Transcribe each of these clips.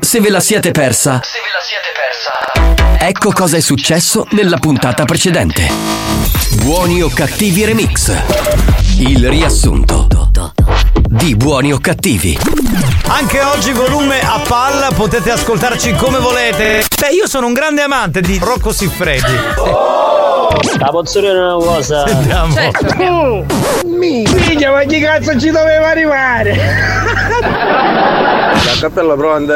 Se ve la siete persa, Se ve la siete persa. ecco cosa è successo nella puntata precedente. Buoni o cattivi remix. Il riassunto di Buoni o cattivi. Anche oggi volume a palla, potete ascoltarci come volete. Beh, io sono un grande amante di Rocco Siffredi. La posso dire una cosa? Sentiamo. Minchia, ma chi cazzo ci doveva arrivare? La cappella pronta.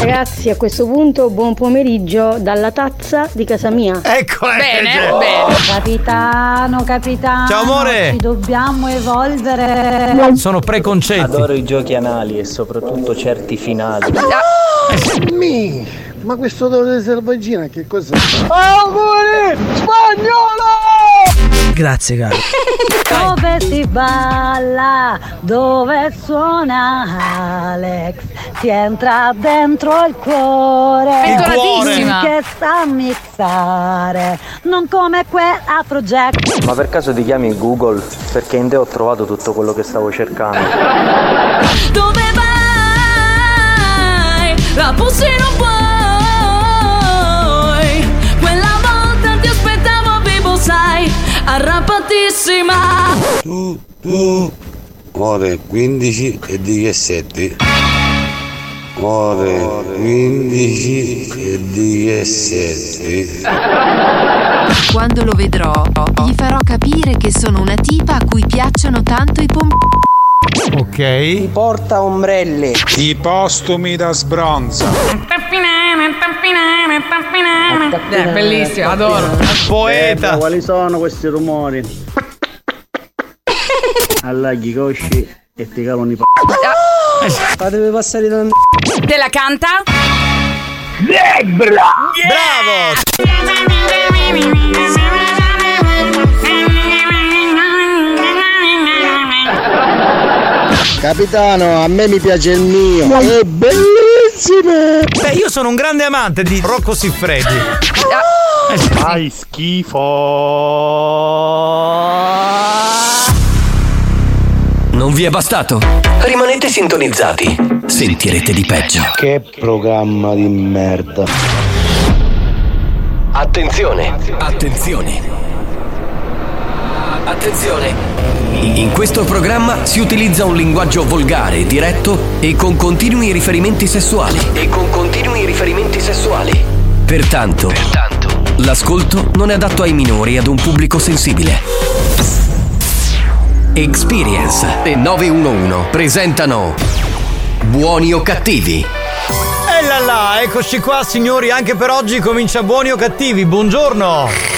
Ragazzi, a questo punto buon pomeriggio dalla tazza di casa mia. Ecco, Bene, bene. Capitano, capitano. Ciao, amore. Ci dobbiamo evolvere. Sono preconcetti. Adoro i giochi anali e soprattutto certi finali. Mi, ma questo odore di selvaggina che cos'è? Auguri! Spagnolo! Grazie, caro. Dove si balla, dove suona Alex, ti entra dentro il cuore. Il Bentonatissima. Che sa mixare, non come quel Afrojack. Ma per caso ti chiami Google? Perché in te ho trovato tutto quello che stavo cercando. Dove vai? La pussi non puoi. Sai, arrampatissima. Tu, tu. Ore 15 e 17. Ore 15 e 17. Quando lo vedrò, gli farò capire che sono una tipa a cui piacciono tanto i pom. Ok. Mi porta ombrelli. I postumi da sbronza. Eh, bellissimo, adoro. Poeta. quali sono questi rumori? Allaghi i cosci e ti calano i p***o. Fatevi passare da Te la canta? Bravo! Capitano, a me mi piace il mio. È bellissimo! Beh, io sono un grande amante di Rocco Siffredi. Fai schifo. Non vi è bastato? Rimanete sintonizzati. Sentirete di peggio. Che programma di merda. Attenzione! Attenzione! Attenzione! In questo programma si utilizza un linguaggio volgare, diretto e con continui riferimenti sessuali. E con continui riferimenti sessuali. Pertanto, l'ascolto non è adatto ai minori e ad un pubblico sensibile. Experience e 911 presentano Buoni o cattivi? E là là, eccoci qua signori, anche per oggi comincia buoni o cattivi. Buongiorno.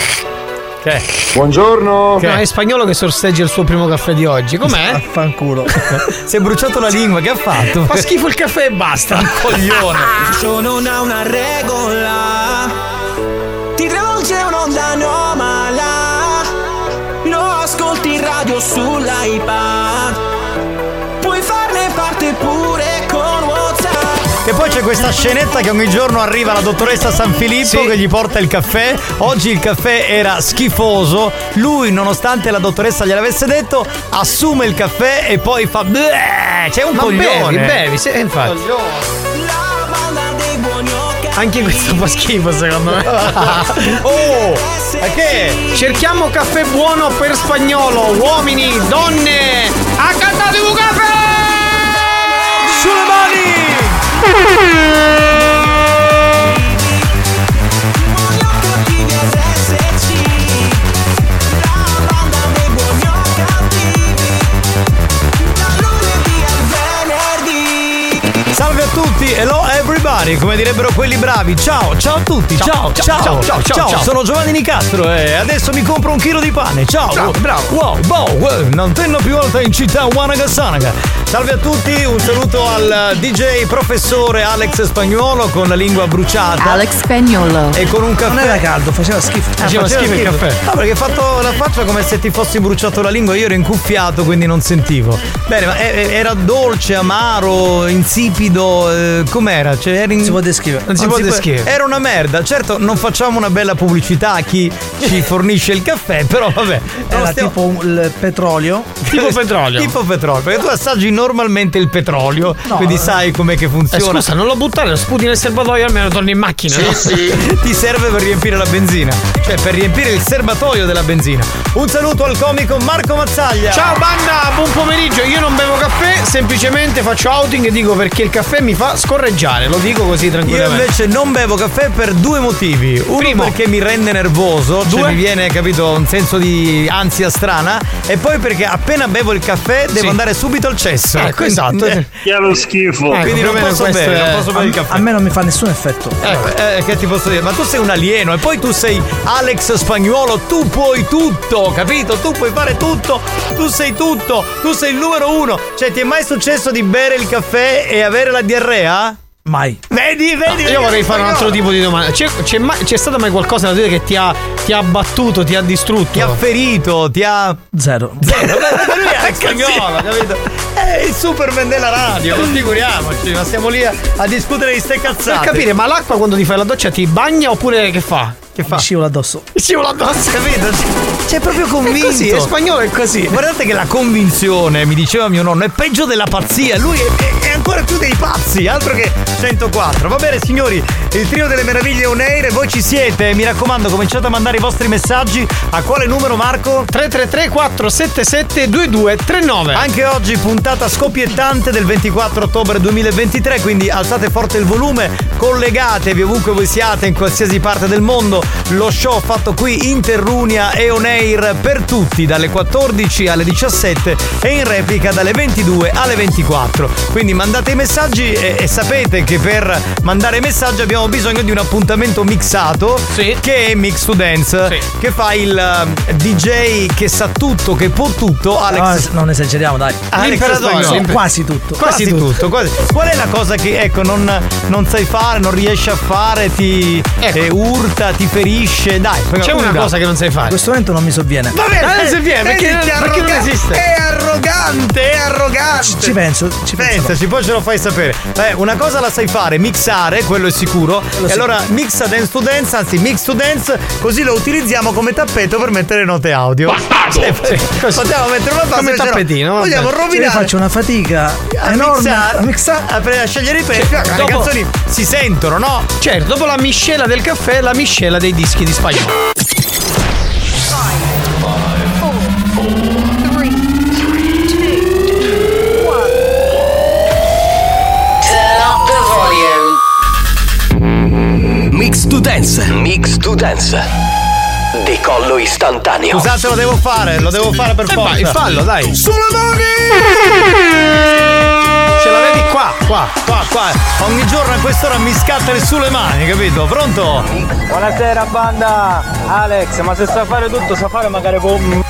Che? Buongiorno. Che? No, è spagnolo che sorseggia il suo primo caffè di oggi. Com'è? Fanculo. si è bruciato la lingua, che ha fatto? Fa schifo il caffè e basta. Coglione. Sono non ha una regola. Ti travolge un'onda anomala. Lo ascolti in radio sull'iPad. E c'è questa scenetta che ogni giorno arriva la dottoressa San Filippo che gli porta il caffè. Oggi il caffè era schifoso. Lui, nonostante la dottoressa gliel'avesse detto, assume il caffè e poi fa. "Bleh", C'è un Ma coglione. bevi, bevi, sì, infatti. Anche questo fa schifo secondo me. oh, ma che? Cerchiamo caffè buono per spagnolo, uomini, donne. Accantate un caffè! Sulle mani! Salve a tutti, hello everybody, come direbbero quelli bravi. Ciao, ciao a tutti, ciao, ciao, ciao, ciao, ciao, ciao. Sono Giovanni Nicastro e adesso mi compro un chilo di pane. Ciao, Bravo, bravo. Wow, wow, wow, non tenno più volta in città Wanagasanaga. Salve a tutti, un saluto al DJ professore Alex Spagnuolo con la lingua bruciata. Alex Spagnolo. E con un caffè. Non era caldo, faceva schifo. Ah, Faceva schifo il caffè. No, perché hai fatto la faccia come se ti fossi bruciato la lingua, io ero incuffiato, quindi non sentivo. Bene, ma eh, eh, era dolce, amaro, insipido, eh, com'era? Com'era? Cioè, eri in- si può descrivere. Non si può descrivere. Era una merda. Certo, non facciamo una bella pubblicità a chi ci fornisce il caffè, però vabbè. Era Non stiamo- tipo il petrolio. Tipo petrolio. Tipo petrolio, perché tu assaggi normalmente il petrolio, No, quindi eh. sai com'è che Eh, funziona. scusa, non lo buttare, lo sputi nel serbatoio almeno torni in macchina. no? Ti serve per riempire la benzina, cioè per riempire il serbatoio della benzina. Un saluto al comico Marco Mazzaglia. Ciao banda, buon pomeriggio. Io non bevo caffè, semplicemente faccio outing e dico perché il caffè mi fa scorreggiare. Lo dico così Io tranquillamente. invece non bevo caffè per due motivi. Uno Primo. perché mi rende nervoso, cioè Due. mi viene, capito, un senso di ansia strana. E poi perché appena bevo il caffè devo Sì. andare subito al cesso. Ecco, Quindi- esatto. eh, Che è lo schifo. Ecco, quindi non posso bere, è- non posso bere il caffè. A me non mi fa nessun effetto. Ecco, eh, che ti posso dire? Ma tu sei un alieno e poi tu sei Alex Spagnuolo, tu puoi tutto, capito? Tu puoi fare tutto, tu sei tutto, tu sei il numero uno. Cioè, ti è mai successo di bere il caffè e avere la diarrea? Mai. Vedi, vedi? Io vorrei fare un altro tipo di domanda. C'è, c'è mai- c'è stato mai qualcosa da dire che ti ha, ti ha abbattuto, ti ha distrutto? Ti ha ferito, ti ha. Zero. Zero, lui è spagnolo, capito? È il Superman della radio, non figuriamoci, ma stiamo lì a, a discutere di ste Per cazzate. capire, ma l'acqua quando ti fai la doccia ti bagna oppure che fa? Che fa? Mi scivola addosso. Scivola addosso. Capito? C'è proprio convinto. È così, è spagnolo è così. Guardate che la convinzione, mi diceva mio nonno, è peggio della pazzia. Lui è, è- è ancora più dei pazzi, altro che 104. Va bene, signori, il trio delle meraviglie on air, e voi ci siete. Mi raccomando, cominciate a mandare i vostri messaggi. A quale numero, Marco? 333 477 2239. Anche oggi puntata scoppiettante del 24 ottobre 2023, quindi alzate forte il volume, collegatevi ovunque voi siate in qualsiasi parte del mondo. Lo show fatto qui in Terrunia e on air per tutti dalle 14 alle 17 e in replica dalle 22 alle 24. Quindi mandate i messaggi e, e sapete che per mandare messaggi abbiamo bisogno di un appuntamento mixato Sì. che è Mix to Dance Sì. che fa il eh, DJ che sa tutto, che può tutto, Alex No, non esageriamo, dai. Alex L'imperatore, Spagnolo. Quasi tutto. Quasi, tutto. quasi. Qual è la cosa che ecco non, non sai fare, non riesci a fare, ti Ecco. eh, urta, ti ferisce? Dai, C'è una cosa che non sai In fare. questo momento non mi sovviene. Va bene, Ah, non si viene, vedi perché- che è perché non arroga- esiste. È arrogante, è arrogante. Ci penso, ci penso. Pensaci, poi ce lo fai sapere. Beh, una cosa la sai fare, mixare, quello è sicuro. e sì. allora mixa dance to dance, anzi mix to dance, così lo utilizziamo come tappeto per mettere note audio. Cioè, così. Possiamo mettere una base Come no tappetino, vabbè. Vogliamo Cioè, io rovinare. faccio una fatica a enorme mixare, a mixare. a, scegliere i pezzi, le dopo- canzoni si sentono, no? Certo, dopo la miscela del caffè, la miscela dei dischi di spagnolo. Mix to Dance. Mix to Dance. Decollo istantaneo. Scusate, lo devo fare, lo devo fare per Eh, forza. vai, fallo, dai. Sulle mani! Ce l'avevi qua, qua. Qua, qua. Ogni giorno a quest'ora mi scattano sulle mani, capito? Pronto? Buonasera banda! Alex, ma se sa fare tutto, sa fare magari con.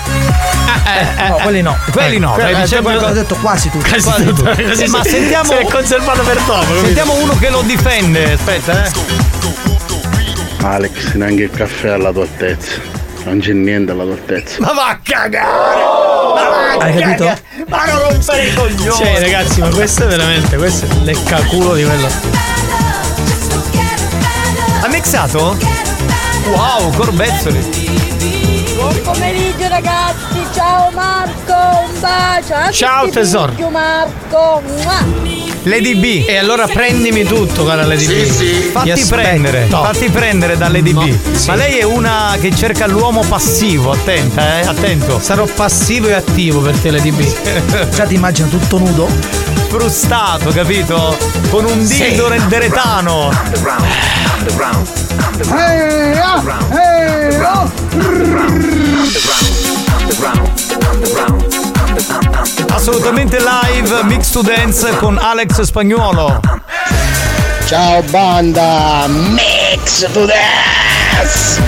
Eh, No, quelli no. Quelli no, quelli- dai, dice eh, qualcosa- Ho detto quasi tutto. Quasi tutto. Così Eh, ma sentiamo- Si è conservato per dopo. Sentiamo uno che lo difende. Aspetta, eh. Alex, neanche il caffè alla tua altezza. Non c'è niente alla tua altezza. Ma va a cagare! Ma va a Hai capito? cagare! Ma non rompere i coglioni! Cioè, ragazzi, ma questo è veramente. Questo è leccaculo di quello. Ha mixato? Wow, corbezzoli! Buon pomeriggio ragazzi, ciao Marco, un bacio. Anche Ciao, tesoro. Marco. Mua. Lady B. E allora prendimi tutto, cara Lady B. Fatti Ti aspetto. prendere, fatti prendere da Lady B. No, sì. Ma lei è una che cerca l'uomo passivo, attenta, eh, attento. Sarò passivo e attivo per te, Lady B. Già ti immagino tutto nudo. Frustato, capito? Con un dildo nel deretano. Assolutamente live, mix to dance con Alex Spagnuolo. Ciao banda, mix to dance!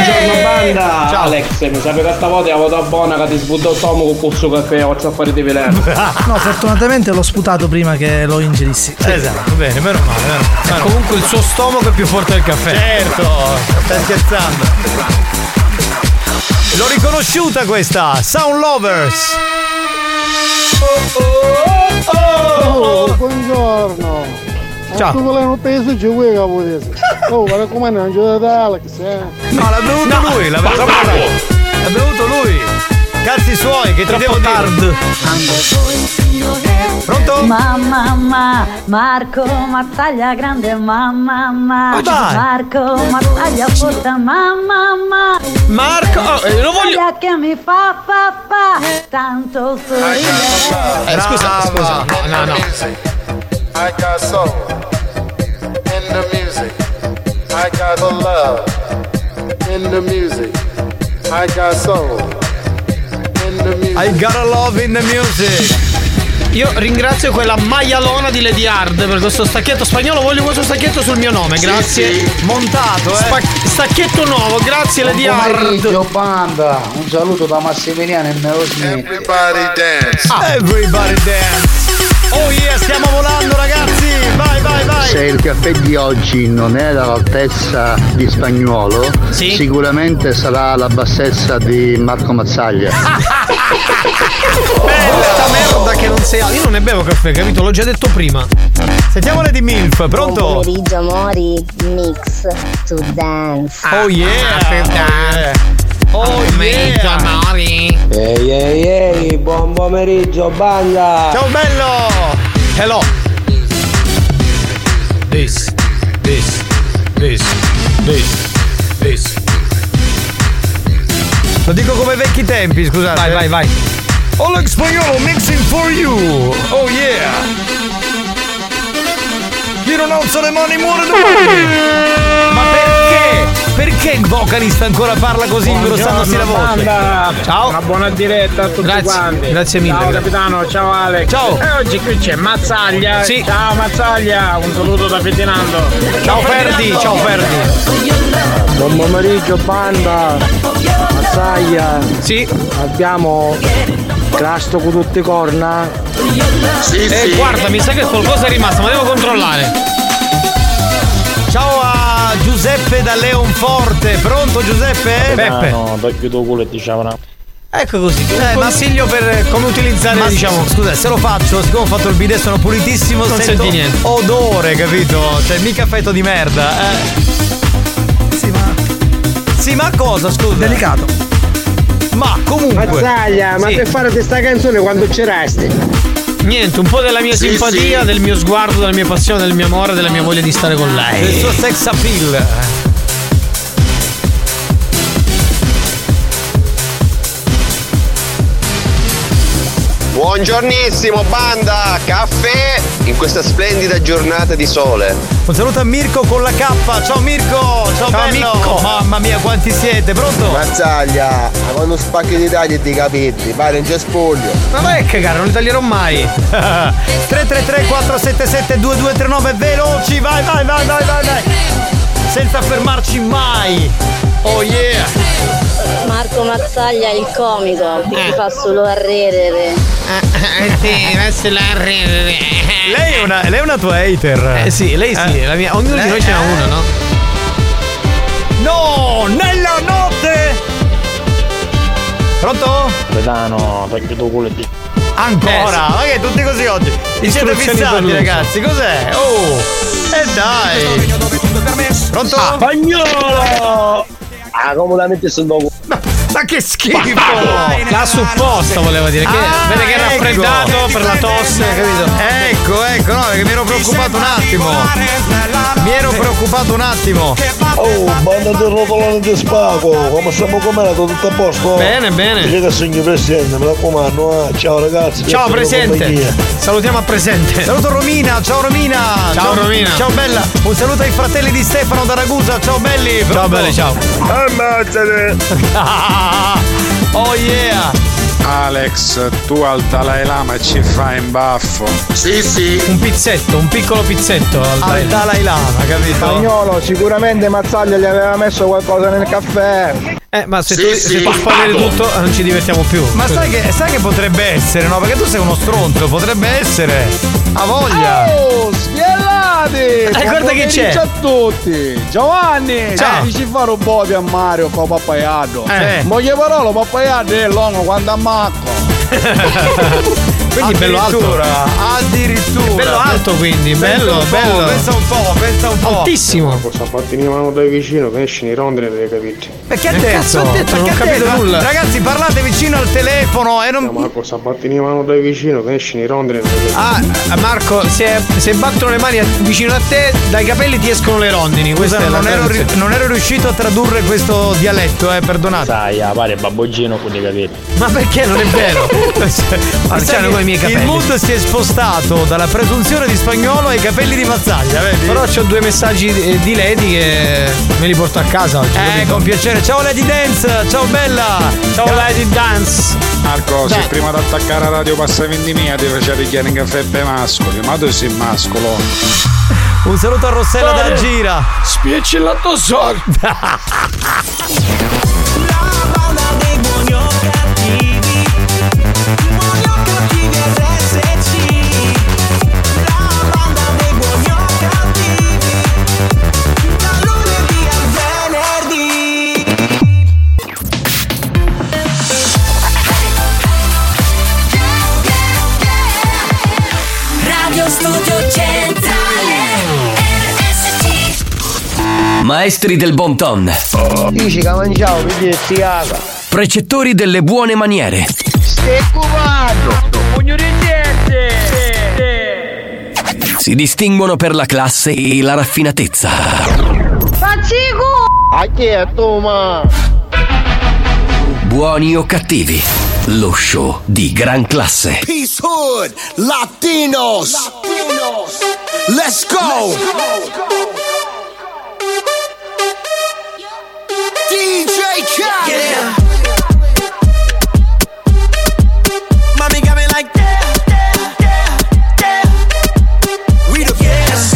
Buongiorno eh. banda! Ciao. Alex, mi sa che stavolta la vota buona che ti sbuttò il stomaco con questo caffè, faccio a fare di veleno. No, fortunatamente l'ho sputato prima che lo ingerissi. Esatto, bene, meno male. Meno male. Comunque il suo stomaco è più forte del caffè. Certo, stai scherzando. L'ho riconosciuta questa, Sound Lovers. Oh, buongiorno. Ciao. Tu volevo peso giù qui che Oh, ma come non c'è da Alex, eh? No, l'ha bevuto No, lui, l'ha bevuto lui. L'ha bevuto lui. Cazzi suoi, che devo dire? Pronto? Mamma, mamma, Marco Mazzaglia grande, mamma, mamma. Ma. Marco Mazzaglia forte, mamma, mamma. Marco, oh, eh, lo voglio- Mazzaglia che mi fa, fa, tanto sorridere. Eh, scusa, scusa. No, no, no. I got soul in the music. I got the love in the music. I got soul in the music. I gotta love in the music. Io ringrazio quella maialona di Lady Hard per questo stacchetto spagnolo. Voglio questo stacchetto sul mio nome, Sì, grazie. sì. Montato, eh. Spa- stacchetto nuovo, grazie Lady Hard. banda. Un saluto da Massimiliano e Melo Smith. Everybody dance. Everybody dance. Oh yeah, stiamo volando ragazzi. Vai, vai, vai. Se il caffè di oggi non è all'altezza di spagnolo, sicuramente sarà alla bassezza di Marco Mazzaglia. Questa merda che non sei. Io non ne bevo caffè, capito? L'ho già detto prima. Sentiamo Lady Milf, pronto? Buon pomeriggio amori, mix to dance. Oh yeah. Oh yeah. Amori. Ehi ehi ehi, buon pomeriggio banda! Ciao bello. Hello. This, this, this, this, this. Lo dico come vecchi tempi, scusate. Vai, vai, vai. Oleg Spagnolo mixing for you. Oh yeah. Chi non alza le mani muore domani. Ma perché? Perché il vocalista ancora parla così ingrossandosi la voce? banda. Ciao. Una buona diretta a tutti Grazie, quanti. grazie mille, Ciao grazie. capitano, ciao Alex. Ciao. E oggi qui c'è Mazzaglia. Sì. Ciao Mazzaglia, un saluto da Ferdinando. Ciao Ferdi, ciao Ferdi. Buon pomeriggio banda. Mazzaglia. Sì. Abbiamo crasto con tutte le corna. Sì, Eh, sì. guarda, mi sa che qualcosa è rimasto, ma devo controllare. Ciao a Giuseppe da Leonforte. Pronto Giuseppe? Peppe. No, perché tuo culo ti dicevano. Ecco così. Un consiglio per come utilizzare, Ma diciamo. scusa, se lo faccio, siccome ho fatto il bidet sono pulitissimo, Non sento senti niente. odore, capito? Cioè, mica effetto di merda, eh. Sì, ma Sì, ma cosa, scusa? delicato. Ma comunque. Mazzaglia, ma Sì. per fare questa canzone quando c'erasti? Niente, un po' della mia Sì, simpatia, sì. del mio sguardo, della mia passione, del mio amore, della mia voglia di stare con lei. suo sex appeal. Buongiornissimo banda, caffè in questa splendida giornata di sole. Un saluto a Mirko con la K. Ciao Mirko! Ciao, Ciao, bello! Mirko. Mamma mia, quanti siete? Pronto? Mazzaglia, quando spacchi di tagli e di capelli, vai non c'è spoglio. Ma vai a cagare, non li taglierò mai. 333 477 2239 veloci, vai, vai, vai, vai, vai, vai! Senza fermarci mai! Oh yeah! Marco Mazzaglia il comico, che ti fa solo arredere. sì, adesso la Lei è una, lei è una tua hater. Eh sì, lei sì, Eh. la mia, ognuno di noi ce n'ha Eh. una, no? No! Nella notte! Pronto? Capitano, perché tuo culo ti. Ancora? Ma che tutti così oggi? Vi siete fissati ragazzi, cos'è? Oh! E dai! Pronto? Spagnolo! Ah, comodamente sono Ma che schifo! La supposta voleva dire che Ah, vede che è ecco. raffreddato per la tosse, capito? Ecco, ecco, no, perché mi ero preoccupato un attimo. Mi ero preoccupato un attimo. Oh, banda del rotolone di spago, come stiamo com'era, tutto a posto? Bene, bene. Dice che presidente, mi raccomando, eh. ciao ragazzi. Ciao compagnia. Salutiamo a presente. Saluto Romina, ciao Romina. Ciao, Romina. Ciao bella. Un saluto ai fratelli di Stefano da Ragusa. Ciao belli. Ciao belli, ciao. Ammazzate! oh yeah. Alex, tu al Dalai Lama ci fai in baffo. Sì, sì. Un pizzetto, un piccolo pizzetto al Al Dalai Lama, capito? Spagnolo, sicuramente Mazzaglia gli aveva messo qualcosa nel caffè. Eh, ma se Sì, tu, sì. se tu spanneri tutto non ci divertiamo più. Ma sai che, sai che potrebbe essere, no? Perché tu sei uno stronzo, potrebbe essere. A voglia. Oh, spiellati! Eh, guarda che c'è. Ciao a tutti! Giovanni! Ciao. Eh, un po' di a Mario con Pappaiado. Eh. Moglie parole, Pappaiado è l'uomo quando ammacco. Quindi bello alto. Addirittura, bello alto quindi, Pensa bello, un po', bello. Pensa un po', pensa un po'. Altissimo. Cosa fatti in mano dai vicino che esci in rondine delle capite. Perché ha Che detto? ha detto? Non ho capito detto? nulla. Ragazzi, parlate vicino al telefono e non. Ma cosa fatti in mano dai vicino che esci in rondine. Ah, Marco, se, se battono le mani vicino a te, dai capelli ti escono le rondini. Questa Scusa, non ero, ri- non ero riuscito a tradurre questo dialetto, eh, perdonate. Sai, ah, pare babboggino con i capelli. Ma perché non è vero? Ma con i miei Il capelli. mood si è spostato dalla presunzione di spagnolo ai capelli di mazzaglia, vedi? Però ho due messaggi di, di Lady che me li porto a casa oggi. Eh, capito? con piacere. Ciao Lady Dance, ciao bella. Ciao Lady Dance. Marco, Dai. se prima di attaccare la radio passavi in di mia ti facevi chiedere caffè per mascoli, ma tu sei mascolo. Un saluto a Rossella Dai. da Gira. Spieci il lattosol. Radio Maestri del bon ton. Precettori delle buone maniere. Si distinguono per la classe e la raffinatezza. Faccico! A chi è tu, ma? Buoni o cattivi. Lo show di gran classe. Peace Hood, Latinos. Latinos. Let's go. DJ Khaled.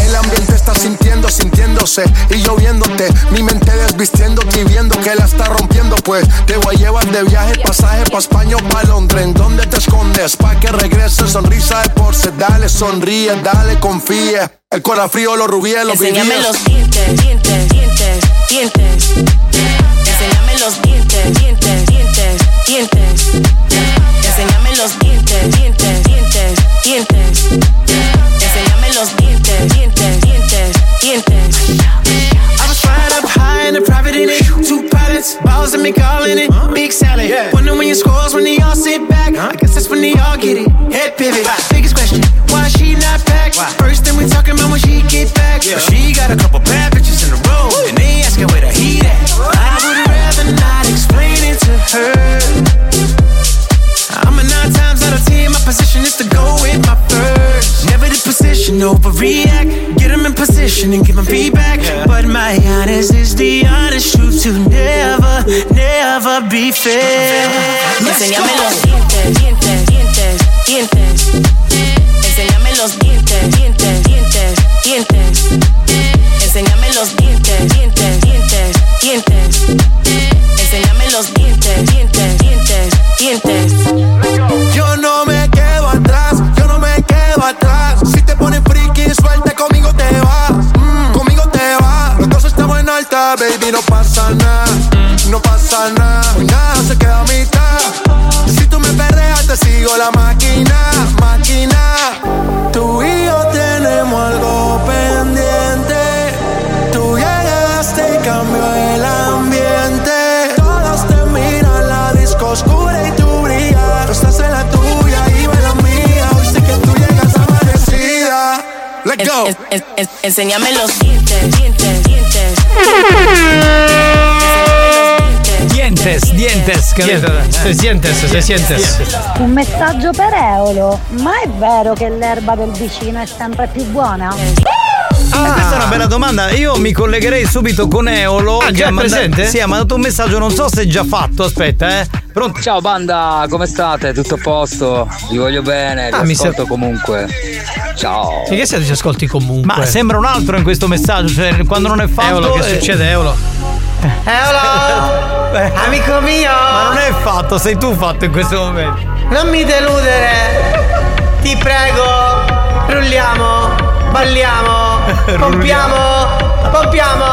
El ambiente está sintiendo, sintiéndose y yo viéndote. Mi mente desvistiéndote y viendo que la está rompiendo. Pues te voy a llevar de viaje, pasaje pa' España o pa' Londres. ¿En dónde te escondes? Pa' que regrese, sonrisa de porce. Dale, sonríe, dale, confía. El corazón frío, los rubíes, los Enséñame los dientes, dientes, dientes, dientes. Dientes, dientes. Enséñame los dientes, dientes, dientes, dientes. Enséñame los dientes, dientes, dientes, dientes. I was flying up high in a private in it. Two pilots, balls and me calling it. Big salad. Wonder when your scores when they all sit back. I guess that's when they all get it. Head pivot. Biggest question, why she not back? First thing we talking about when she get back. But she got a couple bad bitches in a position, overreact. Get them in position and give them feedback. But my honest is the honest truth to never, never be fair. Enséñame los dientes, dientes, dientes, dientes. Enséñame los dientes, dientes, dientes, dientes. Enséñame los dientes, dientes, dientes, dientes. Enséñame los dientes, dientes, dientes, dientes. Baby, no pasa nada. No pasa nada, nada se queda a mitad. Si tú me perreas, te sigo la máquina, máquina. Tú y go. En- en- en- enséñame los dientes, dientes, dientes. Dientes, dientes? Se sientes, se sientes. Un messaggio per Eolo. Ma è vero che l'erba del vicino è sempre più buona? Ah, questa è una bella domanda. Io mi collegherei subito con Eolo. Ah, già è presente? Sì, ha mandato un messaggio, non so se è già fatto. Aspetta, eh. Pronto? Ciao banda, come state? Tutto a posto? Vi voglio bene, vi Ah, mi ascolto sa- comunque. Ciao. E che se ti ascolti comunque? Ma sembra un altro in questo messaggio, cioè quando non è fatto. Eolo, che eh, succede, Eolo? Eolo! Amico mio! Ma non è fatto, sei tu fatto in questo momento. Non mi deludere! Ti prego! Rulliamo! Balliamo! Pompiamo! Pompiamo!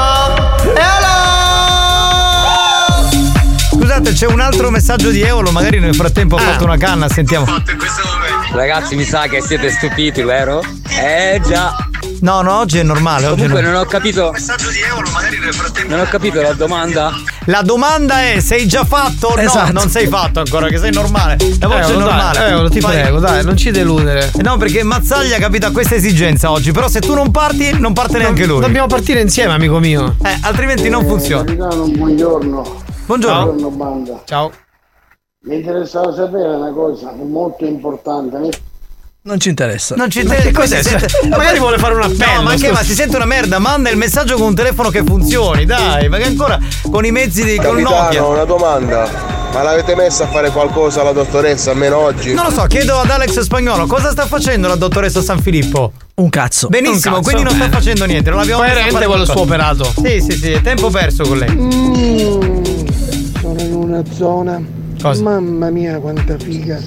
Scusate, c'è un altro messaggio di Eolo, magari nel frattempo Ah. ho fatto una canna, sentiamo. Ragazzi, mi sa che siete stupiti, vero? Eh già. No, no, oggi è normale. Oggi è Comunque normale. non ho capito. Non ho capito la domanda. La domanda è: sei già fatto o Esatto. no? Non sei fatto ancora, che sei normale. La voce Eolo, è dai, normale. Eolo, ti Fai- prego, dai, non ci deludere. Eh No, perché Mazzaglia capita questa esigenza oggi. Però se tu non parti, non parte neanche lui. Dobbiamo partire insieme, amico mio. Eh, altrimenti non funziona. Capitano, buongiorno. Buongiorno. Buongiorno banda. Ciao. Mi interessava sapere una cosa molto importante. Non ci interessa. Non ci Ma te- che poi si cos'è? sente- Magari vuole fare un appello, No, ma che ma si sente una merda, manda il messaggio con un telefono che funzioni, dai, ma che ancora con i mezzi di col Nokia. Capitano, una domanda. Ma l'avete messa a fare qualcosa alla dottoressa, almeno oggi? Non lo so, chiedo ad Alex Spagnolo cosa sta facendo la dottoressa San Filippo. Un cazzo. Benissimo, Un cazzo. quindi non sta facendo niente, non l'abbiamo messa Coerente con il suo operato. Sì, sì, sì, tempo perso con lei. Mm, sono in una zona. Cosa? Mamma mia, quanta figa.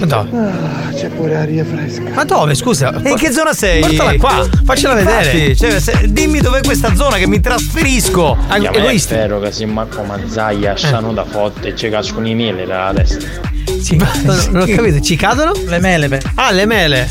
Ma dove? Ah, c'è pure aria fresca. Ma dove, scusa? E in che zona sei? Portala qua, faccela vedere. Cioè, se- dimmi dov'è questa zona che mi trasferisco. È egoisti. vero che se Marco Mazzaia stanno da fotte e ci cascano i miele ma non, ho capito, ci cadono? Le mele. beh. Ah, le mele.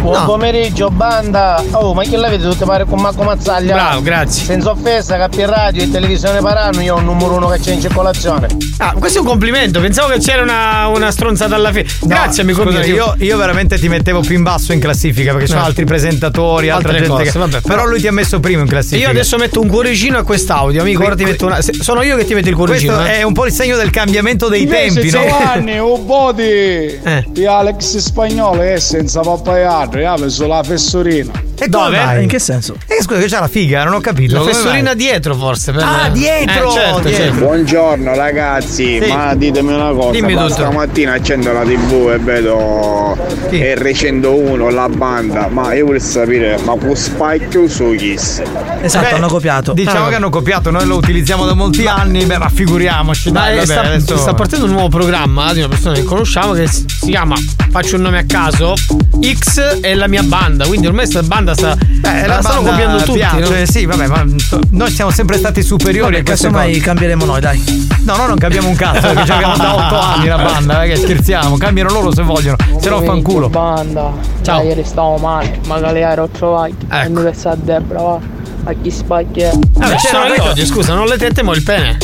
Buon No. pomeriggio, banda! Oh, ma che l'avete tutte pare con Marco Mazzaglia? Bravo, grazie. Senza offesa, per radio e televisione paranno, io ho un numero uno che c'è in circolazione. Ah, questo è un complimento. Pensavo che c'era una, una stronzata alla fine. Grazie, amico Scusa, mio. io, io veramente ti mettevo più in basso in classifica perché ci sono Eh. altri presentatori, altra Altre gente. cose, che- vabbè, però però- lui ti ha messo primo in classifica. Io adesso metto un cuoricino a quest'audio, amico. Ora ti metto una. Sono io che ti metto il cuoricino. Questo eh. è un po' il segno del cambiamento dei tempi, no? Giovanni, un po' di, di Alex Spagnolo è senza papaiato, ha preso la fessorina. E Dove? mai? In che senso? Eh, scusa, che c'ha la figa, non ho capito. La mai? dietro, forse. per- Ah, dietro, Eh, certo, dietro. certo. Buongiorno ragazzi, Sì. ma ditemi una cosa, Dimmi ma tutto. stamattina accendo la tv e vedo Sì. R101, la banda, ma io volevo sapere, ma con Spike su Kiss? Esatto, Beh, hanno copiato. Diciamo Ah. che hanno copiato, noi lo utilizziamo da molti anni, beh, ma figuriamoci, Ma dai, eh, vabbè, sta, adesso... sta partendo un nuovo programma di una persona che conosciamo che si si chiama Faccio un nome a caso X è la mia banda. Quindi ormai sta banda sta. Beh, la, stanno banda copiando tutti. piace, no? sì, vabbè, ma noi siamo sempre stati superiori Vabbè, a queste cose. cambieremo noi, dai. No, noi non cambiamo un cazzo, perché ci abbiamo da 8 anni la banda, eh, che scherziamo, cambiano loro se vogliono, se no fanculo. Banda, Ciao. ieri stavo male, magari ero trovati. Ecco. E mi a Debra, va. A chi spacchia. Ah, ma sono io oggi, scusa, non le tette, ma il pene.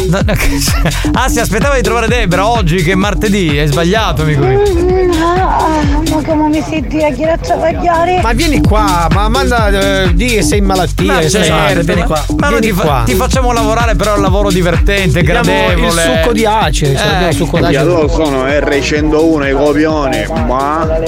Ah, si aspettava di trovare Debra oggi che è martedì, è sbagliato, amico mio. Ma come mi senti a chi a travagliare? Ma vieni qua, ma manda eh, di che sei in malattia. Ma sei- certo, vieni ma- qua. Ma vieni ti, fa- qua. ti facciamo lavorare però è un lavoro divertente, Diamo gradevole. il succo di acere, cioè, abbiamo il succo Io d'acero. loro sono R101 i copioni, ma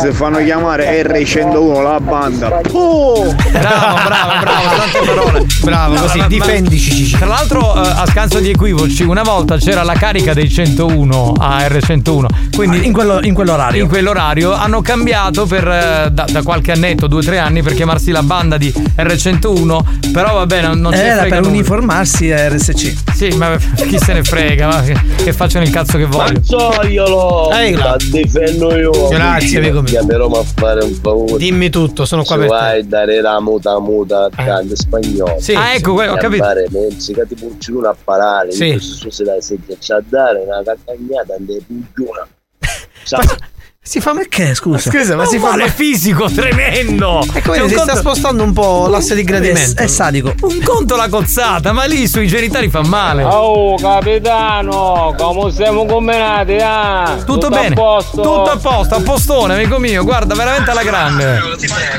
si fanno chiamare R101 la banda. Bravo, bravo, bravo, tante parole. Bravo, No, così, ma- ma- difendici. Cici. Tra l'altro, eh, a scanso di equivoci, una volta c'era la carica dei 101 a R101. Quindi In, quello- in quell'orario. in quell'orario hanno cambiato per, eh, da, da qualche annetto, due o tre anni, per chiamarsi la banda di R101. Però vabbè, non, non ci Era frega per nulla. uniformarsi a RSC. Sì, ma chi se ne frega, va, che, che facciano il cazzo che vogliono. Mazzoiolo! La difendo io! Grazie, amico mio. Chiamerò a fare un favore. Dimmi tutto, sono qua Se per te. vai a dare la muta muta a cante spagnolo. Sì, Ah, ecco, que- ho capito. Fare mensi che ti pucciano a parare. Sì. Sì. Se la sedia c'è a dare una caccagnata e pugiona. Si fa perché, scusa? Scusa, ma si fa male fisico tremendo. C'è vedi, un si sta conto- spostando un po' l'asse di È, gradimento. è sadico. Un conto la cozzata, ma lì sui genitali fa male. Oh capitano, come siamo combinati? Ah? Tutto, bene, a posto? tutto a posto, a postone, amico mio. Guarda, veramente alla grande.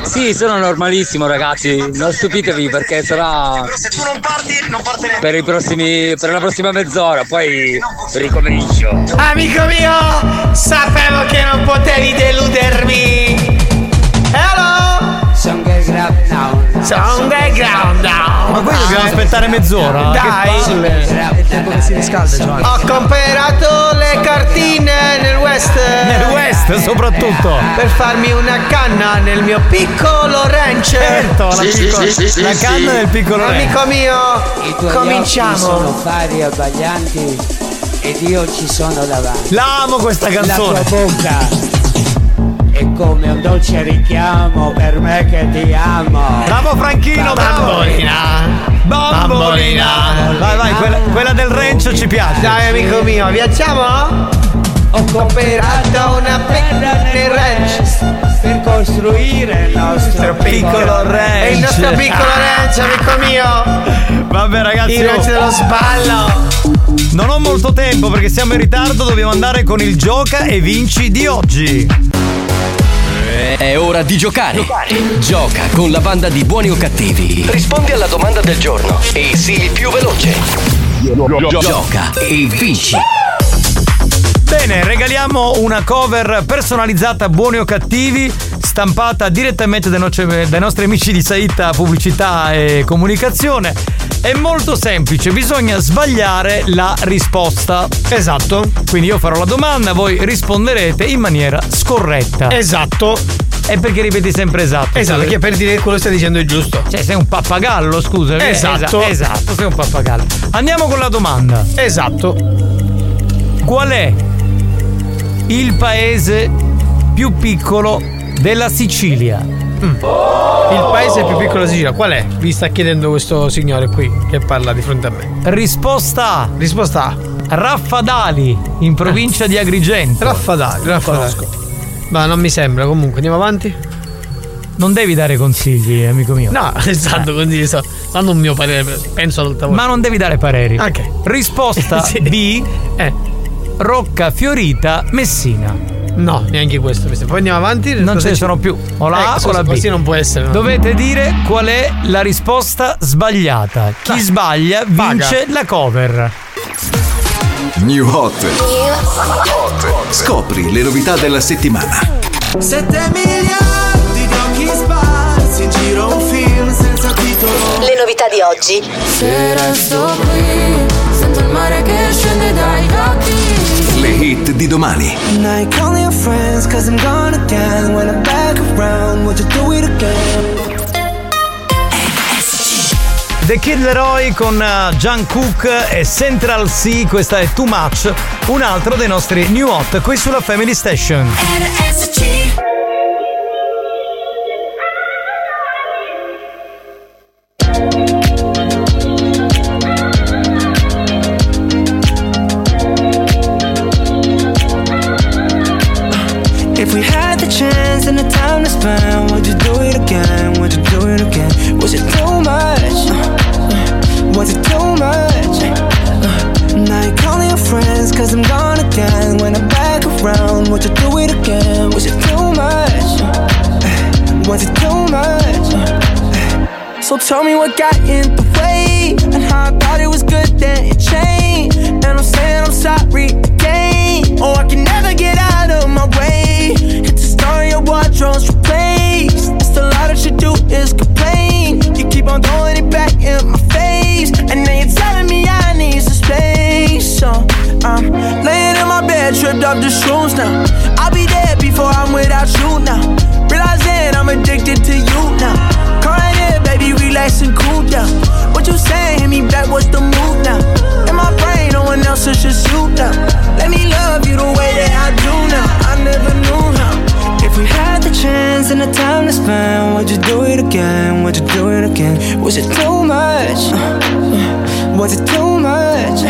Sì, sono normalissimo, ragazzi. Non stupitevi perché sarà. Per i prossimi. per la prossima mezz'ora, poi ricomincio. Amico mio, sapevo che non potevi deludermi. Hello! Sono background now. Ma qui dobbiamo aspettare mezz'ora. Dai. Che palle. È il tempo che si riscalda, Giovanni. Ho comprato le cartine nel West. Nel West. soprattutto. Per farmi una canna nel mio piccolo ranch. Certo, la, Sì, sì, piccola- sì, sì, sì, la sì. canna del piccolo Amico ranch. mio, I tuoi cominciamo. occhi sono fari e abbaglianti ed io ci sono davanti. L'amo questa canzone. La tua bocca è come un dolce richiamo per me che ti amo. Bravo Franchino, bravo. Bambolina. Bambolina. Vai, vai, quella, quella del ranch ci piace. Dai amico mio, viaggiamo? Ho cooperato una perla nel ranch per costruire il nostro piccolo ranch. Il nostro piccolo ranch, amico mio. Vabbè ragazzi, Il ranch oh. dello sballo. Non ho molto tempo perché siamo in ritardo, dobbiamo andare con il gioca e vinci di oggi. È ora di giocare. Gioca con la banda di buoni o cattivi. Rispondi alla domanda del giorno e sii il più veloce. Gioca e vinci. Bene, regaliamo una cover personalizzata buoni o cattivi, stampata direttamente dai, nostri- dai nostri amici di Saita Pubblicità e Comunicazione. È molto semplice, bisogna sbagliare la risposta. Esatto. Quindi io farò la domanda, voi risponderete in maniera scorretta. Esatto. E perché ripeti sempre esatto? Esatto, perché per dire che quello stai dicendo è giusto. Cioè, sei un pappagallo, scusa. Esatto. Esa- esatto, sei un pappagallo. Andiamo con la domanda. Esatto. Qual è il paese più piccolo della Sicilia? Il paese più piccolo della Sicilia, qual è? Vi sta chiedendo questo signore qui che parla di fronte a me. Risposta A. Risposta A. Raffadali, in provincia di Agrigento. Raffadali, Raffadali. Ma non mi sembra, comunque andiamo avanti. Non devi dare consigli, amico mio. No, esatto, quindi sto dando un mio parere, penso ad alta voce. Ma non devi dare pareri. Ok. Risposta Sì. B. Eh. Rocca Fiorita, Messina. No, neanche questo. Poi andiamo avanti. Non ce ne sono più. O la Eh, A o la B. Così non può essere. no? Dovete dire qual è la risposta sbagliata. Chi sbaglia vince la cover. New Hot. Scopri le novità della settimana. 7 miliardi di occhi sparsi in giro un film senza titolo Le novità di oggi. Se resto qui sento il mare che scende dai occhi Le hit di domani. The Kid Leroy con uh, John Cook e Central C, questa è Too Much, un altro dei nostri new hot qui sulla Family Station. If Tell me what got in the way And how I thought it was good then it changed. And I'm saying I'm sorry again. Oh I can never get out of my way. It's a story of wardrobes replaced. It's a lot that you do is complain. You keep on throwing it back in my face. And then you're telling me I need some space. So I'm laying in my bed tripped up the shrooms now. I'll be dead before I'm without you now. Realizing I'm addicted to you now. Crying here, baby, relax and cool down. What you saying? Hit me back, what's the move now? In my brain, no one else, it's just you now. Let me love you the way that I do now. I never knew how. If we had the chance and the time to spend, would you do it again? Would you do it again? Was it too much? Was it too much?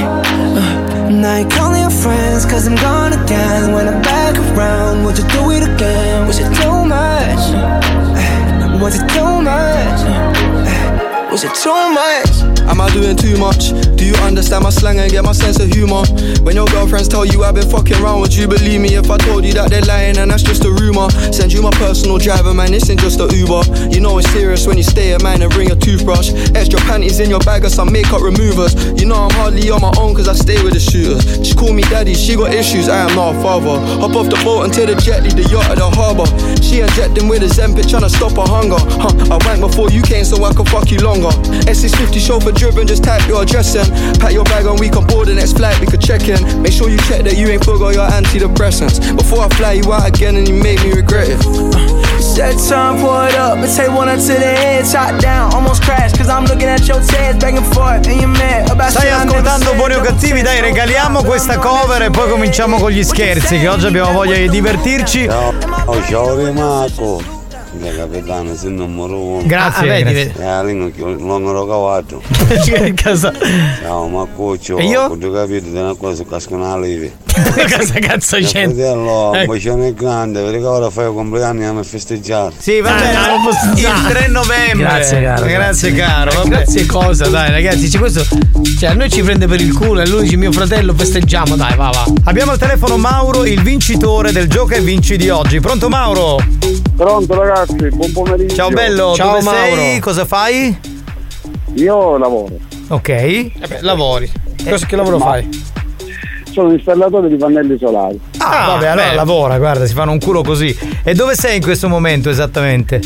Now you're calling your friends cause I'm gone again When I'm back around, would you do it again? Was it too much? Was it too much? Was it too much? Am I doing too much? Do you understand my slang and get my sense of humor? When your girlfriends tell you I've been fucking around, would you believe me if I told you that they're lying and that's just a rumor? Send you my personal driver, man, this ain't just a Uber. You know it's serious when you stay at mine and bring a toothbrush. Extra panties in your bag or some makeup removers. You know I'm hardly on my own cause I stay with the shooters. She call me daddy, she got issues, I am not a father. Hop off the boat and take the jet, the yacht at the harbour. She injecting with a Zempic trying to stop her hunger. Huh, I went before you came so I could fuck you longer. S650 chauffeur driven, just type your address in. Pack your bag and we can board the next flight, we could check in. Make sure you check that you ain't forgot your antidepressants. Before I fly you out again and you make me regret it. Set time, pour it up, and take one up to the head, shot down, almost crashed, cause I'm looking at your tears back and forth, and you're mad about Stai ascoltando. Buoni o Cattivi, dai regaliamo questa cover e poi cominciamo con gli scherzi che oggi abbiamo voglia di divertirci. Oh, ciao Rimarco. Da capitano, sei il numero uno. Grazie, Ah, vedi, grazie. E la lingua che il numero cavato. Ciao Marcuccio. E io? Ho capito di una cosa, casco una levi. Cosa cazzo c'è? Fratello, Ecco. un bacione grande, vedi che ora fai i compleanni a me festeggiare. Sì, va bene. Ah, non il 3 novembre. Grazie, caro. Grazie, caro. Eh, vabbè. Grazie cosa, dai ragazzi. Cioè, questo, cioè, a noi ci prende per il culo e lui dice mio fratello festeggiamo, dai, va, va. Abbiamo al telefono Mauro, il vincitore del gioco e vinci di oggi. Pronto Mauro? Pronto ragazzi, buon pomeriggio. Ciao bello, Ciao, dove sei? Mauro. Cosa fai? Io lavoro. Ok. Eh beh, lavori. Cosa che lavoro Ma- fai? Sono installatore di pannelli solari. Ah, vabbè, allora lavora, guarda, si fanno un culo così. E dove sei in questo momento esattamente?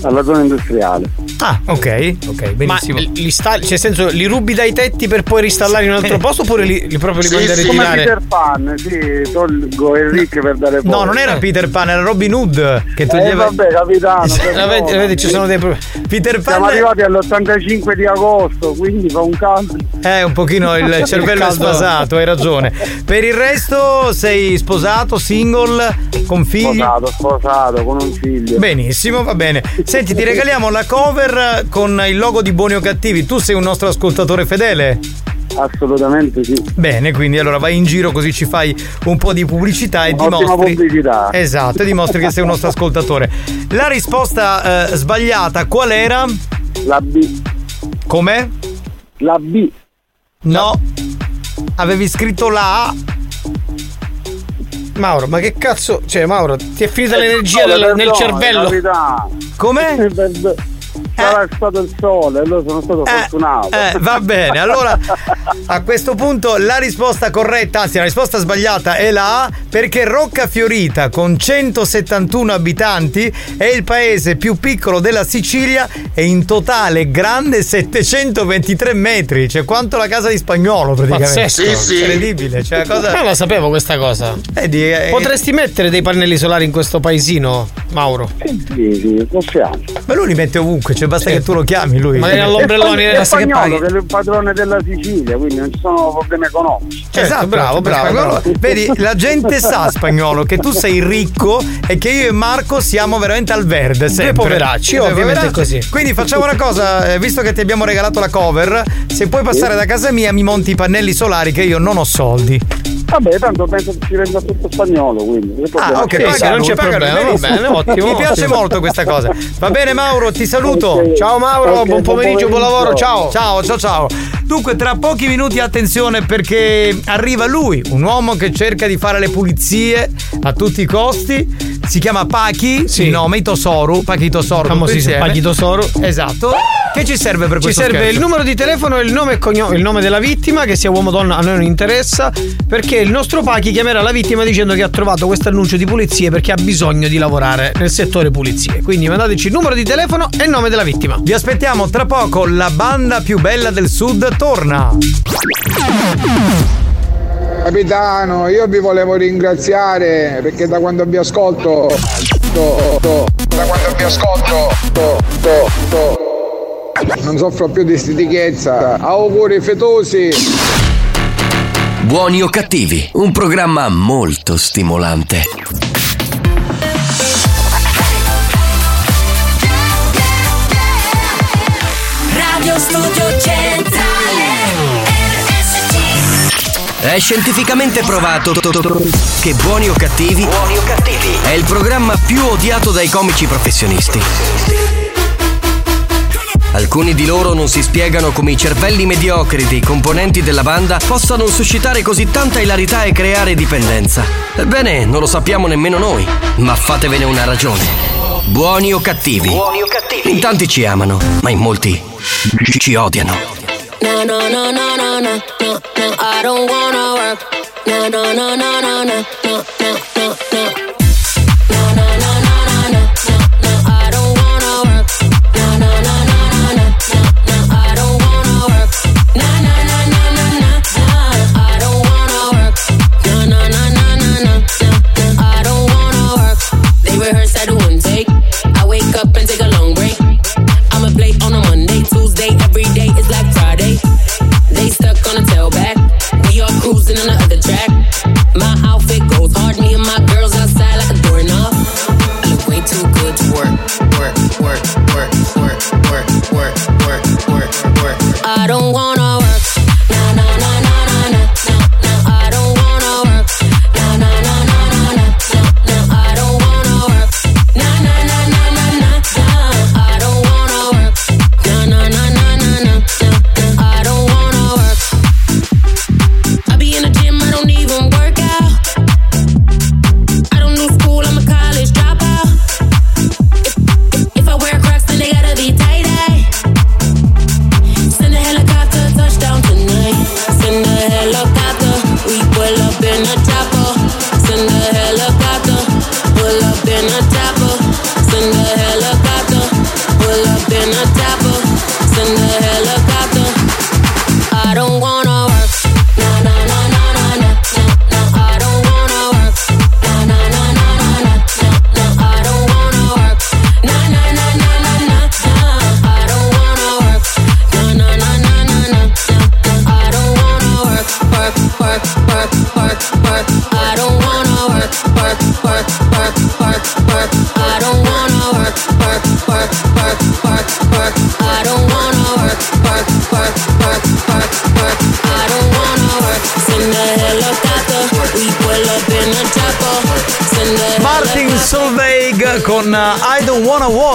Alla zona industriale. Ah, ok, ok, benissimo. Ma li installi, cioè, senso, li rubi dai tetti per poi ristallare in un altro posto oppure li, li proprio li mandi a Come ritirare? Peter Pan, sì, tolgo il Rick per dare fuoco. No, non era Peter Pan, era Robin Hood che Eh toglieva. vabbè capitano. Eh, vedi, vedi, ci sono dei problemi. Peter Pan Siamo arrivati all'85 di agosto, quindi fa un caldo. è un pochino il cervello è caldo. sfasato, hai ragione. Per il resto sei sposato, single, con figli? Sposato, sposato, con un figlio. Benissimo, va bene. Senti, ti regaliamo la cover con il logo di Buoni o Cattivi. Tu sei un nostro ascoltatore fedele? Assolutamente sì. Bene, quindi allora vai in giro così ci fai un po' di pubblicità e Ottima dimostri. pubblicità. Esatto, e dimostri che sei un nostro ascoltatore. La risposta eh, sbagliata qual era? La B. Com'è? La B. No. Avevi scritto la A. Mauro, ma che cazzo? Cioè, Mauro, ti è finita l'energia No, del- nel perdono, cervello? capitano. Sarà stato il sole, allora sono stato fortunato. Eh, va bene, allora a questo punto la risposta corretta, anzi la risposta sbagliata è la A perché Roccafiorita con 171 abitanti è il paese più piccolo della Sicilia e in totale grande 723 metri, cioè quanto la casa di spagnolo praticamente. Pazzesco. Incredibile, cioè cosa... Non la sapevo questa cosa. Vedi, eh, Potresti mettere dei pannelli solari in questo paesino, Mauro? Sì, sì, possiamo. Ma lui li mette ovunque, cioè basta che tu lo chiami lui. All'ombrellone È basta che spagnolo, che è il padrone della Sicilia, quindi non ci sono problemi economici. esatto, bravo, bravo, bravo. Vedi, la gente sa spagnolo che tu sei ricco e che io e Marco siamo veramente al verde. Sempre. poveracci, Due ovviamente è poveracci. così. Quindi facciamo una cosa, eh, visto che ti abbiamo regalato la cover, se puoi passare da casa mia mi monti i pannelli solari che io non ho soldi. Vabbè, tanto penso che ci renda tutto spagnolo, quindi. Ah, ok, paga non lui, c'è problema, va benissimo. bene, ottimo, Mi piace molto questa cosa. Va bene, Mauro, ti saluto. Ok. Ciao Mauro, Ok, buon pomeriggio, buon lavoro, ciao. Ciao, ciao, ciao. Dunque, tra pochi minuti attenzione perché arriva lui, un uomo che cerca di fare le pulizie a tutti i costi. Si chiama Pachi, Sì. il nome Itosoru, Pachi Itosoru. Pachi Itosoru. Esatto. Che ci serve per Ci questo serve scherzo? il numero di telefono e il nome e cognome, il nome della vittima, che sia uomo o donna, a noi non interessa, perché il nostro Pachi chiamerà la vittima dicendo che ha trovato questo annuncio di pulizie perché ha bisogno di lavorare nel settore pulizie. Quindi mandateci il numero di telefono e il nome della vittima. Vi aspettiamo tra poco, la banda più bella del sud torna. Capitano, io vi volevo ringraziare perché da quando vi ascolto. to- to- da quando vi ascolto. to- to- to- non soffro più di stitichezza. Auguri fetosi. Buoni o cattivi, un programma molto stimolante. Radio Studio Centrale RSC È scientificamente provato che Buoni o cattivi è il programma più odiato dai comici professionisti. Alcuni di loro non si spiegano come i cervelli mediocri dei componenti della banda possano suscitare così tanta ilarità e creare dipendenza. Ebbene, non lo sappiamo nemmeno noi, ma fatevene una ragione. Buoni o cattivi? In tanti ci amano, ma in molti ci odiano. No, no, no, no, no, no, no, no, I don't wanna work. No, no, no, no, no, no,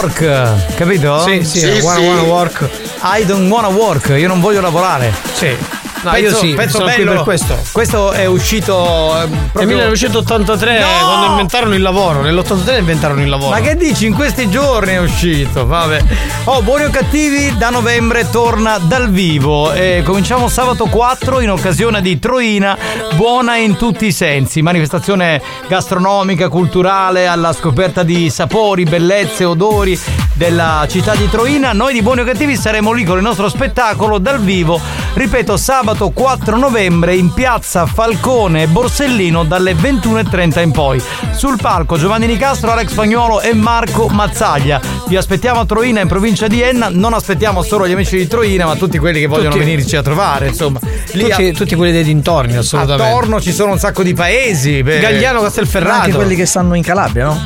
Work, capito? Sì, sì, I wanna- wanna work. I Don't Wanna Work, io non voglio lavorare. Sì. No, io sì, sono qui per questo. Questo è uscito eh, Nel proprio 1983 No! quando inventarono il lavoro, nell'83 inventarono il lavoro. Ma che dici? In questi giorni è uscito, vabbè. Oh, buoni o cattivi, da novembre torna dal vivo. E cominciamo sabato 4 in occasione di Troina, buona in tutti i sensi. Manifestazione gastronomica, culturale, alla scoperta di sapori, bellezze, odori della città di Troina. Noi di Buoni o Cattivi saremo lì con il nostro spettacolo dal vivo. Ripeto, sabato 4 novembre in piazza Falcone e Borsellino dalle 21.30 in poi. Sul palco Giovanni Nicastro, Alex Spagnuolo e Marco Mazzaglia. Vi aspettiamo a Troina in provincia di Enna. Non aspettiamo solo gli amici di Troina, ma tutti quelli che vogliono Tutti. venirci a trovare. Insomma, lì tutti, a- tutti quelli dei dintorni, assolutamente. attorno ci sono un sacco di paesi. beh. Gagliano Castelferrato. Anche quelli che stanno in Calabria, no?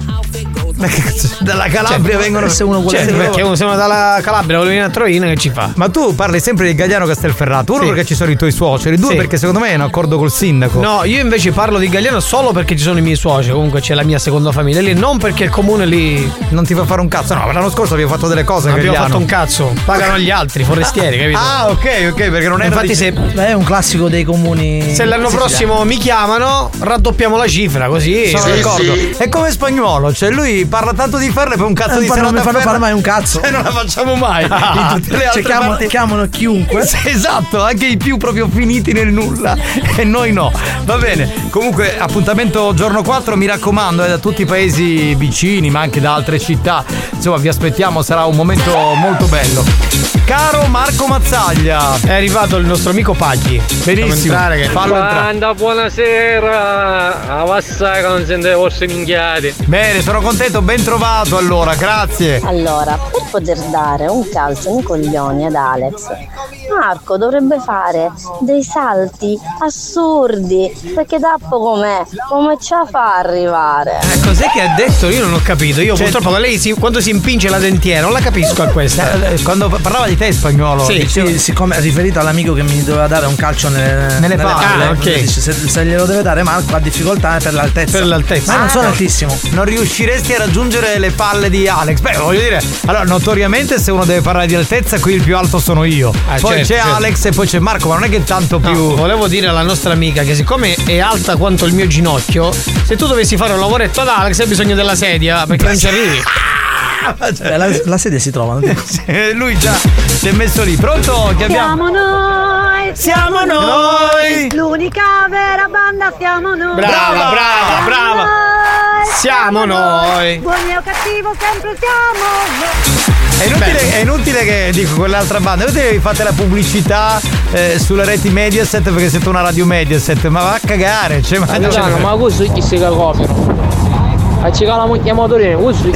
Dalla Calabria Cioè, vengono. se uno vuole Cioè, Perché uno siamo dalla Calabria, vuole venire a Troina, che ci fa? Ma tu parli sempre di Gagliano Castelferrato. Uno Sì. perché ci sono i tuoi suoceri, due Sì. perché secondo me è un accordo col sindaco. No, io invece parlo di Gagliano solo perché ci sono i miei suoceri, comunque c'è la mia seconda famiglia lì, non perché il comune lì Non ti fa fare un cazzo. No, l'anno scorso abbiamo fatto delle cose. a abbiamo fatto un cazzo, pagano gli altri, i forestieri, capito? Ah, ok, ok, perché non è Infatti se, Beh, è un classico dei comuni. se l'anno prossimo mi chiamano, raddoppiamo la cifra, così. Sono d'accordo. È come spagnolo, cioè lui parla tanto di farle poi un cazzo Eh, di non serata mi fanno fare mai un cazzo. E non la facciamo mai. In tutte le Cioè, altre chiamano, parti- chiamano chiunque. Sì, Esatto, anche i più proprio finiti nel nulla e noi no. Va bene, comunque appuntamento giorno 4, mi raccomando, è da tutti i paesi vicini, ma anche da altre città. Insomma, vi aspettiamo, sarà un momento molto bello. Caro Marco Mazzaglia, È arrivato il nostro amico Paghi. benissimo. entrare che- Fallo entrare. Buonasera! Avassai che non sente le vostre minchiate. Bene, sono contento, ben trovato allora, grazie. Allora, per poter dare un calcio nei coglioni ad Alex, Marco dovrebbe fare dei salti assurdi, perché tappo com'è, come ce la fa a arrivare? Eh, cos'è che ha detto? Io non ho capito. Io Cioè- purtroppo lei si- quando si impinge la dentiera, non la capisco a questa. Eh, Quando parlava di te spagnolo, Sì, diceva- Sì, siccome è riferito all'amico che mi doveva dare un calcio nelle, Nelle palle, ah, ok. dice, se, se glielo deve dare Marco ha difficoltà per l'altezza. Per l'altezza. Ma io non sono Ah. altissimo. non riusciresti a raggiungere le palle di Alex. Beh, voglio dire, allora, notoriamente se uno deve parlare di altezza, qui il più alto sono io. Ah, poi certo, c'è certo. Alex e poi c'è Marco, ma non è che tanto No, più. volevo dire alla nostra amica che siccome è alta quanto il mio ginocchio, se tu dovessi fare un lavoretto ad Alex hai bisogno della sedia perché non ci arrivi. Beh, la, la sedia si trova. Sì, Lui già si è messo lì. Pronto? Che abbiamo? Siamo noi! Siamo noi! L'unica vera banda siamo noi! Brava, brava, Siamo brava. Siamo noi. Buoni o cattivo sempre siamo noi! È inutile, è inutile che dico quell'altra banda, è inutile che fate la pubblicità eh, sulle reti Mediaset perché siete una radio Mediaset, ma va a cagare, cioè, ma Capitano, ma così chi si copiano? Facciamo la moglie motorina, così.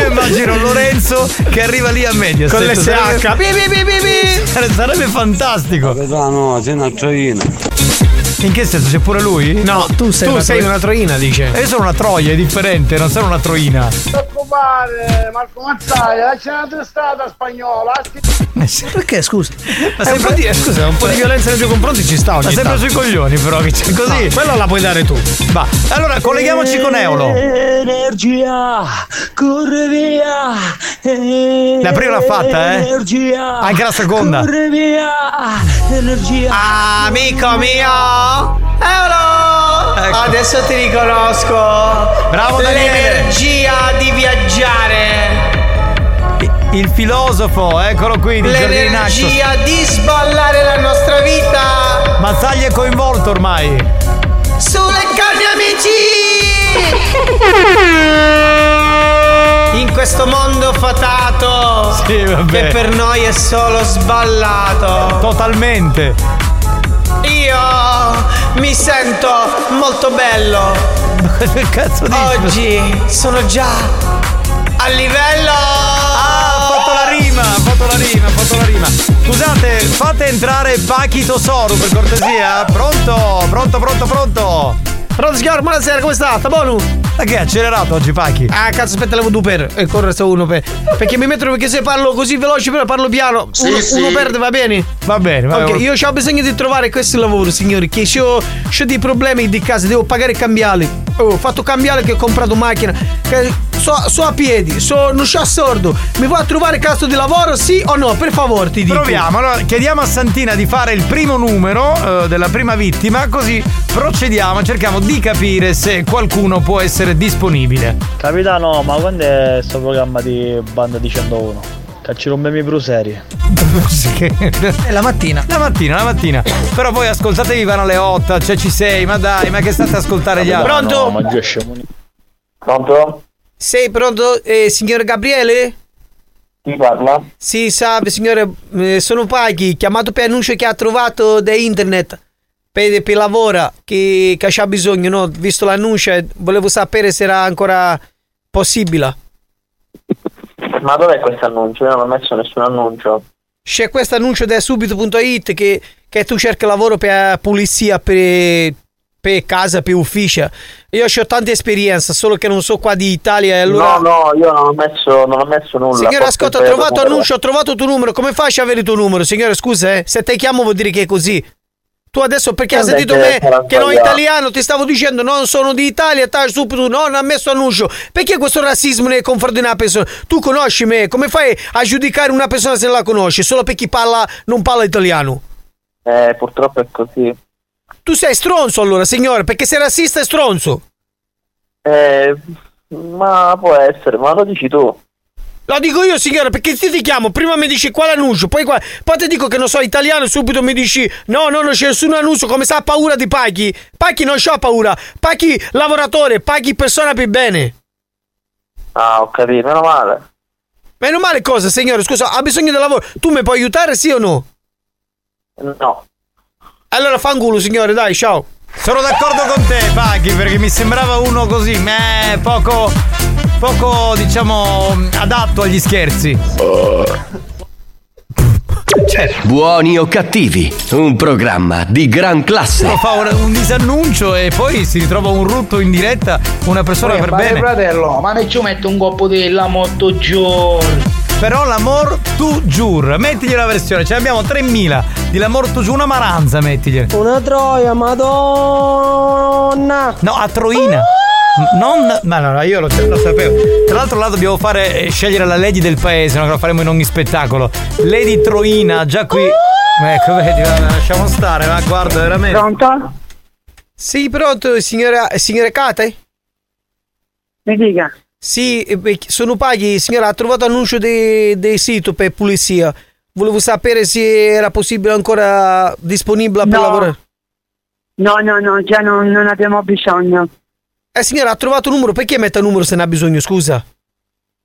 Io immagino Lorenzo che arriva lì a Mediaset Con. Sarebbe, bi, bi, bi. sarebbe fantastico. Capitano, c'è una troina. In che senso? C'è pure lui? No, tu sei, una una troina, dice. E io sono una troia, è differente, non sono una troina. preoccupare, Marco Mazzaglia, lascia una testata spagnola. Perché, scusa? Ma Eh, un po' di- eh, scusa, un po' di violenza nei tuoi confronti ci sta ogni Ma sempre tanto. sui coglioni, però, che c'è così. No, quella la puoi dare tu. Va. Allora, colleghiamoci con Eolo. Energia, corre via. La prima l'ha fatta, eh? Energia. Anche la seconda. Corre via. Energia. Amico mio! Eolo! Ecco. Adesso ti riconosco! Bravo, Daniele. L'energia di viaggiare! Il filosofo, eccolo qui, di. L'energia di sballare la nostra vita! Mazzaglia è coinvolto ormai. Sulle amici! In questo mondo fatato Sì, che per noi è solo sballato. Totalmente. Mi sento molto bello. che cazzo dici? Oggi sono già a livello. Ah, ha fatto la rima, ha fatto la rima, ha fatto la rima. Scusate, fate entrare Pachi Tosoru per cortesia. Pronto? Pronto, pronto, pronto? Pronto signor, buonasera, come sta? Sta buono? Ma che è accelerato oggi Pachi? Ah cazzo aspetta levo due per e corre sto uno per Perché mi mettono perché se parlo così veloce però parlo piano Sì, uno, sì. uno perde va bene Va bene, va Ok bene. io ho bisogno di trovare questo lavoro signori Che ho, ho dei problemi di casa devo pagare cambiarli Oh, ho fatto cambiare che ho comprato macchina. Che so, so a piedi, so, non sono sordo. Mi vuoi trovare cazzo di lavoro, sì o no? Per favore, ti dico. Proviamo, allora chiediamo a Santina di fare il primo numero eh, della prima vittima, così procediamo, cerchiamo di capire se qualcuno può essere disponibile. Capitano, ma quando è sto programma di banda di 101? Cacci rompemi più serie. È la mattina. La mattina, la mattina. Però voi ascoltatevi vanno alle 8, cioè ci sei, ma dai, ma che state a ascoltare gli altri? Pronto? ma già è scemo. Pronto? Sei pronto, eh, signor Gabriele? Chi parla? Sì, salve signore, eh, sono Paghi, chiamato per annuncio che ha trovato da internet per, per lavoro che, che c'ha bisogno, no? Visto l'annuncio, eh, volevo sapere se era ancora possibile. Ma dov'è questo annuncio? Io non ho messo nessun annuncio. C'è questo annuncio da subito.it che, che tu cerchi lavoro per pulizia, per, per casa, per ufficio. Io ho tanta esperienza, solo che non so qua di Italia e allora... No, no, io non ho messo, non ho messo nulla. Signore, ascolta, ho trovato annuncio, ho trovato il tuo numero. Come fai a avere il tuo numero? Signore, scusa, eh. Se te chiamo vuol dire che è così. Tu adesso perché hai sentito me che non italiano, ti stavo dicendo non sono di Italia, tai subito, no, non ha messo annuncio. Perché questo razzismo nei confronti di una persona? Tu conosci me, come fai a giudicare una persona se non la conosci? Solo per chi parla, non parla italiano. Eh, purtroppo è così. Tu sei stronzo allora, signore, perché sei razzista e stronzo. Eh, ma può essere, ma lo dici tu. Lo dico io, signore, perché ti ti chiamo, prima mi dici quale annuncio, poi, qua, poi ti dico che non so italiano, subito mi dici no, no, non c'è nessun annuncio, come sa ha paura di paghi. Paghi non c'ha paura, paghi lavoratore, paghi persona per bene. Ah, ho capito, meno male. Meno male cosa, signore, scusa, ha bisogno di lavoro, tu mi puoi aiutare sì o no? No. Allora fanculo, signore, dai, ciao. Sono d'accordo con te, Paghi, perché mi sembrava uno così, meh, poco, poco, diciamo, adatto agli scherzi. Cioè, Buoni o cattivi, un programma di gran classe. uno fa un, un disannuncio e poi si ritrova un rutto in diretta, una persona per bene. fratello, ma ne ci metto un coppo della motto giorno. Però l'amor tu giur, mettigli la versione, ce ne abbiamo 3000 di l'amor tu giur, una maranza mettigli. Una troia, madonna. No, a Troina. M- Non, ma no, no, io lo, lo sapevo. Tra l'altro, là dobbiamo fare eh, scegliere la lady del paese, no? Che lo faremo in ogni spettacolo. Lady Troina, già qui. Ecco, vedi, va, lasciamo stare, ma guarda, veramente. Pronto? Sì, pronto, signora, signora Kate? Mi dica. Sì, eh, sono Paghi, signora, ha trovato annuncio del de sito per pulizia. Volevo sapere se era possibile ancora disponibile per No. lavorare. No, no, no, già non, non abbiamo bisogno. Eh, signora, ha trovato un numero, perché mette un numero se ne ha bisogno, scusa?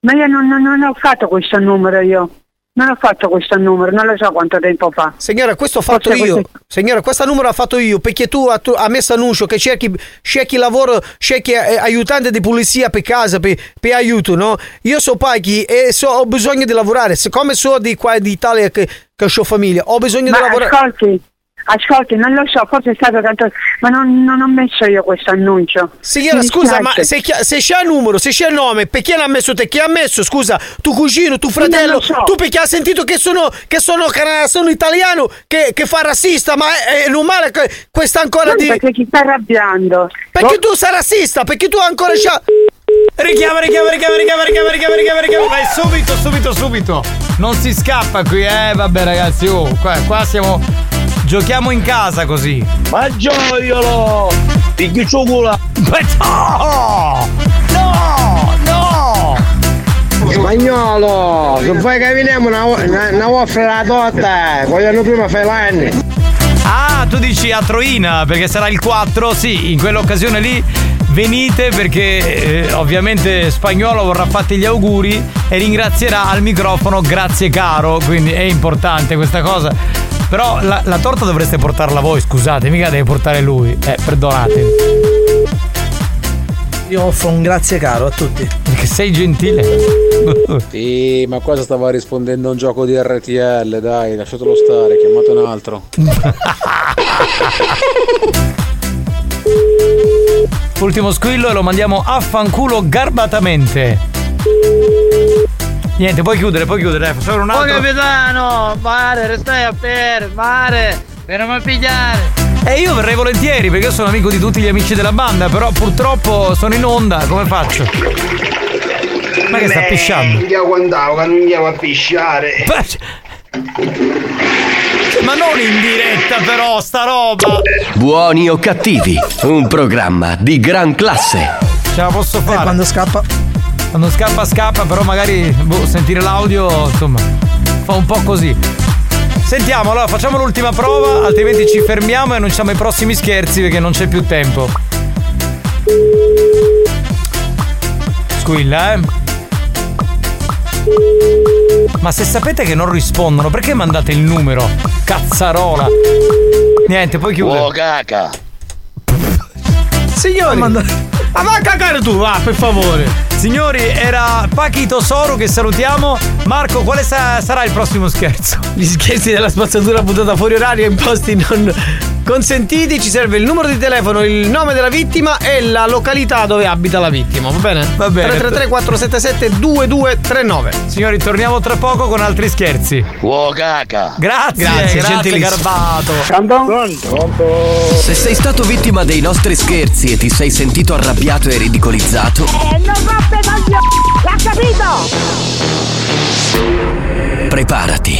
Ma io non, non- non ho fatto questo numero io. Non ho fatto questo numero, non lo so quanto tempo fa. Signora, questo ho fatto Forse io. questo- Signora, questo numero ho fatto io perché tu ha, tu- ha messo annuncio che cerchi, cerchi lavoro, cerchi eh, aiutante di pulizia per casa, per, per aiuto, no? Io so Paghi e so, ho bisogno di lavorare. Siccome so di qua di Italia che, che ho famiglia, ho bisogno Ma di lavorare. ascolti, ascolti, non lo so, forse è stato tanto... Ma non, non ho messo io questo annuncio. Signora, Mi scusa, ma se, chi- se c'è il numero, se c'è il nome, perché l'ha messo te? Chi ha messo? Scusa, tu cugino, tu fratello, so. tu perché ha sentito che sono, che sono, sono italiano, che, che fa razzista, ma è, è normale che questa ancora Non di... perché ci sta arrabbiando. Perché tu sei razzista, perché tu ancora c'ha... Richiama, richiama, richiama, richiama, richiama, richiama, richiama, richiama. Vai subito, subito, subito. Non si scappa qui, eh. Vabbè, ragazzi, oh, qua, qua siamo. Giochiamo in casa così. Ma gioiolo! Picchi! Ma no! No! No! Spagnolo, se fai che veniamo una, una, una offre la torta, vogliono prima fai l'anni. Ah, tu dici a Troina perché sarà il 4? Sì, in quell'occasione lì venite perché eh, ovviamente Spagnolo vorrà fatti gli auguri e ringrazierà al microfono grazie caro, quindi è importante questa cosa. Però la, la torta dovreste portarla voi, scusate, mica deve portare lui. Eh, perdonatemi. Io offro un grazie caro a tutti. Perché sei gentile. Sì, ma qua stava rispondendo a un gioco di RTL, dai, lasciatelo stare, chiamate un altro. Ultimo squillo e lo mandiamo a fanculo garbatamente. Niente, puoi chiudere, puoi chiudere, dai, facciamo un Oh altro. capitano, mare, restai a per, mare, per non pigliare. E io verrei volentieri perché io sono amico di tutti gli amici della banda, però purtroppo sono in onda, come faccio? Ma che sta pisciando? Io guardavo che non andiamo a pisciare. Ma non in diretta però, sta roba! Buoni o cattivi, un programma di gran classe. Ce la posso fare. quando scappa? Quando scappa scappa, però magari boh, sentire l'audio, insomma, fa un po' così. Sentiamo, allora facciamo l'ultima prova, altrimenti ci fermiamo e annunciamo i prossimi scherzi perché non c'è più tempo. Squilla, eh. Ma se sapete che non rispondono, perché mandate il numero? Cazzarola. Niente, poi chiude. Oh caca. Signori, ma va a cagare tu, va, per favore. Signori, era Pachi Tosoro che salutiamo. Marco, quale sa- sarà il prossimo scherzo? Gli scherzi della spazzatura buttata fuori orario in posti non consentiti. Ci serve il numero di telefono, il nome della vittima e la località dove abita la vittima, va bene? Va bene. 333 477 2239. Signori, torniamo tra poco con altri scherzi. Oh caca. Grazie, Grazie, grazie. Garbato. Se sei stato vittima dei nostri scherzi e ti sei sentito arrabbiato e ridicolizzato, Eh, non rompe coglioni! L'ha capito? preparati.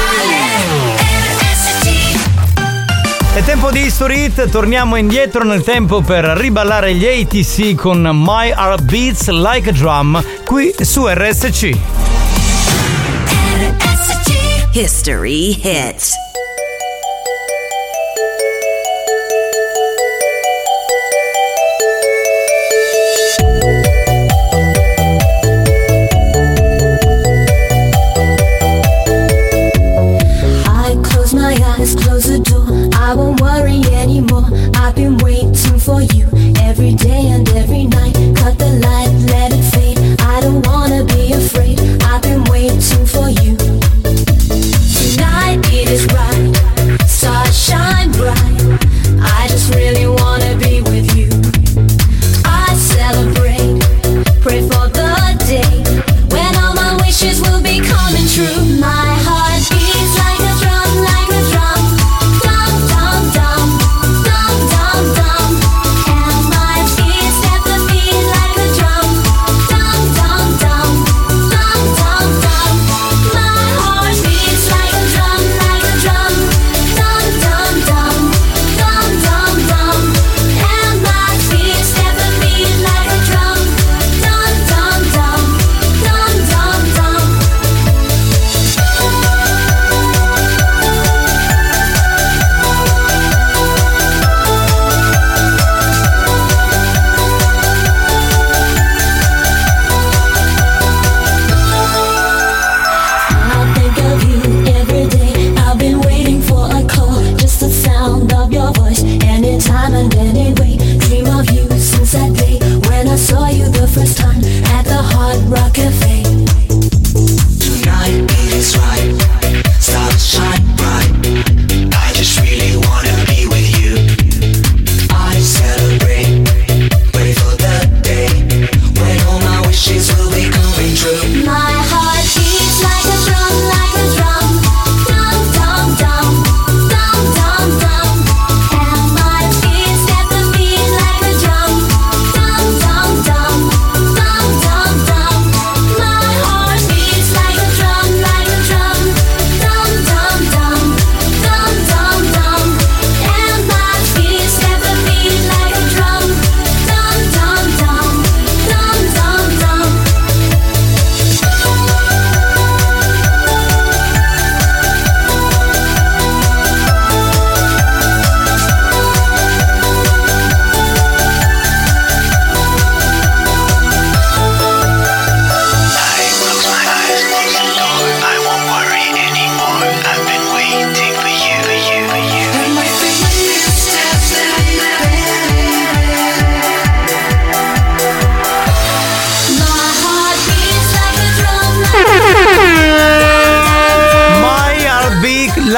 È tempo di History Hit, torniamo indietro nel tempo per riballare gli ATC con My Heart Beats Like a Drum qui su RSC. History Hits for you every day and every night.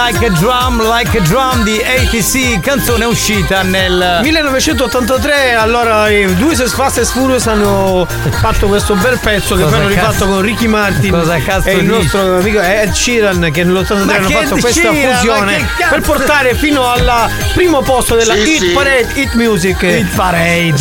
Like a Drum, Like a Drum di ATC, canzone uscita nel 1983, allora i due Se Fast and Furious hanno fatto questo bel pezzo che poi hanno rifatto cazzo- con Ricky Martin cosa cazzo e il dici? nostro amico Ed Sheeran che nell'83 Ma hanno fatto questa Sheeran? Fusione per portare fino al primo posto della Sì, Hit sì. Parade Hit Music Hit Parade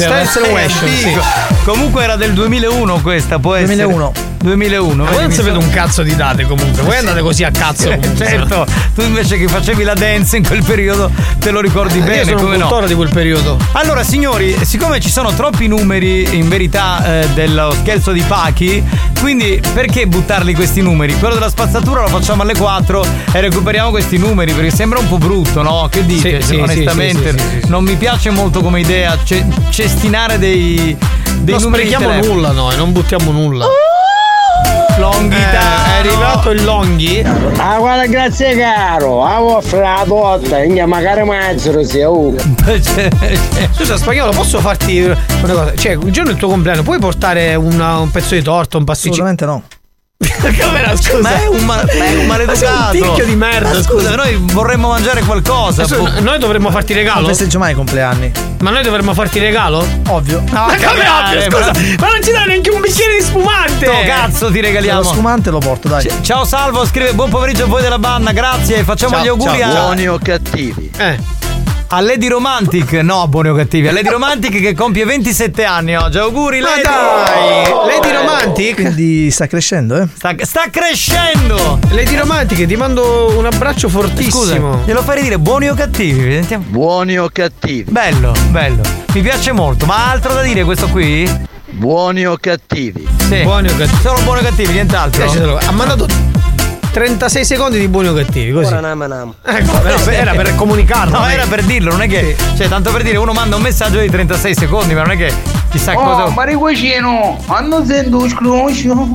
Ovation, sei sì. Comunque era del 2001 questa, può essere 2001. 2001. Ma voi non sapete sono- un cazzo di date comunque, voi andate così a cazzo comunque. certo, tu invece che facevi la dance in quel periodo te lo ricordi Io bene, sono un come no? di quel periodo. Allora signori, siccome ci sono troppi numeri in verità eh, dello scherzo di Pachi, quindi perché buttarli questi numeri? Quello della spazzatura lo facciamo alle 4 e recuperiamo questi numeri perché sembra un po' brutto, no? Che dite? Sì, sì, Onestamente sì, non mi piace molto come idea ce- cestinare dei, dei non numeri telefono. nulla noi, non buttiamo nulla. Longhità. è arrivato il Longhi. Ah, guarda, grazie caro. Ah, offre la torta. Inga, magari mazzero sia uh. Scusa, spagnolo, posso farti una cosa? Cioè, il giorno del tuo compleanno, puoi portare una- un pezzo di torta, un pasticcino? Assolutamente no. Come no, scusa? Ma è un, ma- ma è un maleducato. un ticchio di merda, Ma scusa, noi vorremmo mangiare qualcosa. Adesso boh. noi dovremmo farti regalo? Non festeggio mai i compleanni. Ma noi dovremmo farti regalo? Ovvio. ma come ovvio, scusa? ma- Ma non ci dai neanche un bicchiere di spumante! Sto cazzo ti regaliamo. Lo spumante lo porto, dai. C- Ciao Salvo, scrive buon pomeriggio a voi della banda, grazie, facciamo Ciao, gli auguri ciao. a Buoni o cattivi? Eh. A Lady Romantic, no, buoni o cattivi, a Lady Romantic che compie 27 anni oggi. Auguri Ma Lady. dai! Lady Romantic? Quindi sta crescendo, eh? Sta, sta crescendo. Lady Romantic, ti mando un abbraccio Scusa, fortissimo. glielo farei dire buoni o cattivi? Sentiamo. Buoni o cattivi? Bello, bello. Mi piace molto. Ma altro da dire questo qui? Buoni o cattivi? Sì. Buoni o cattivi? Solo buoni o cattivi, nient'altro. Ha mandato 36 secondi di buoni o cattivi, così. Ecco, no, era per comunicarlo. No, era per dirlo, non è che. Cioè, tanto per dire, uno manda un messaggio di 36 secondi, ma non è che chissà cosa. Oh, maricucino, quando sento scroscio,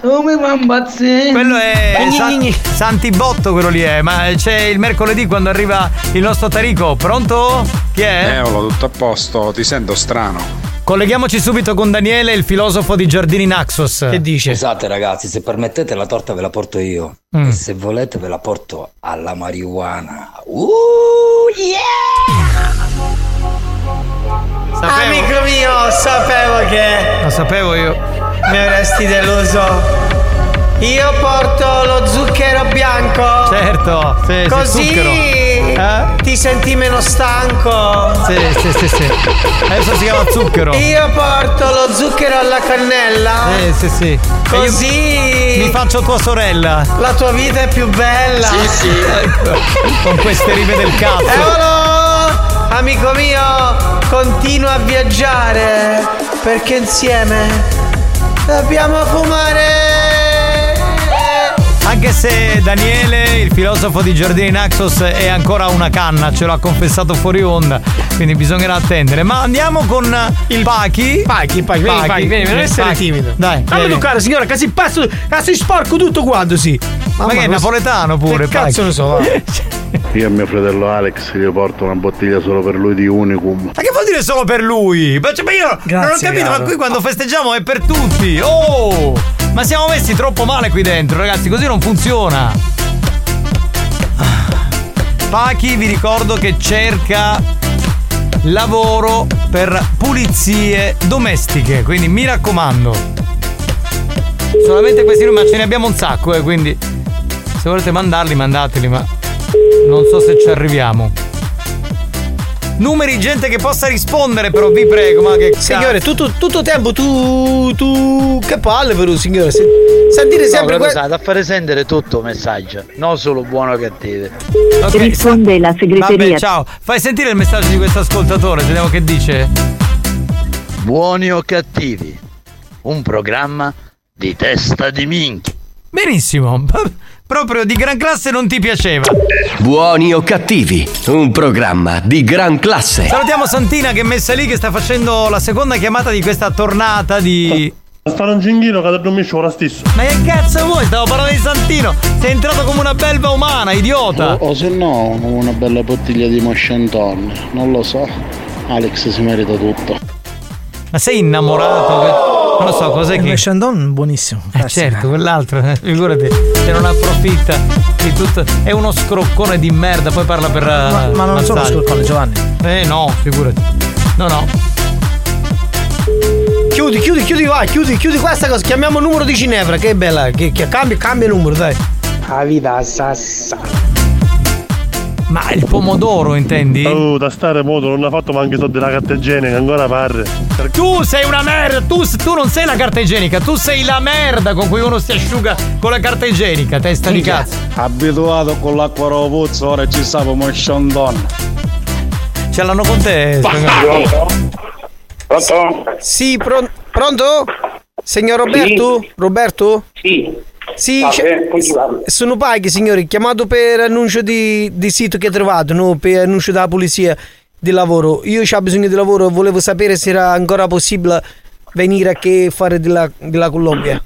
come mi impazzire. Quello è Gni, San-. Santibotto quello lì è, ma c'è il mercoledì quando arriva il nostro Tarico. Pronto? Chi è? Eolo, tutto a posto, ti sento strano. Colleghiamoci subito con Daniele, il filosofo di Giardini Naxos. Che dice? Scusate ragazzi, se permettete la torta ve la porto io. Mm. E se volete ve la porto alla marijuana. Uh, Sapevo. Amico mio, sapevo che Lo sapevo io. mi avresti deluso. Io porto lo zucchero bianco. Certo, sì, sì, Così zucchero. Eh? ti senti meno stanco. Sì, sì, sì, sì. Adesso si chiama zucchero. Io porto lo zucchero alla cannella. Sì, sì, sì. Così mi faccio tua sorella. la tua vita è più bella. Sì, sì. Ecco, con queste rime del cazzo. Eolo, amico mio, continua a viaggiare perché insieme dobbiamo fumare. Anche se Daniele, il filosofo di Giardini Naxos, è ancora una canna, ce l'ha confessato fuori onda, quindi bisognerà attendere. Ma andiamo con il Pachi. Pachi, Pachi, vieni, Pachi, vieni, non essere timido. Dai, Fammi vieni. toccare, signora, che si passa, che si sporco tutto quanto, sì. Ma che è napoletano pure, Che cazzo Pachi. ne so, va. Io a mio fratello Alex gli porto una bottiglia solo per lui di Unicum. Ma che vuol dire solo per lui? Ma, cioè, ma io non ho Grazie, capito, ma caro. qui quando festeggiamo è per tutti. Oh! Ma siamo messi troppo male qui dentro, ragazzi, così non funziona. Pachi, vi ricordo che cerca lavoro per pulizie domestiche, quindi mi raccomando. Solamente questi ma ce ne abbiamo un sacco, eh, quindi se volete mandarli, mandateli, ma non so se ci arriviamo. Numeri, gente che possa rispondere, però vi prego, ma che Signore, tutto, tutto tempo tu, tu. Che palle per un signore. Se, sentire sempre no, que- sai, da fare sentire tutto il messaggio, non solo buono o cattivo. Risponde la segreteria. Vabbè, ciao. Fai sentire il messaggio di questo ascoltatore, vediamo che dice. Buoni o cattivi? Un programma di testa di minchia. Benissimo. Proprio di gran classe non ti piaceva. Buoni o cattivi, un programma di gran classe. Salutiamo Santina che è messa lì che sta facendo la seconda chiamata di questa tornata di. Sta un cinghino che ti dormisce ora stesso. Ma che cazzo vuoi? Stavo parlando di Santino. Sei entrato come una belva umana, idiota. O, o se no, una bella bottiglia di Moscenton. Non lo so. Alex si merita tutto. Ma sei innamorato? Non lo so, cos'è Il che. Meshandon buonissimo. Eh, certo, quell'altro, eh, figurati, se non approfitta di tutto. È uno scroccone di merda, poi parla per. Ma, ma non sono scroccone, Giovanni. Eh no, figurati. No, no. Chiudi, chiudi, chiudi, vai, chiudi, chiudi questa cosa. Chiamiamo il numero di Ginevra, che è bella. Che, che cambia, cambia il numero, dai. La vita sassa. Ma il pomodoro, intendi? Oh, da stare modo, non ha fatto manco i soldi della carta igienica, ancora parre. Tu sei una merda, tu, tu non sei la carta igienica, tu sei la merda con cui uno si asciuga con la carta igienica, testa di cazzo. Abituato con l'acqua rovuzza, ora ci stavo Meshandon. Ce l'hanno con te. Pronto? Sì, pron- pronto? Signor Roberto? Roberto? Sì. Sì, Va c'è- bene, continuiamo. sono Paghi, signori, chiamato per annuncio di, di sito che ha trovato, no? Per annuncio della polizia di lavoro. Io ho bisogno di lavoro e volevo sapere se era ancora possibile venire a che fare della, della colloquia.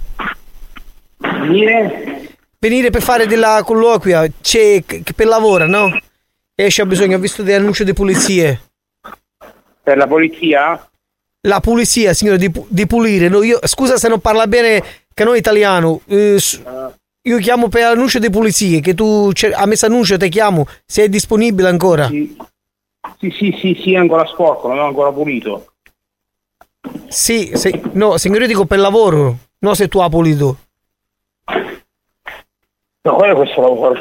Venire? Venire per fare della colloquia, c'è per lavoro, no? E c'ho bisogno, ho visto degli annunci di pulizie. Per la polizia? La pulizia, signore, di, di pulire. no? Io, scusa se non parla bene che noi italiano. eh, io chiamo per annuncio di pulizie, che tu ha messo annuncio, te chiamo, se è disponibile ancora. Sì, sì, sì, sì, è ancora sporco, non è ancora pulito. Sì, se- no, signore, dico per lavoro, no se tu ha pulito. No, qual è questo lavoro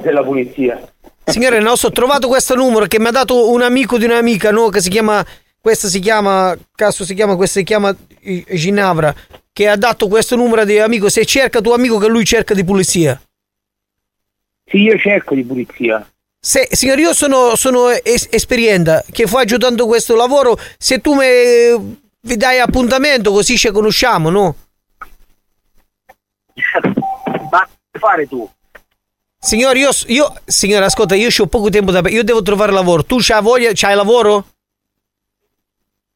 della, polizia? Signore, no, ho trovato questo numero che mi ha dato un amico di un'amica, no, che si chiama, questa si chiama, cazzo si chiama, questa si chiama eh, Ginavra, che ha dato questo numero di amico, se cerca tuo amico che lui cerca di pulizia. Sì, io cerco di pulizia. Se, signore, io sono, sono es- esperiente che sto aiutando questo lavoro. Se tu mi vi dai appuntamento così ci conosciamo, no? Ma che fare tu? Signore, io, io signore, ascolta, io ho poco tempo da io devo trovare lavoro. Tu c'hai voglia, c'hai lavoro?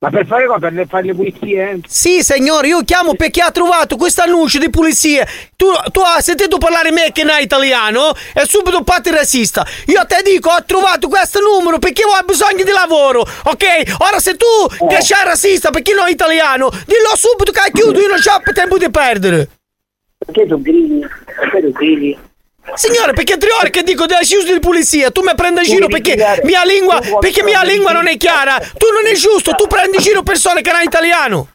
Ma per fare cosa? Per fare le pulizie? Sì, signore, io chiamo perché ha trovato questo annuncio di pulizia. Tu, tu hai sentito parlare me che non è italiano e subito parti razzista. Io te dico, ho trovato questo numero perché ho bisogno di lavoro, ok? Ora se tu che sei razzista perché non è italiano, dillo subito che chiudo, io non ho tempo di perdere. Perché tu gridi? Perché tu gridi? Signore, perché tre ore che dico della chiusa di pulizia, tu mi prendi in giro perché mia lingua, perché mia lingua non è chiara. Tu non è giusto, tu prendi in giro persone che non è italiano.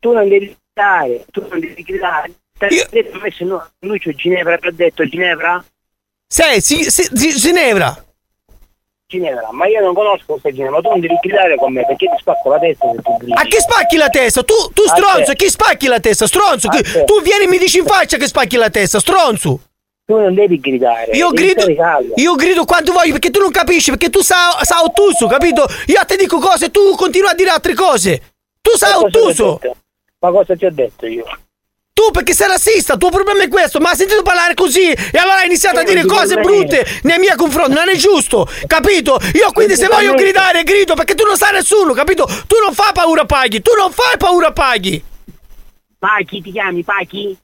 Tu non devi gridare, tu non devi gridare. Detto, messo no, lui c'è Ginevra, ti ha detto Ginevra? Sei, si, si, si- Ginevra. Ginevra, ma io non conosco questa Ginevra, ma tu non devi gridare con me perché ti spacco la testa se tu gridi. A chi spacchi la testa? Tu, tu stronzo, chi spacchi la testa? Stronzo, chi- tu vieni e mi dici in faccia che spacchi la testa, stronzo. Tu non devi gridare. Io devi grido, io grido quanto voglio perché tu non capisci, perché tu sei sa ottuso, capito? Io te dico cose e tu continui a dire altre cose. Tu ti ho ottuso. Ma cosa ti ho detto io? Tu perché sei razzista, il tuo problema è questo, ma hai sentito parlare così e allora hai iniziato a Eh, dire ti cose brutte nei miei confronti, non è giusto, capito? Io quindi ti se voglio gridare grido perché tu non sai nessuno, capito? Tu non fai paura paghi, tu non fai paura paghi. Pachi, ti chiami Pachi?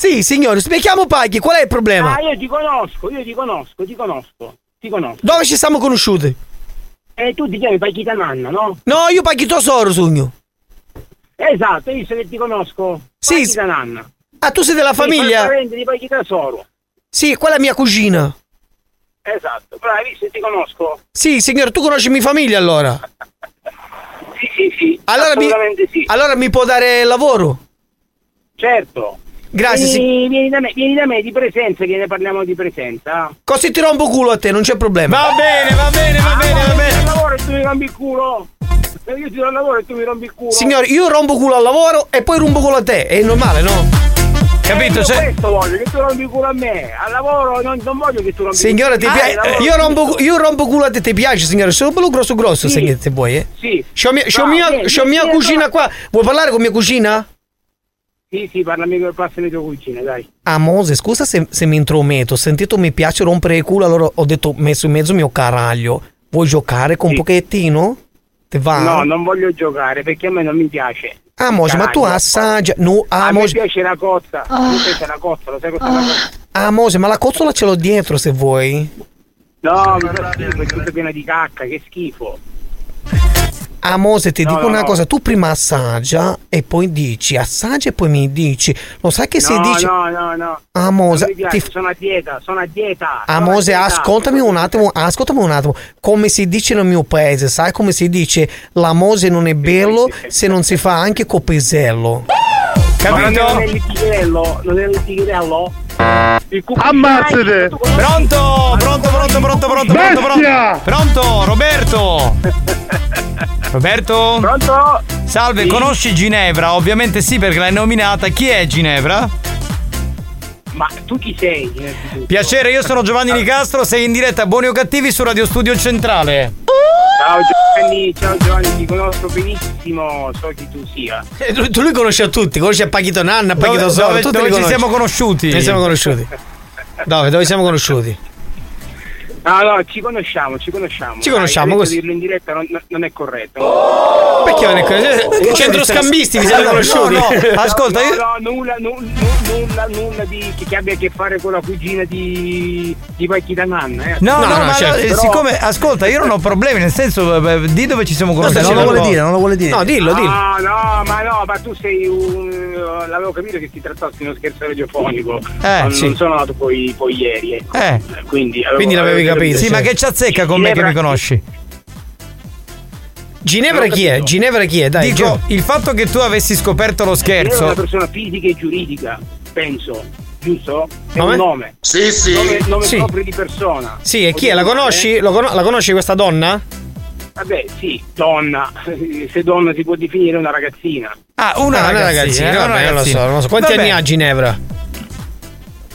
Sì, signore, mi chiamo Paghi, qual è il problema? Ah, io ti conosco, io ti conosco, ti conosco, ti conosco. Dove ci siamo conosciuti? E tu ti chiami Pachita Nanna, no? No, io Paghi Tosoro, sogno. Esatto, io so che ti conosco. Sì, Pachita Nanna. Ah, tu sei della famiglia? parente di Pachita Soro. Sì, quella è mia cugina. Esatto, però hai visto, ti conosco. Sì, signore, tu conosci mia famiglia allora? Sì, sì, sì. Allora mi, sì. allora mi può dare lavoro? Certo. Grazie, sì. vieni, vieni da me, vieni da me di presenza, che ne parliamo di presenza. Così ti rompo culo a te, non c'è problema. Va bene, va bene, va bene, va Io ti do bene. il lavoro e tu mi rompi il culo. Io ti do il lavoro e tu mi rompi il culo. Signore, io rompo culo al lavoro e poi rompo culo a te, è normale, no? Capito? Eh, io Cioè- questo voglio, che tu rompi culo a me. Al lavoro non, non voglio che tu rompi ti culo. piace? Ah, al lavoro io, rompo, io rompo culo a te, ti piace, signore? Sono bello grosso grosso, Sì. se, vuoi, eh. Sì. C'ho mia, c'ho No, mia, vieni, c'ho vieni, mia vieni, cugina no. qua. Vuoi parlare con mia cugina? Sì, sì, parlami con passami tua cugina, dai. Ah, Mose, scusa se, se mi intrometto. Ho sentito mi piace rompere il culo, allora ho detto messo in mezzo mio caraglio. Vuoi giocare con un pochettino? Ti va? No, non voglio giocare perché a me non mi piace. Ah, Mose, ma tu assaggia. No, ah, a me Mose. piace la cozza. A me piace la cozza, lo sai cos'è la cozza? Ah, Mose, ma la cozzola ce l'ho dietro se vuoi. No, mi schifo, è tutta piena di cacca, che schifo. Amose, ti No, dico no, una no. cosa, tu prima assaggia e poi dici, assaggia e poi mi dici. Lo sai che se no, dici... no, no, no. Amose, piace, ti- sono a dieta, sono a dieta. Amose, a dieta. ascoltami un attimo, ascoltami un attimo. Come si dice nel mio paese, sai come si dice? L'amose non è bello se non si fa anche col pisello. Ma non è- Capito? non è il tigherello, non è il cucchiaio, Ammazzate! Pronto, pronto, pronto, pronto, pronto, pronto, Bestia! pronto, pronto, Roberto. Roberto? Pronto? Salve, Sì. conosci Ginevra? Ovviamente sì, perché l'hai nominata. Chi è Ginevra? Ma tu chi sei? Piacere, io sono Giovanni Nicastro, sei in diretta a Buoni o Cattivi su Radio Studio Centrale. Ciao Giovanni, ciao Giovanni, ti conosco benissimo, so chi tu sia. Eh, Tu, tu li conosci a tutti, conosci a Pachito Nanna, a Dove- Pachito Solo, dove- tutti dove li ci conosci. siamo conosciuti? Ci siamo conosciuti. Dove? Dove siamo conosciuti? No, no, ci conosciamo, ci conosciamo. Ci conosciamo, Dai, così. dirlo in diretta non, non è corretto. Perché non è così? Centro scambisti vi siete No, conosciuti? no, ascolta, no, io- no, nulla, nu- nu- nulla, nulla di, che abbia a che fare con la cugina di, di Pachita Nanna. Eh. No, no, No, no, ma certo. eh, Però- siccome, ascolta, io non ho problemi, nel senso, eh, di dove ci siamo conosciuti. non lo vuole dire, non lo vuole dire. No, dillo, dillo. No, no, ma no, ma tu sei un. L'avevo capito che si trattasse di uno scherzo radiofonico. Eh, non, sì. non sono nato poi, poi ieri. ecco. Eh. Quindi, avevo- Quindi l'avevi capito, Sì, ma che c'azzecca con me che mi conosci? Ginevra chi è? Ginevra chi è? Dai, Dico, Gio- il fatto che tu avessi scoperto lo Io ero una scherzo. persona fisica e giuridica, penso, giusto? È Come? un nome. Sì, sì. Nome, nome Sì. proprio di persona. Sì, e chi è? La conosci? eh? Lo cono- la conosci questa donna? Vabbè, sì, donna. Se donna si può definire una ragazzina. Ah, una Ah, ragazzina. una vabbè, non lo so, ragazzina. non lo so. Quanti Vabbè. anni ha Ginevra?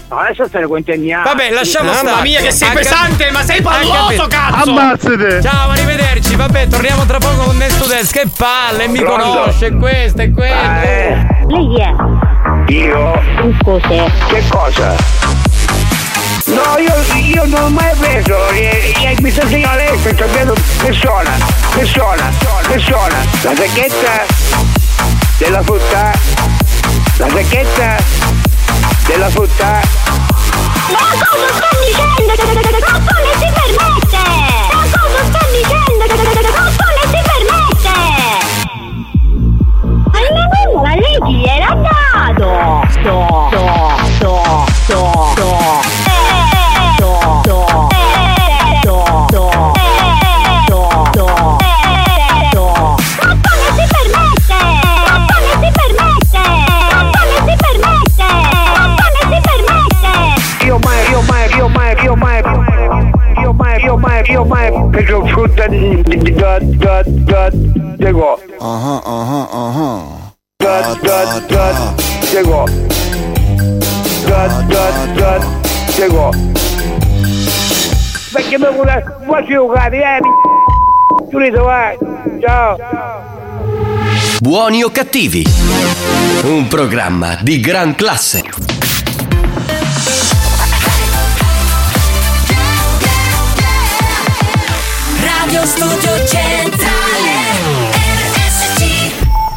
No, stare quanti anni ha. Vabbè, lasciamo Mamma stare. mia, che sei Ha pesante, ma sei palloso, cazzo! Ammazzate! Ciao, arrivederci. Vabbè, torniamo tra poco con Dance to Dance. Che palle, mi Pronto? conosce questo e quello. Eh, Lei è io? un cos'è? Che cosa? No, io, io non ho mai preso, eh, eh, mi sta insegnando lei, sto capendo persona, persona, persona, la sacchetta della frutta, la sacchetta della frutta, Ma cosa sta dicendo? Ma come si permette? Ma cosa sta dicendo? Ma come si permette? Ma la lei chi era dato? Da, Diego, Ah, ah, ah, da, da, da, Diego, da, da, da, Diego. Perché mi vuole, vuoi giocare, eh? Giulito, vai, ciao. Buoni o cattivi? Un programma di gran classe. Radio Studio RSC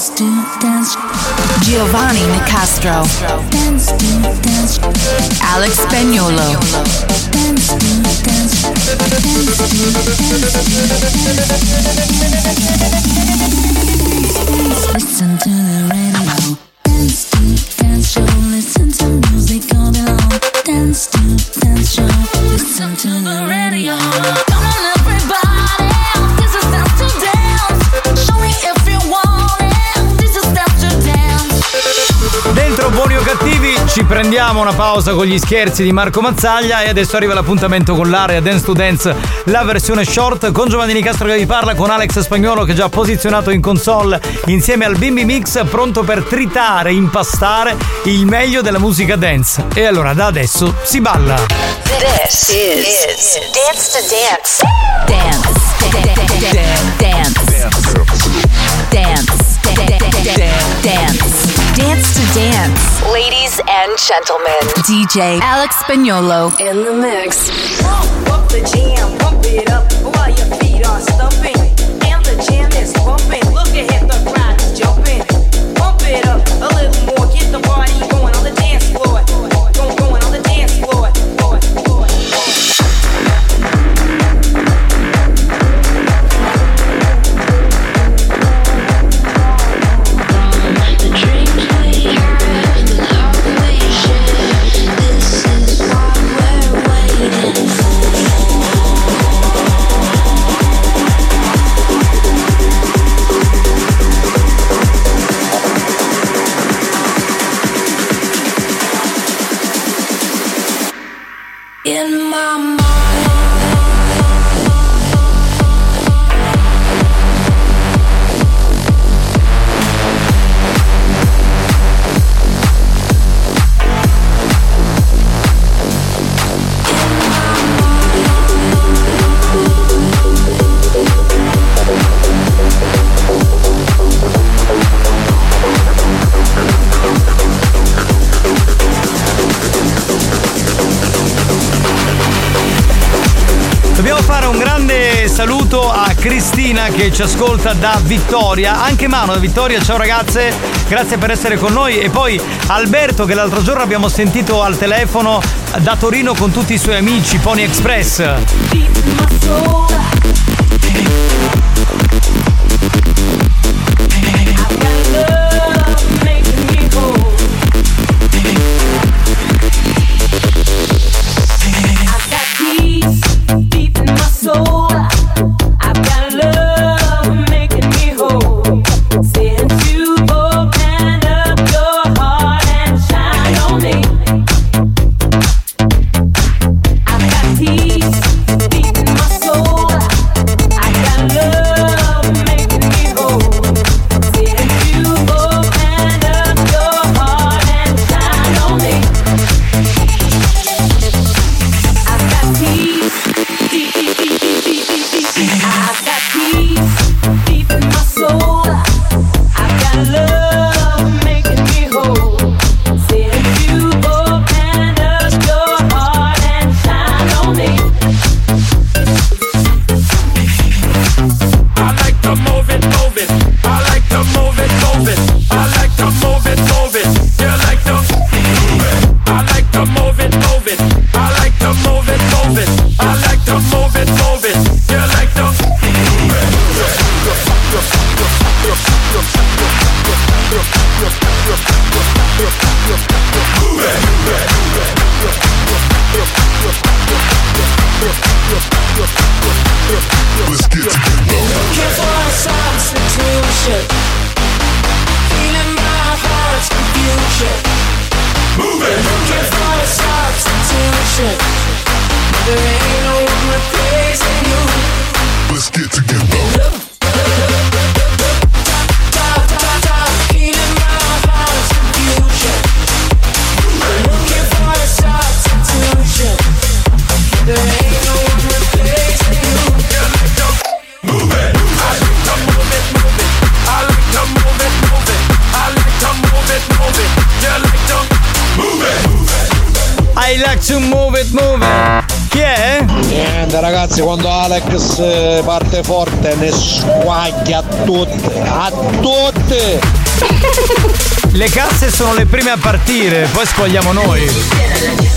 Dance to Dance. Giovanni Nicastro. Dance to Dance. Alex Spagnolo. Dance to Dance. Listen to the radio. Dance to Dance show Listen to music all day long. Dance to Dance show Listen to the radio ci prendiamo una pausa con gli scherzi di Marco Mazzaglia e adesso arriva l'appuntamento con l'area Dance to Dance, la versione short con Giovanni Nicastro che vi parla, con Alex Spagnolo che è già posizionato in console insieme al Bimbi Mix pronto per tritare, impastare il meglio della musica dance. E allora da adesso si balla. This is, Dance to Dance. Dance. Dance. Dance. Dance. Dance. Dance to dance. Ladies and gentlemen, DJ Alex Spagnolo in the mix. Pump up the jam, pump it up while your feet are stumping. And the jam is pumping. Look ahead, the crowd is jumping. Pump it up a little more, get the party going. Cristina che ci ascolta da Vittoria, anche Mano da Vittoria, ciao ragazze, grazie per essere con noi. E poi Alberto che l'altro giorno abbiamo sentito al telefono da Torino con tutti i suoi amici Pony Express. le prime a partire, poi scogliamo noi.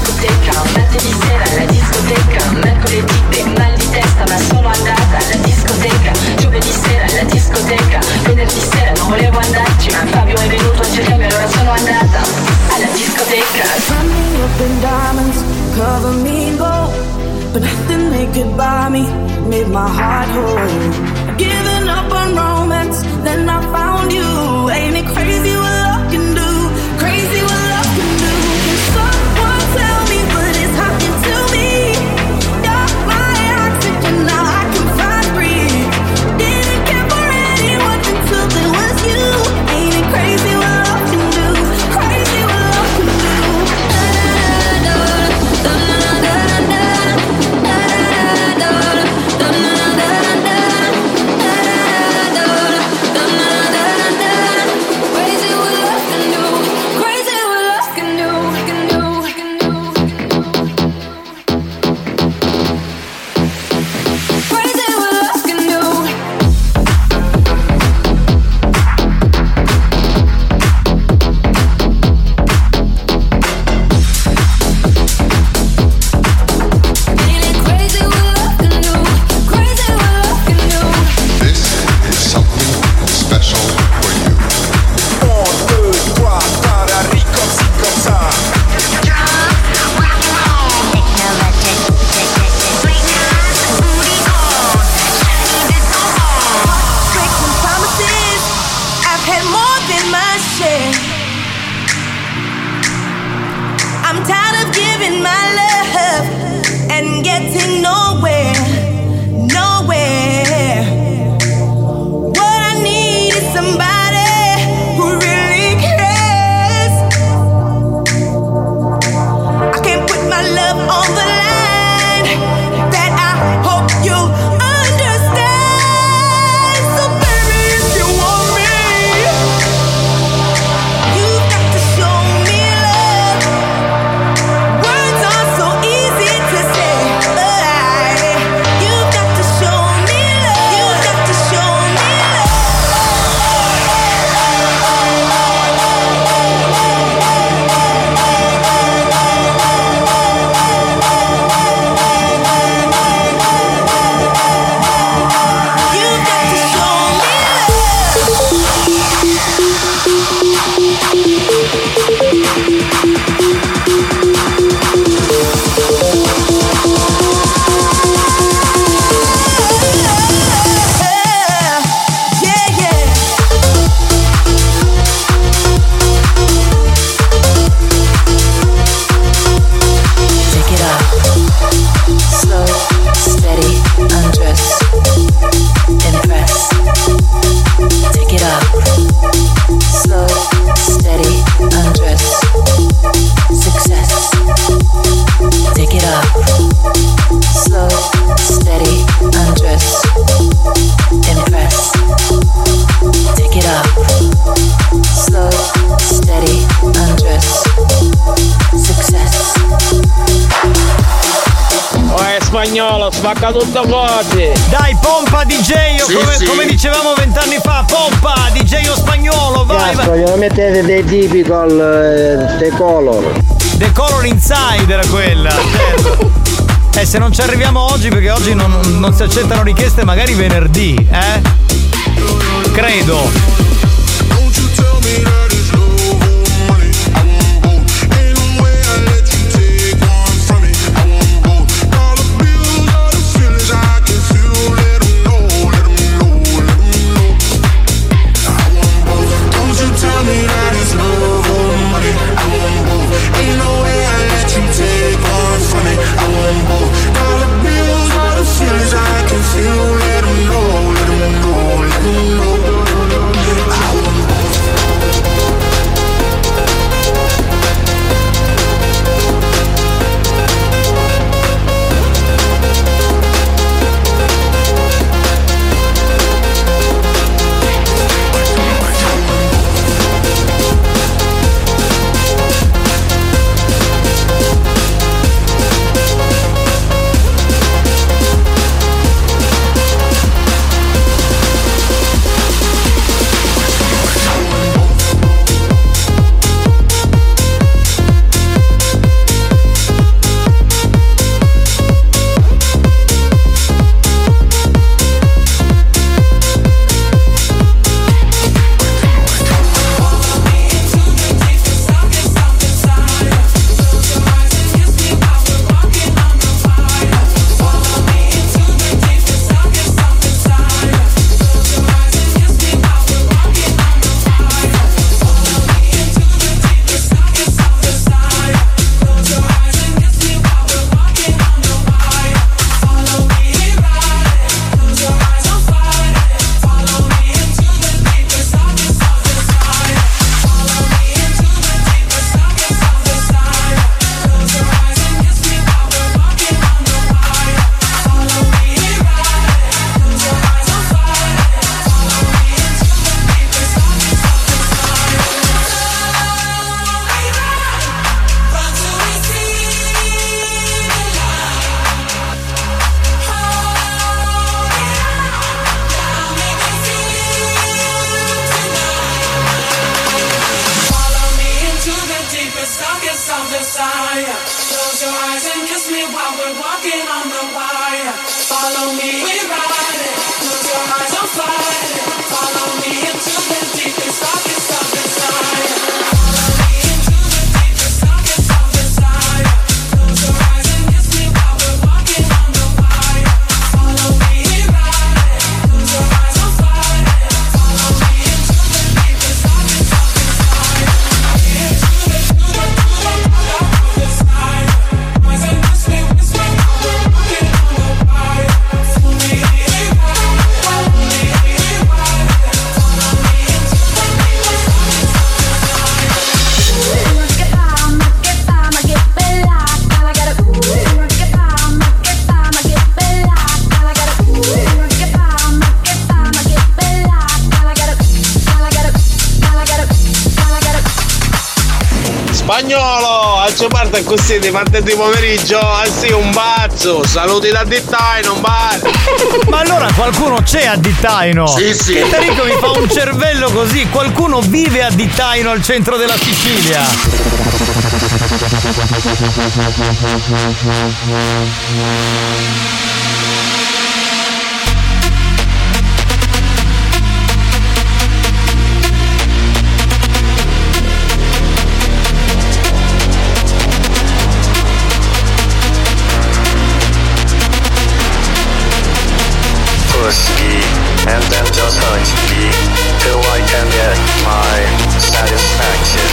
Mettete dei typical eh, the color. The Color Inside era quella, certo. Eh, se non ci arriviamo oggi, perché oggi non, non si accettano richieste, magari venerdì, eh? Credo. Martedì pomeriggio, ah sì, un bacio, saluti da Dittaino, un bacio. Ma allora qualcuno c'è a Dittaino? Sì, sì. Che Tarico mi fa un cervello così, qualcuno vive a Dittaino al centro della Sicilia. Push me and then just hurt me till I can get my satisfaction.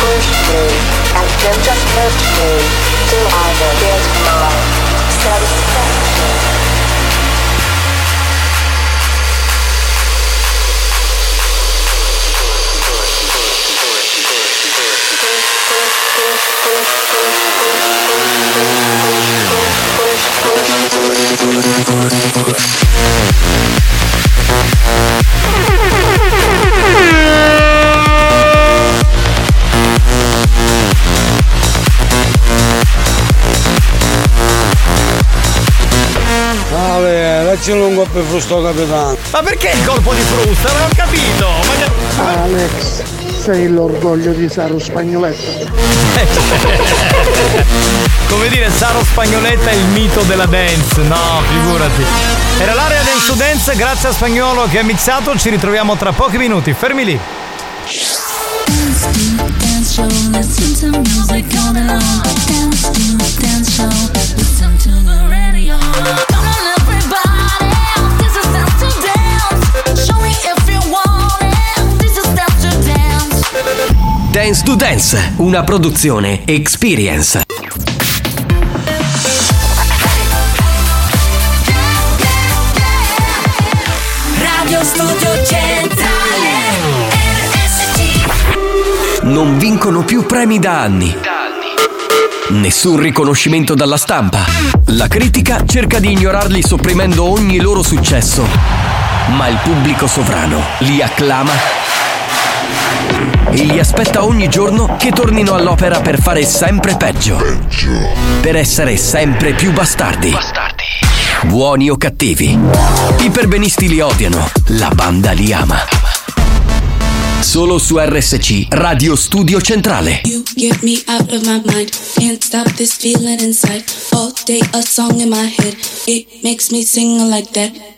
Push me and then just hurt me till I can get my satisfaction. Push, c'è un colpo di frusto capitano. Ma perché il colpo di frusta? Non ho capito! Ma... Alex, sei l'orgoglio di Saro Spagnoletta. Come dire, Saro Spagnoletta è il mito della dance. No, figurati. Era l'area dance to dance, grazie a Spagnolo che ha mixato. Ci ritroviamo tra pochi minuti. Fermi lì. Dance to dance show, dance. To Dance, una produzione Experience. Radio Studio Centrale. Non vincono più premi da anni. Nessun riconoscimento dalla stampa. La critica cerca di ignorarli sopprimendo ogni loro successo. Ma il pubblico sovrano li acclama e li aspetta ogni giorno che tornino all'opera per fare sempre peggio. Per essere sempre più bastardi. Buoni o cattivi. I perbenisti li odiano, la banda li ama. Solo su RSC, Radio Studio Centrale. You get me out of my mind. Can't stop this feeling inside. All day a song in my head. It makes me sing like that.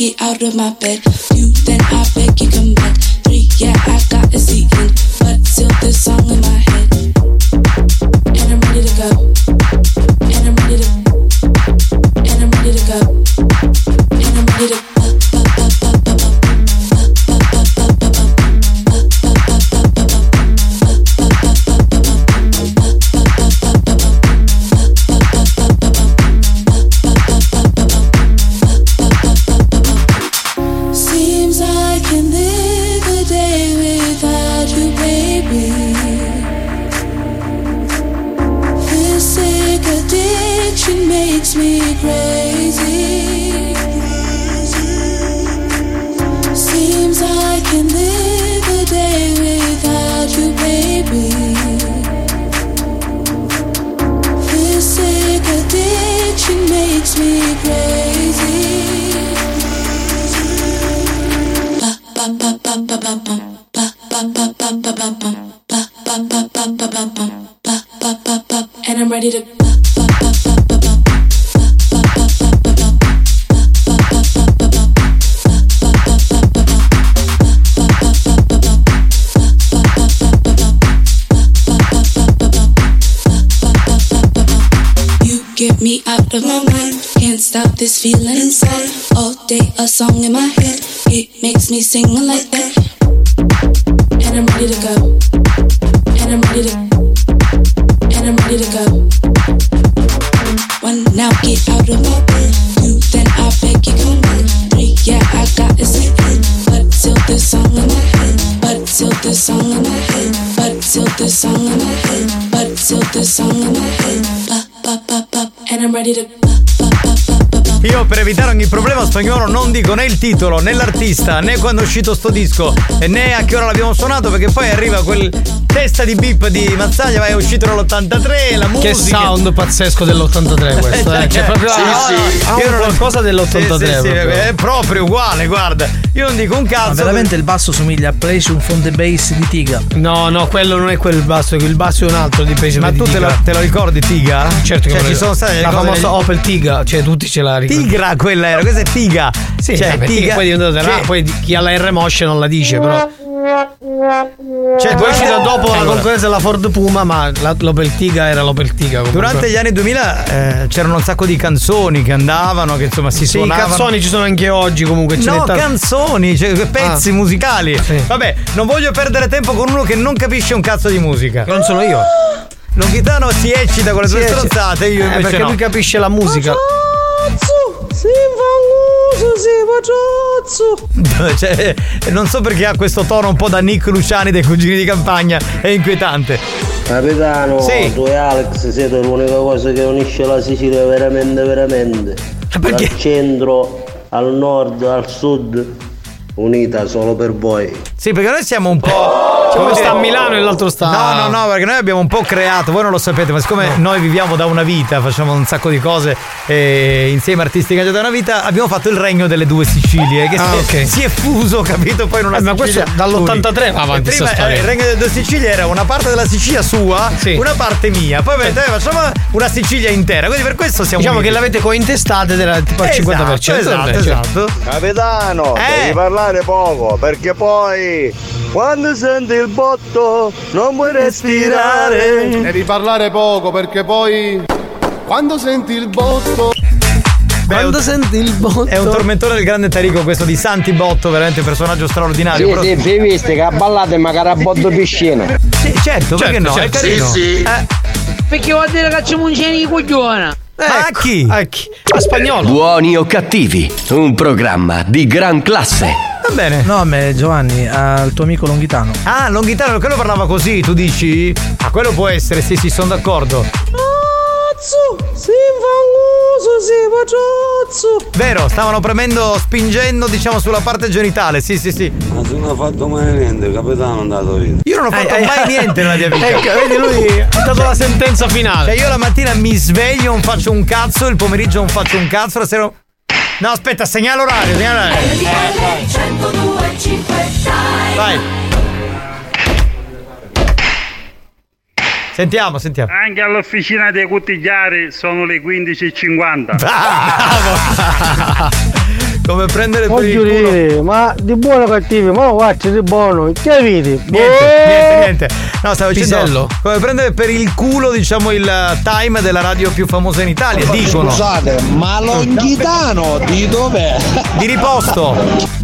Get out of my bed. Two then I beg you come back. Three yeah I got a seat in, but still this song in my Io per evitare ogni problema spagnolo non dico né il titolo né l'artista né quando è uscito sto disco e né a che ora l'abbiamo suonato perché poi arriva quel testa di beep di Mazzaglia ma è uscito nell'83 la musica Che sound pazzesco dell'83 questo, eh. Cioè, proprio Sì, ha, sì. ha un qualcosa dell'83. Sì, sì, sì, proprio. è proprio uguale, guarda. Io non dico un cazzo. Ma veramente il basso somiglia a Playstation Fonte Bass di Tiga. No, no, quello non è quel basso, il basso è un altro di Pace Ma di tu te la, te la ricordi Tiga? Certo che cioè, ci lo- sono state la famosa degli- Opel Tiga, cioè tutti ce la ricordano. Tigra quella era, questa è Tiga. Sì, cioè, eh, perché Tiga. poi che- poi chi ha la R Motion non la dice, però. Cioè, Poi è uscita dopo la concorrenza della Ford Puma, ma la- l'Opel Tiga era l'Opel Tiga. comunque. Durante gli anni 2000 eh, c'erano un sacco di canzoni che andavano, che insomma si Sì, suonavano. canzoni ci sono anche oggi comunque. ce No, canzoni, cioè pezzi Ah. musicali. Vabbè, non voglio perdere tempo con uno che non capisce un cazzo di musica. Non sono io. Longhitano si eccita con le sue stronzate, io Eh, invece perché no. lui capisce la musica. Si si facciozzo. cioè, non so perché ha questo tono un po' da Nick Luciani dei cugini di campagna, è inquietante. Capitano, Sì. tu e Alex siete l'unica cosa che unisce la Sicilia veramente, veramente. Dal centro al nord al sud, unita solo per voi. Sì, perché noi siamo un po'. Uno come sta dire- a Milano e l'altro sta- No, no, no, perché noi abbiamo un po' creato, voi non lo sapete, ma siccome noi viviamo da una vita, facciamo un sacco di cose eh, insieme artisticamente da una vita, abbiamo fatto il regno delle due Sicilie, che Ah, si, è, ok. si è fuso, capito? Poi in una Eh, ma Sicilia questo dall'83 va avanti E Prima sta eh, il regno delle due Sicilie era una parte della Sicilia sua, una parte mia. Poi avete detto, eh, facciamo una Sicilia intera, quindi per questo siamo Diciamo uniti. che l'avete cointestate della tipo al Esatto, 50%. esatto, esatto. Capitano, Eh. devi parlare poco, perché poi quando senti il botto non puoi respirare. Devi parlare poco perché poi quando senti il botto Quando senti il botto È un tormentone del grande Tarico questo di Santi Botto, veramente un personaggio straordinario. Sì, però- sì, vi viste che a ballate magari a botto piscina. Sì, certo, perché no? È carino. Eh, Perché vuol dire che c'è un genio di coglione. Ma a chi? A chi? A spagnolo. Buoni o cattivi, un programma di gran classe. Va bene. No, a me Giovanni, al tuo amico Longhitano. Ah, Longhitano, quello parlava così, tu dici? Ah, quello può essere, sì, sì, sono d'accordo. Cazzo, si fangoso, si. Vero, stavano premendo, spingendo, diciamo, sulla parte genitale, sì, sì, sì. Ma se non ha fatto mai niente, capitano è andato via. Io non ho fatto Eh, eh, mai niente nella mia vita. Ecco, vedi, lui ha dato la sentenza finale. Cioè, io la mattina mi sveglio, non faccio un cazzo, il pomeriggio non faccio un cazzo, la sera. No, aspetta, segnalo orario, segnalo orario. Vai. Sentiamo, sentiamo. Anche all'officina dei cottigliari sono le 15.50. Come prendere per il culo. dire, ma di buono cattivo, ma guarda di buono, che avete? Niente, niente, niente. No, stavo Pisello. dicendo come prendere per il culo, diciamo, il time della radio più famosa in Italia. Dicono. Scusate, ma Longhitano di dov'è? Di riposto.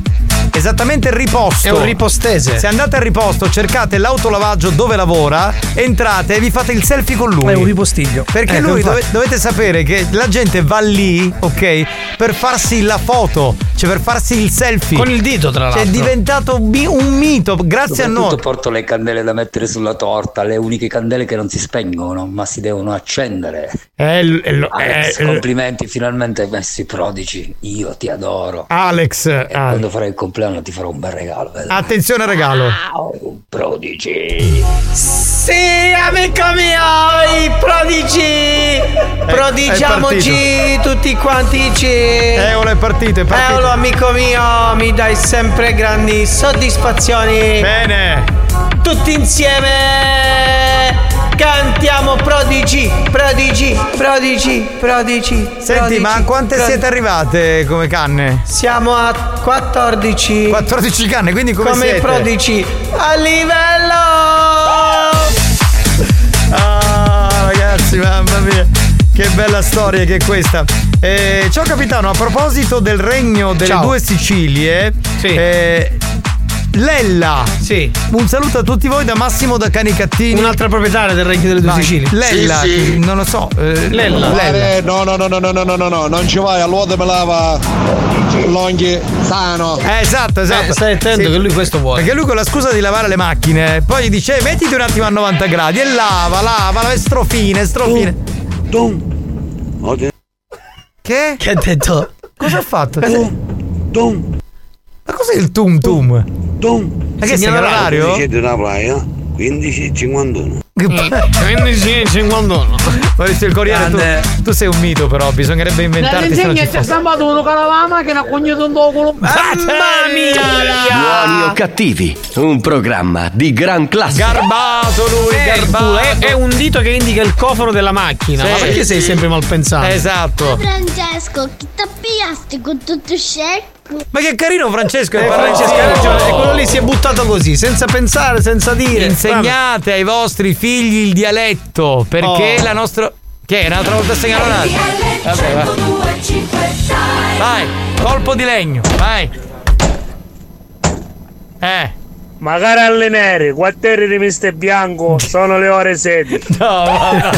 Esattamente il riposto. È un ripostese. Se andate al riposto, cercate l'autolavaggio dove lavora, entrate e vi fate il selfie con lui. È un ripostiglio. Perché Ecco, lui dove- dovete sapere che la gente va lì, ok, per farsi la foto, cioè per farsi il selfie. Con il dito, tra Cioè, è l'altro. diventato bi- un mito, grazie a noi. Soprattutto porto le candele da mettere sulla torta, le uniche candele che non si spengono, ma si devono accendere. Eh, l- eh, Alex, eh, eh, complimenti, finalmente hai messo i prodici. Io ti adoro. Alex, quando farai il compleanno ti farò un bel regalo. vedrai. attenzione al regalo. Wow, prodici. Sì, amico mio, i prodigi! Prodigiamoci tutti quanti ci! Eolo è partito, è partito. Eolo, amico mio, mi dai sempre grandi soddisfazioni! Bene. Tutti insieme! Cantiamo prodigi, prodigi, prodigi, prodigi. Senti, prodigi, ma quante prodigi. siete arrivate come canne? Siamo a 14. 14 canne, quindi come, come siete? prodigi a livello! Ah, ragazzi, mamma mia. Che bella storia che è questa. Eh, ciao capitano, a proposito del regno delle Ciao. due Sicilie, Sì. eh, Lella. Sì. Un saluto a tutti voi da Massimo da Canicattini. Un'altra proprietaria del Regno delle Due. Sicilie. Lella, non lo so. eh, Lella. Eh, no, no, no, no, no, no, no, no, no, non ci vai, allora me lava Longhi sano. Eh, esatto, esatto. Eh, stai attento che lui questo vuole. Perché lui con la scusa di lavare le macchine, poi gli dice "Eh, mettiti un attimo a 90 gradi e lava, lava, lava, e strofine, strofine. Dum. Oggi- Che? Che ha detto? Cosa ha fatto? Dum. Ma cos'è il tum tum? Dum. Ma che segnala orario? Siete una playa? 15.51. Quindi sì, 51. Maurizio il Corriere, tu, tu sei un mito però, bisognerebbe inventarti se non ci c'è fosse. stampato uno che ne ha cognato un docolo. Mamma Buoni o cattivi, un programma di gran classe. Garbato lui, Eh, garbato. è, è un dito che indica il cofano della macchina. Sì. Ma perché sei sempre malpensato? Esatto. Francesco, chi ti piaste con tutto scecco? Ma che carino Francesco, Eh, che parla Francesca ha ragione, e quello lì si è buttato così, senza pensare, senza dire. Insegnate ai vostri figli il dialetto, perché Oh. la nostra che è un'altra volta segnalare. Vabbè, va. Vai, colpo di legno, vai. Eh. Magari alle nere, quartiere di Mister Bianco, sono le ore 16. No, ma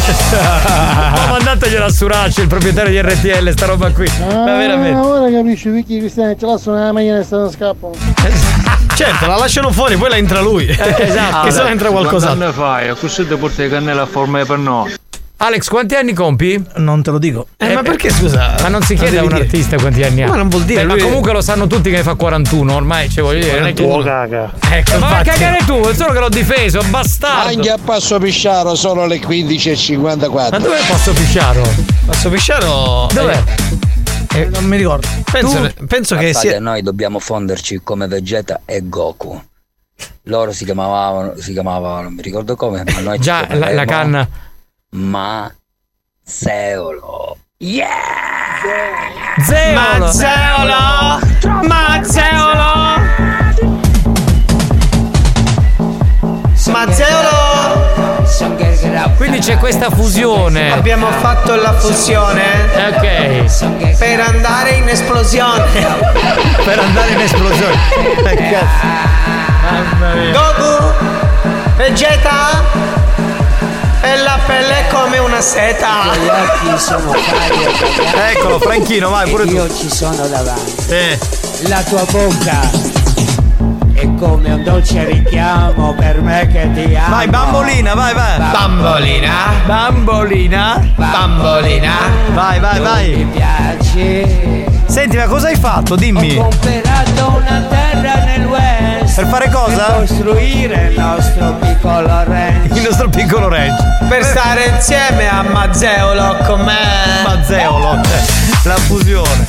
Ma mandategliela a Surace, il proprietario di RTL, sta roba qui. Ma veramente. Ah, ora capisci i cristiani ce l'hanno nella macchina e stanno scappano. Certo, la lasciano fuori, poi la entra lui. esatto. che se la entra qualcos'altro. ne fai? Così ti porti le cannelle a forma di panno. Alex, quanti anni compi? Non te lo dico. Eh, ma perché scusa? Ma non si chiede a un dire. artista quanti anni ha. Ma non vuol dire, Beh, ma comunque lo sanno tutti che ne fa 41, ormai ci voglio dire. non è che- Tuo caga. Ecco, ma vai a cagare tu, è solo che l'ho difeso, bastardo. Anche a passo pisciaro sono le 15.54. Ma dove posso pisciaro? Passo pisciaro? Dov'è? Eh, non mi ricordo. Penso, penso che Guardate, sia. noi dobbiamo fonderci come Vegeta e Goku. Loro si chiamavano, si chiamavano, non mi ricordo come, ma noi ci Già, la, la canna. Ma Seolo. Yeah! Zeolo. Mazzeolo! Mazzeolo! Mazzeolo! Quindi c'è questa fusione. Abbiamo fatto la fusione Ok. per andare in esplosione. Per andare in esplosione. Eh, cazzo. Mamma mia. Goku, Vegeta e la pelle è come una seta. Gli occhi sono cari. Eccolo, Franchino, vai pure tu. Io ci sono davanti. Eh. La tua bocca è come un dolce richiamo per me che ti amo. Vai, bambolina, vai, vai. Bambolina, Bambolina. bambolina. Vai, vai, Mi vai. piace. Senti, ma cosa hai fatto? Ho Dimmi. comprato una terra nel West. Per fare cosa? Per costruire il nostro piccolo ranch. Il nostro piccolo ranch. Per stare insieme a Mazzeolo con me. Mazzeolo. La fusione.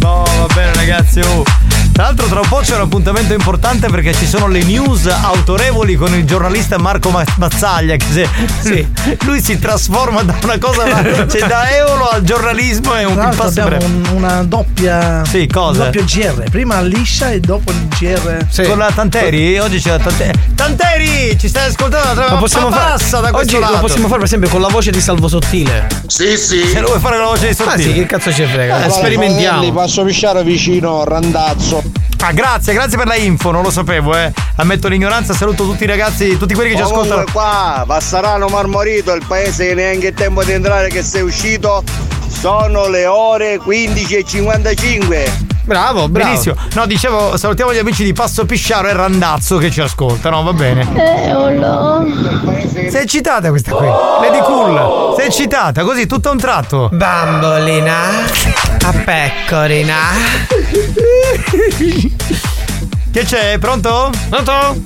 No, va bene ragazzi. oh. Tra l'altro tra un po' c'è un appuntamento importante perché ci sono le news autorevoli con il giornalista Marco Ma- Mazzaglia che se, Sì. lui si trasforma da una cosa ma c'è da Eolo al giornalismo e un passo abbiamo un- una doppia. Sì, cosa? Un doppio GR. Prima liscia e dopo il GR. Sì. Con la Tanteri? Oggi c'è la Tanteri. Tanteri! Ci stai ascoltando? Lo possiamo Ma fare passa da questo Oggi lato. lo possiamo fare per esempio con la voce di Salvo Sottile. Sì, sì. Se lo vuoi fare con la voce di Ah sottile. sì, che cazzo ci frega? Eh, Allora, Sperimentiamo. Passo pisciaro vicino Randazzo. Ah, grazie, grazie per la info, non lo sapevo, eh. Ammetto l'ignoranza, saluto tutti i ragazzi, tutti quelli che ci ascoltano. Comunque qua, Vassarano Marmorito, il paese che neanche il tempo di entrare che sei uscito, sono le ore 15.55. Bravo, bravo. Benissimo. No, dicevo, salutiamo gli amici di Passo Pisciaro e Randazzo che ci ascoltano, va bene. Eolo. Sei eccitata questa qui? Lady Cool, sei eccitata, così tutto a un tratto. Bambolina, a pecorina. Che c'è? Pronto? Pronto?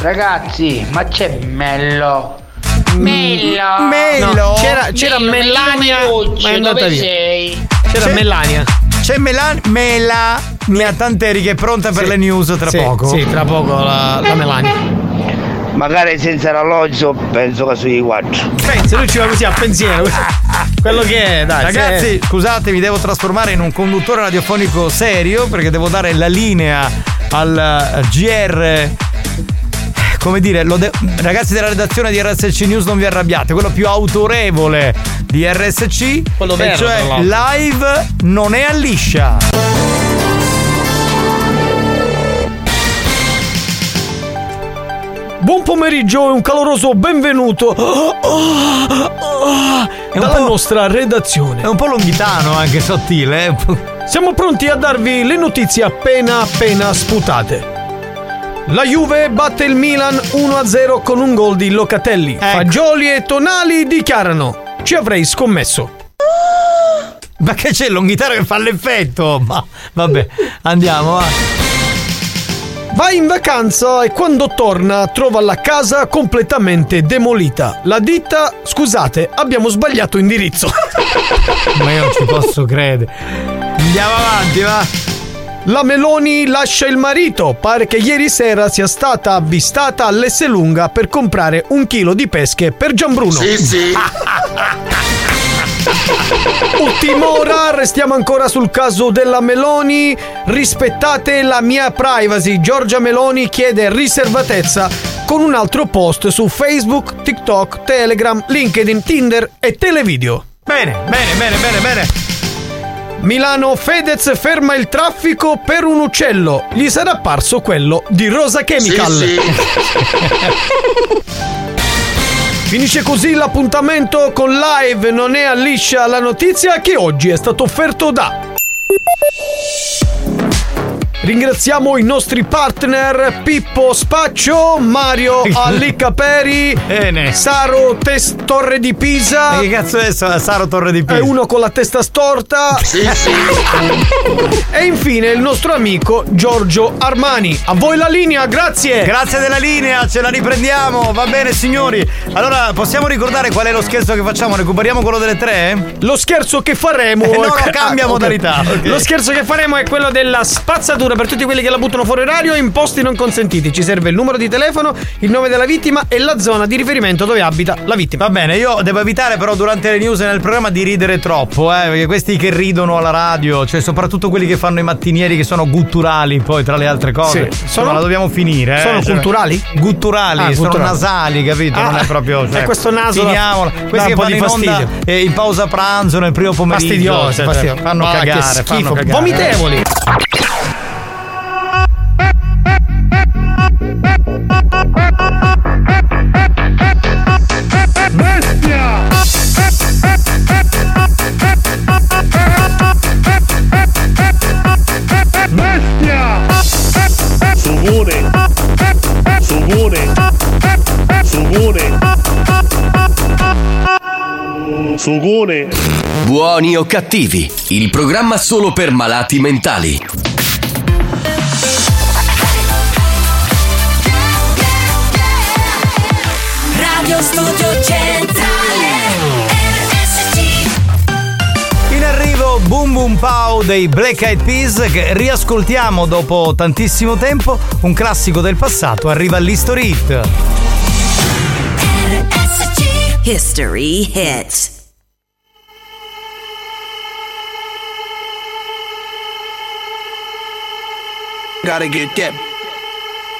Ragazzi, ma c'è Mello. Mello. Mello. No, c'era, c'era Mello, Melania, Mello ma è andata dove via. sei? C'era C'è- Melania. C'è Melan Mela mia Tanteri che è pronta per Sì. le news tra Sì, poco. Sì, tra poco la, la Melania. Magari senza l'alloggio penso che sui quattro. Pensa, lui ci va così a pensiero. Quello che è, dai. Ragazzi, scusate, mi devo trasformare in un conduttore radiofonico serio perché devo dare la linea al eh, GR. Come dire, lo de- ragazzi della redazione di RSC News non vi arrabbiate, quello più autorevole di RSC, Quello e vero, cioè live non è a liscia. Buon pomeriggio e un caloroso benvenuto dalla po'- nostra redazione. È un po' longhitano anche sottile, eh? Siamo pronti a darvi le notizie appena appena sputate. La Juve batte il Milan 1-0 con un gol di Locatelli. Fagioli e Tonali dichiarano: Ci avrei scommesso. Ma che c'è il longhitano che fa l'effetto? Ma vabbè, andiamo, va. Va in vacanza e quando torna trova la casa completamente demolita. La ditta, scusate, abbiamo sbagliato indirizzo. Ma io non ci posso credere. Andiamo avanti, va. La Meloni lascia il marito. Pare che ieri sera sia stata avvistata all'Esselunga per comprare un chilo di pesche per Gianbruno. Sì, sì. Ultima ora, restiamo ancora sul caso della Meloni. Rispettate la mia privacy. Giorgia Meloni chiede riservatezza con un altro post su Facebook, TikTok, Telegram, LinkedIn, Tinder e Televideo. Bene, bene, bene, bene, bene. Milano Fedez ferma il traffico per un uccello. Gli sarà apparso quello di Rosa Chemical. Sì, sì. Finisce così l'appuntamento con live non è a liscia la notizia che oggi è stato offerto da Ringraziamo i nostri partner Pippo Spaccio, Mario Allicaperi. Saro Tes- Torre di Pisa. Ma che cazzo è Sa- Saro Torre di Pisa? E uno con la testa storta. e infine il nostro amico Giorgio Armani. A voi la linea, grazie. Grazie della linea, ce la riprendiamo. Va bene, signori. Allora, possiamo ricordare qual è lo scherzo che facciamo? Recuperiamo quello delle tre? Lo scherzo che faremo. Eh, no, no, cambia Ah, modalità. ok. Lo scherzo che faremo è quello della spazzatura per tutti quelli che la buttano fuori orario in posti non consentiti. Ci serve il numero di telefono, il nome della vittima e la zona di riferimento dove abita la vittima. Va bene, io devo evitare però durante le news e nel programma di ridere troppo, eh, perché questi che ridono alla radio, cioè soprattutto quelli che fanno i mattinieri che sono gutturali, poi tra le altre cose. Sì. Sono- la dobbiamo finire. eh, sono cioè- culturali? Gutturali, Ah, sono gutturali. nasali, capito? non Ah, è proprio. Cioè, e questo naso Finiamola. Questi che di in onda fastidio. eh, in pausa pranzo, nel primo pomeriggio. Fastidioso, cioè, fastidioso. Fanno Ah, cagare, schifo. fanno cagare. Vomitevoli. Sugone! Buoni o cattivi, il programma solo per malati mentali. Radio Studio Centrale RSC In arrivo Boom Boom Pow dei Black Eyed Peas che riascoltiamo dopo tantissimo tempo, un classico del passato, arriva all'History Hit. History Hit Gotta get that.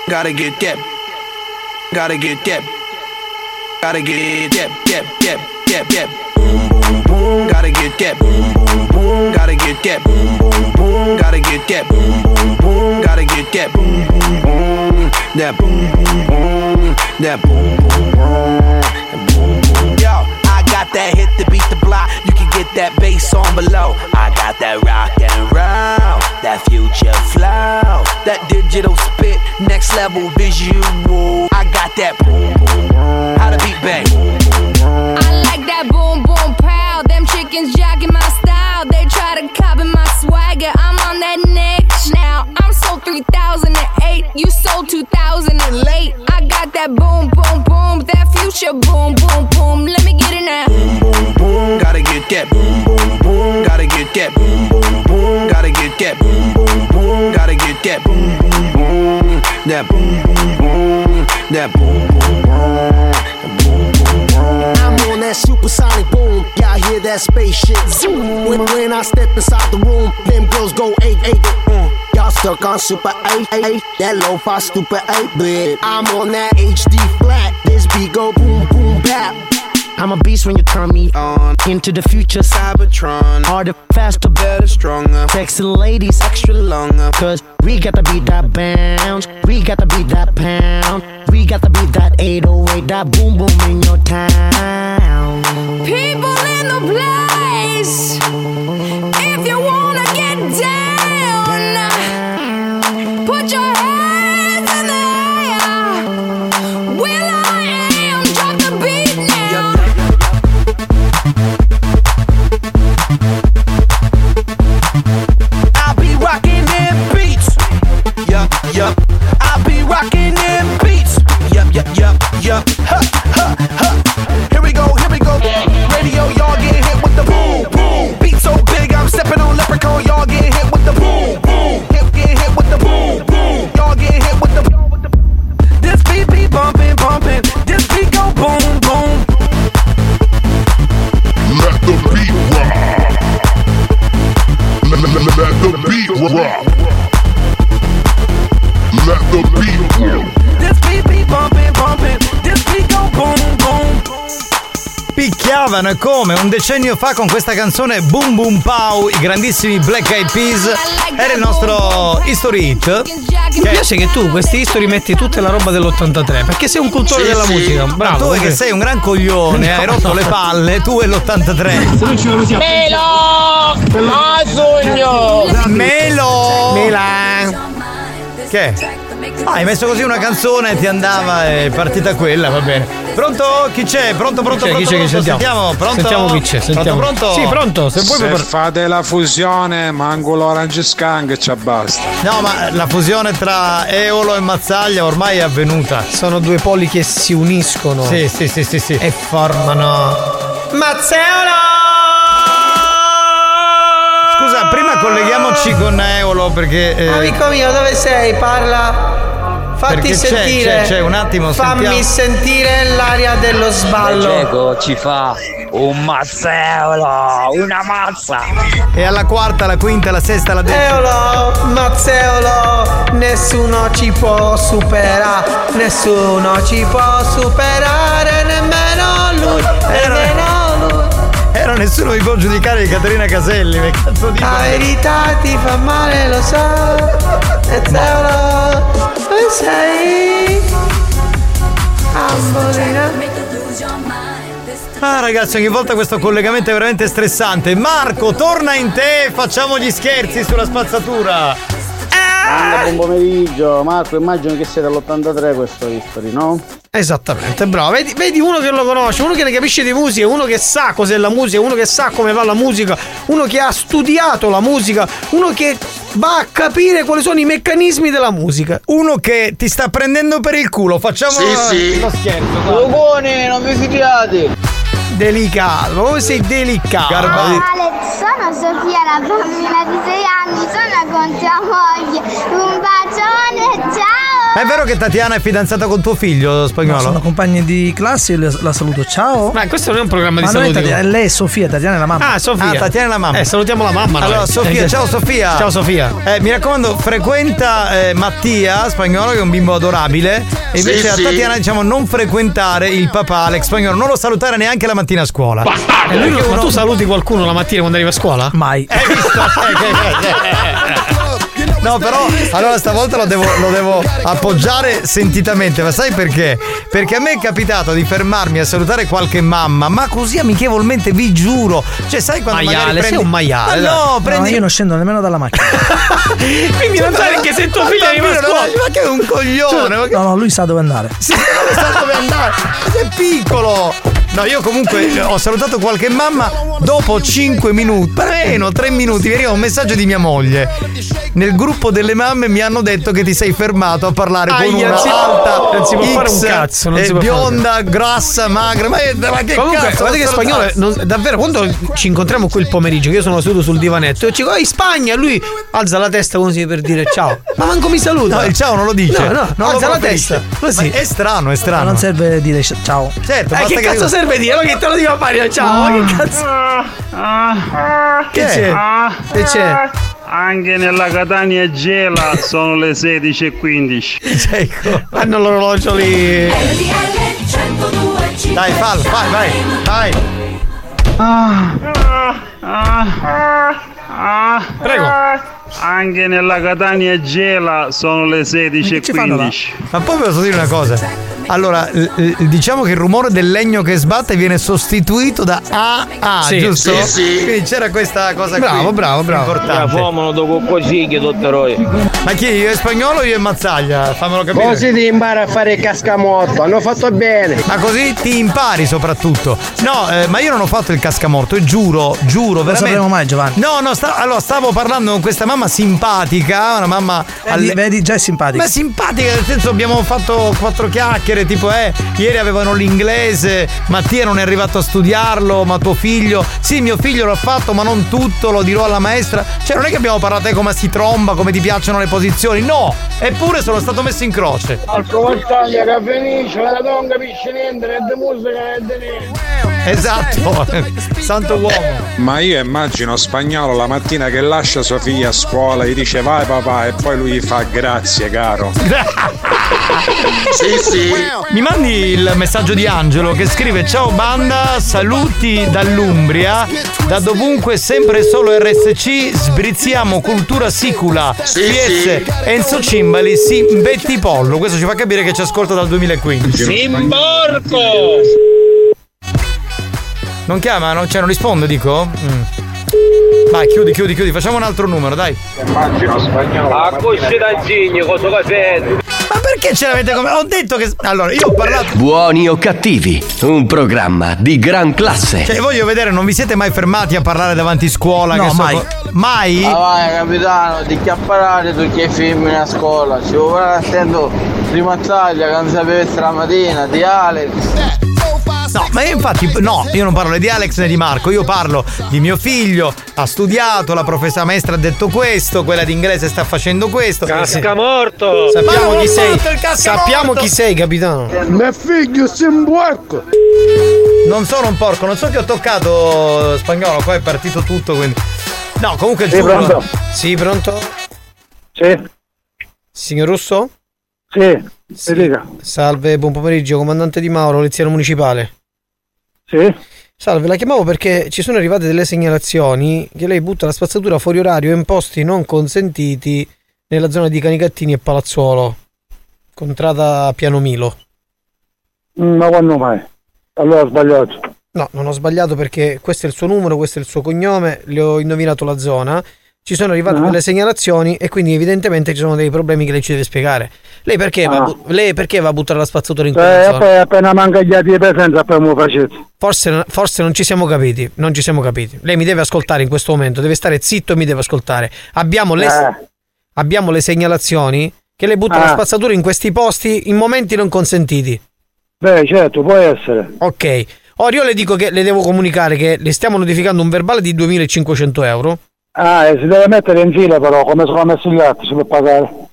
Gotta get that. Gotta get that. Gotta get that. That. Boom, boom, boom. Gotta get that. Boom, boom, boom. Gotta get that. Gotta get that. Gotta get that. Boom, boom, boom. That boom, boom, boom. That boom, boom, boom. That boom, got that hit to beat the block. You can get that bass on below. I got that rock and roll, that future flow, that digital spit, next level visual. I got that boom boom boom. How to beat bang. I like that boom boom pow. Them chickens jacking my style. They try to copy my swagger. I'm on that next now. I'm sold 3008. You sold 2000 and late. I got that boom boom boom. That future boom boom boom. Let me get it now. boom boom. Gotta get that boom boom boom. Gotta get that boom boom boom. Gotta get that boom boom boom. Gotta get that boom boom boom. That boom boom boom. That boom boom boom. Boom boom boom. I'm on that supersonic boom. Y'all hear that spaceship zoom. When, when I step inside the room, them girls go eight eight. Mm. Y'all stuck on super eight eight. That lo-fi stupid eight bit. I'm on that HD flat. This beat go boom boom bap. I'm a beast when you turn me on. Into the future, Cybertron. Harder, faster, better, stronger. Sexy ladies, extra longer. Cause we got to beat that bounce. We got to beat that pound. We got to beat that 808, that boom boom in your town. People in the place. If you wanna get down, yup, yup. Ha, ha, ha. E come un decennio fa con questa canzone Boom Boom Pow, i grandissimi Black Eyed Peas. Era il nostro History Hit. Mi piace che tu questi history metti tutta la roba dell'83 perché sei un cultore Sì, della sì. musica. Ma Bravo. tu è che sei un gran coglione, hai rotto le palle, tu e l'83. Melo! Ma sogno! Melo! Milan! Che? Ah, hai messo così una canzone, ti andava e è partita quella, va bene. Pronto? Chi c'è? Pronto, pronto, Chi c'è? Chi pronto? c'è? Chi pronto? sentiamo? Sentiamo, pronto? Sentiamo chi c'è, sentiamo. Pronto, pronto? Sì, pronto, se Se proprio- fate la fusione, manco l'orange skunk e ci basta. No, ma la fusione tra Eolo e Mazzaglia ormai è avvenuta. Sono due poli che si uniscono. Sì, sì, sì, sì, sì. E formano. Mazzeolo! Prima colleghiamoci con Eolo perché. eh, Amico mio, dove sei? Parla. Fatti Perché c'è, sentire. c'è, c'è, un attimo, Fammi sentiamo. sentire l'aria dello sballo. Geco ci fa un mazzeolo, una mazza. E alla quarta, alla quinta, alla sesta, alla decima. Eolo, Mazzeolo, nessuno ci può superare, nessuno ci può superare, nemmeno lui, nemmeno lui. Era nessuno mi può giudicare di Caterina Caselli, che cazzo di. La verità ti fa male, lo so, Mazzeolo, dove sei? Ambolina. Ah ragazzi, ogni volta questo collegamento è veramente stressante. Marco, torna in te, facciamo gli scherzi sulla spazzatura. Anda, buon pomeriggio, Marco, immagino che sia dell'83 questo history, no? Esattamente, bravo. Vedi, vedi uno che lo conosce, uno che ne capisce di musica, uno che sa cos'è la musica, uno che sa come va la musica, uno che ha studiato la musica, uno che va a capire quali sono i meccanismi della musica. Uno che ti sta prendendo per il culo, facciamo Sì, sì. lo scherzo. dai. Lugoni, non vi fidiate! Delicato, proprio sei delicato. Garbato. Alex, sono Sofia, la bambina di 6 anni, sono con tua moglie. Un bacione, ciao! È vero che Tatiana è fidanzata con tuo figlio No, spagnolo? sono compagni di classe, io la saluto, ciao. Ma questo non è un programma di Ma saluti. Tatiana, lei è Sofia, Tatiana è la mamma. Ah, Sofia. Ah, Tatiana è la mamma. Eh, salutiamo la mamma. Allora, noi. Sofia, Eh, ciao Sofia. Ciao Sofia. Eh, mi raccomando, frequenta eh, Mattia Spagnolo, che è un bimbo adorabile. E Sì, invece sì. a Tatiana diciamo non frequentare il papà Alex Spagnolo, non lo salutare neanche la mattina a scuola. E lui non- ma tu saluti qualcuno la mattina quando arriva a scuola? Mai. Hai visto? Eh, che- che- No, però allora stavolta lo devo, lo devo appoggiare sentitamente, ma sai perché? Perché a me è capitato di fermarmi a salutare qualche mamma, ma così amichevolmente, vi giuro. Cioè, sai quando Maiale, magari prendi... sei un maiale, Ma no, prendi... No, io non scendo nemmeno dalla macchina. Quindi non sai che se tuo figlio Bambino, scuola. Ma che è un coglione? Ma che... No, no, lui sa dove andare. Sì, sa dove andare. È piccolo. No, io comunque ho salutato qualche mamma dopo 5 minuti, meno 3 minuti, mi arriva un messaggio di mia moglie. Nel gruppo delle mamme mi hanno detto che ti sei fermato a parlare con Aia, una non si- alta non si può fare un X, cazzo, non si può fare. bionda, grassa, magra. Ma, ma che Comunque, cazzo? guarda che spagnolo, non- davvero, quando ci incontriamo qui il pomeriggio, che io sono seduto sul divanetto, e ci dico, "Oh, in Spagna, lui alza la testa così per dire ciao. Ma manco mi saluta. No, il ciao non lo dice. No, no, Non alza la testa. Così. Ma è strano, è Ma strano. non serve dire ciao. Certo, Eh, che cazzo serve Ma che te lo dico a fare? Ciao, ma che cazzo? Che c'è? Ah, Che c'è? Anche nella Catania Gela sono le 16.15. Ecco. Hanno l'orologio lì. Dai, fallo, vai, vai, vai. Prego. Anche nella Catania Gela sono le 16.15. Ma poi posso dire una cosa. Allora, diciamo che il rumore del legno che sbatte viene sostituito da A A, Sì, giusto? sì, sì. Quindi c'era questa cosa Bravo, qui. bravo, bravo. Importante. Fomano dopo così che dottoroi. Ma chi? Io è spagnolo o io è mazzaglia? Fammelo capire. Così ti impara a fare il cascamorto, hanno fatto bene. Ma così ti impari soprattutto. No, eh, ma io non ho fatto il cascamorto, e giuro, giuro, Non veramente. sapremo mai, Giovanni. No, no, sta- allora stavo parlando con questa mamma simpatica, una mamma Vedi, alle- vedi, già è simpatico. Ma simpatica, nel senso abbiamo fatto quattro chiacchiere, tipo eh, ieri avevano l'inglese, Mattia non è arrivato a studiarlo, ma tuo figlio, sì mio figlio l'ha fatto, ma non tutto, lo dirò alla maestra. Cioè non è che abbiamo parlato di come si tromba, come ti piacciono le posizioni, no, eppure sono stato messo in croce. Marco Battaglia che finisce, la non capisce niente, né di musica né di niente. Esatto, santo uomo. Ma io immagino spagnolo la mattina che lascia sua figlia a scuola, gli dice vai papà e poi lui gli fa grazie caro. Sì, sì. Mi mandi il messaggio di Angelo che scrive: Ciao banda, saluti dall'Umbria. Da dovunque, sempre solo RSC, sbrizziamo cultura sicula. PS Enzo Cimbali, sì, Betty Pollo. Questo ci fa capire che ci ascolta dal 2015. Simborco! Non chiama? Non, cioè, non risponde, dico? Mm. Vai, chiudi, chiudi, chiudi. Facciamo un altro numero, dai. A cosci da gigni, cosa che Ma perché ce l'avete come. Ho detto che. Allora, io ho parlato. Buoni o cattivi, un programma di gran classe. Cioè, voglio vedere, non vi siete mai fermati a parlare davanti scuola? No, che so- mai. Mai? Ah vai capitano, di che a parare tu che femmine a scuola? Ci vuole attento prima taglia che non sapesse la mattina di Alex. No, ma io infatti no, io non parlo né di Alex né di Marco, io parlo di mio figlio, ha studiato, la professa maestra ha detto questo, quella di inglese sta facendo questo. Casca morto! Sappiamo chi sei. Sappiamo morto! chi sei, capitano. Mio figlio sei un porco! Non sono un porco, non so che ho toccato spagnolo, qua è partito tutto, quindi. No, comunque Sì, giuro. pronto? Sì, pronto? Sì. Signor Russo? Sì, dica. Salve, buon pomeriggio, comandante Di Mauro, poliziano municipale. Sì. Salve, la chiamavo perché ci sono arrivate delle segnalazioni che lei butta la spazzatura fuori orario in posti non consentiti nella zona di Canicattini e Palazzuolo, contrada Piano Milo. Mm, Ma quando mai? Allora ho sbagliato. No, non ho sbagliato perché questo è il suo numero, questo è il suo cognome, le ho indovinato la zona. Ci sono arrivate Ah. delle segnalazioni e quindi evidentemente ci sono dei problemi che lei ci deve spiegare. Lei perché, va, a Ah. bu- lei perché va a buttare la spazzatura in quella Eh, zona? poi appena manca gli atti di presenza poi lo facete. Forse, forse non ci siamo capiti, non ci siamo capiti. Lei mi deve ascoltare in questo momento, deve stare zitto e mi deve ascoltare. Abbiamo le, Eh. abbiamo le segnalazioni che lei butta la Ah. spazzatura in questi posti in momenti non consentiti. Beh, certo, può essere. Ok. Ora io le dico che le devo comunicare che le stiamo notificando un verbale di 2500 euro. Ah, e si deve mettere in fila però, come sono messi gli atti, si può pagare.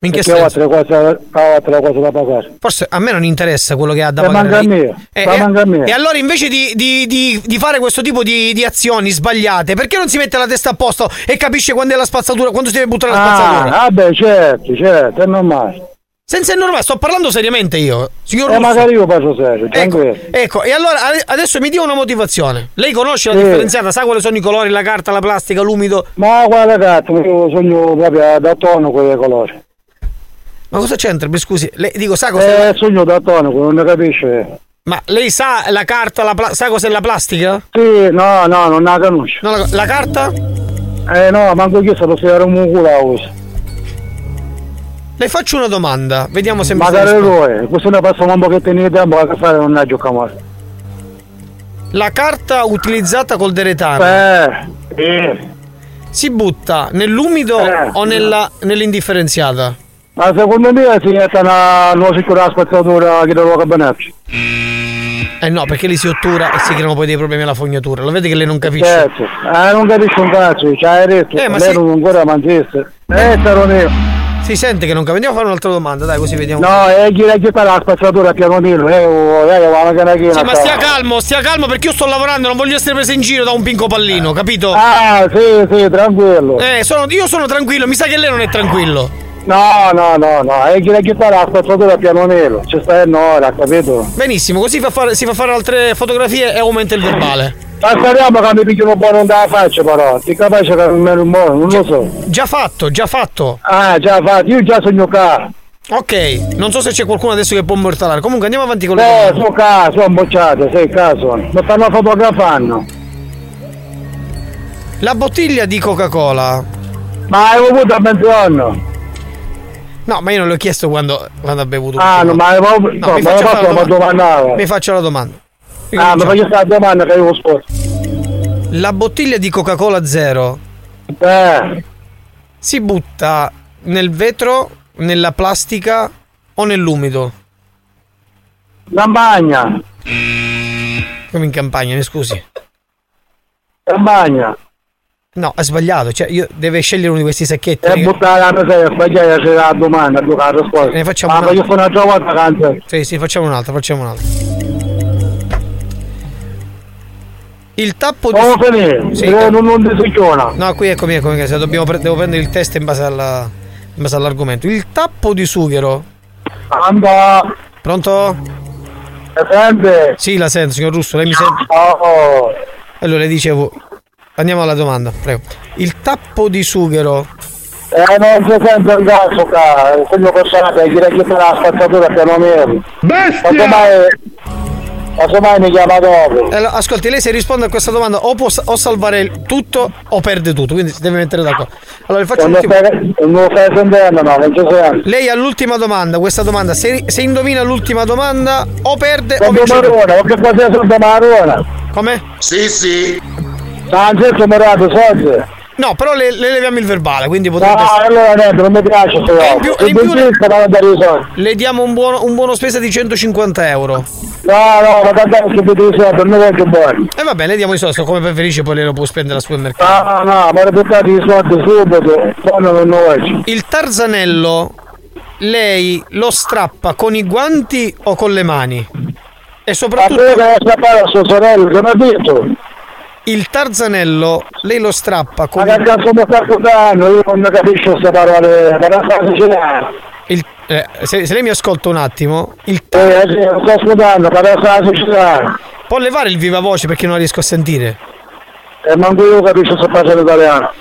In che Perché ho altre cose, ho altre cose da pagare. Forse a me non interessa quello che ha da E pagare. manca a lei. me, E, ma e- manca a me. e allora invece di, di- di- di fare questo tipo di, di azioni sbagliate, perché non si mette la testa a posto e capisce quando è la spazzatura, quando si deve buttare la spazzatura? Ah, ah beh, certo, certo, è normale. Senza è normale, sto parlando seriamente io. Signor E Russo. magari io faccio serio, Ecco, ecco, e allora ade- adesso mi dia una motivazione. Lei conosce la Sì. differenziata, sa quali sono i colori, la carta, la plastica, l'umido? Ma guarda cazzo, io sogno proprio da tono quei colori. Ma cosa c'entra? Mi scusi, lei dico, sa cosa Eh, sogno da tono, non ne capisce. Ma lei sa la carta, la pla- sa cos'è la plastica? Sì, no, no, non la conosce. No, la, la carta? Eh no, manco io se era un culo la uso. Le faccio una domanda, vediamo se mi Magari sa rispondere. lui, questo ne passiamo un pochettino di tempo a fare non la gioca La carta utilizzata col deretano Eh, sì. si butta nell'umido Eh. o nella, nell'indifferenziata? Ma secondo me si mette una nuova sicura spazzatura che devo cabinarci. Eh no, perché lì si ottura e si creano poi dei problemi alla fognatura. Lo vede che lei non capisce? Certo. Eh, non capisce un cazzo, ci hai detto. Eh, ma lei sì. non ancora mangiasse. Eh, caro mio. Si sente che non capisce. Andiamo a fare un'altra domanda, dai, così vediamo. No, è chi la chiede la spazzatura a piano milo, eh, oh, eh. Sì, ma stia calmo, stia calmo perché io sto lavorando, non voglio essere preso in giro da un pinco pallino, capito? Ah, sì, sì, tranquillo. Eh, sono, io sono tranquillo, mi sa che lei non è tranquillo. No, no, no, no, è chi la chiede la spazzatura a piano nero. Ci sta in ora, capito? Benissimo, così fa fare- si fa fare altre fotografie e aumenta il verbale. Ma speriamo che mi pigliano buono dalla faccia però, ti capace che almeno un buono, non lo so. Già fatto, già fatto. Ah, già fatto, io già sogno qua. Ok, non so se c'è qualcuno adesso che può mortalare. Comunque andiamo avanti con le Eh, domande. sono qua, sono bocciate, sei caso. Mi stanno fotografando. La bottiglia di Coca-Cola. Ma hai avuto a mezzogiorno? No, ma io non le ho chiesto quando, quando ha bevuto. Ah, no, ma avevo. No, No, mi ma faccio faccio la la domanda. Mi faccio la domanda. Ah, mi faccio questa domanda che avevo sport. La bottiglia di Coca-Cola zero Eh, si butta nel vetro, nella plastica o nell'umido? campagna, Come in campagna, mi scusi. campagna. No, è sbagliato. Cioè, io deve scegliere uno di questi sacchetti. E buttare la miseria, sbagliare c'è la domanda, tu la risposta. Ne facciamo Ma una- voglio fare un'altra volta canzone. Sì, sì, facciamo un'altra, facciamo un'altra. Il tappo di. Come finire? Sì, Eh, non, non ti succhiona. No, qui eccomi, eccomi, se dobbiamo pre- devo prendere il test in base, alla- in base all'argomento. Il tappo di sughero. Anda. Pronto? sente? Sì, la sento, signor Russo, lei mi sente? Oh, Allora, le dicevo. Andiamo alla domanda, prego. Il tappo di sughero. Eh, non si sente il gas qua, il segno personale, direi che sarà la spazzatura piano nero. Bestia! Ma mai... Casomai mi chiama dopo. Allora, ascolti, lei se risponde a questa domanda o può o salvare tutto o perde tutto, quindi si deve mettere d'accordo. Allora, faccio Non stai, non lo stai sentendo, no, non ci sento. Lei ha l'ultima domanda, questa domanda, se, se indovina l'ultima domanda o perde o Sono vince. marrone, perché quasi sono marrone. Come? Sì, sì. Anzi, sono merato, soldi. No, però le, le leviamo il verbale, quindi No, potrebbe essere- allora niente, non mi piace sto E in più- in più- i soldi. Le diamo un buono, un buono spesa di 150 euro. No, no, ma guardate che mi dici soldi, non è che buono. E va bene, le diamo i soldi, come preferisce, poi lei lo può spendere al supermercato. No, no, ma riportate i soldi subito, poi non noi. Il tarzanello, lei lo strappa con i guanti o con le mani? E soprattutto. Ma deve strappare a sua sorella, mi ha detto. Il tarzanello, lei lo strappa con. Ma che sta ascoltando? Io non capisco queste parole, ma la sta siciliana. Il, eh, se, se lei mi ascolta un attimo, il Eh, sì, lo sto ascoltando, la siciliana. può levare il viva voce perché non la riesco a sentire. E manco io capisco se parla l'italiano.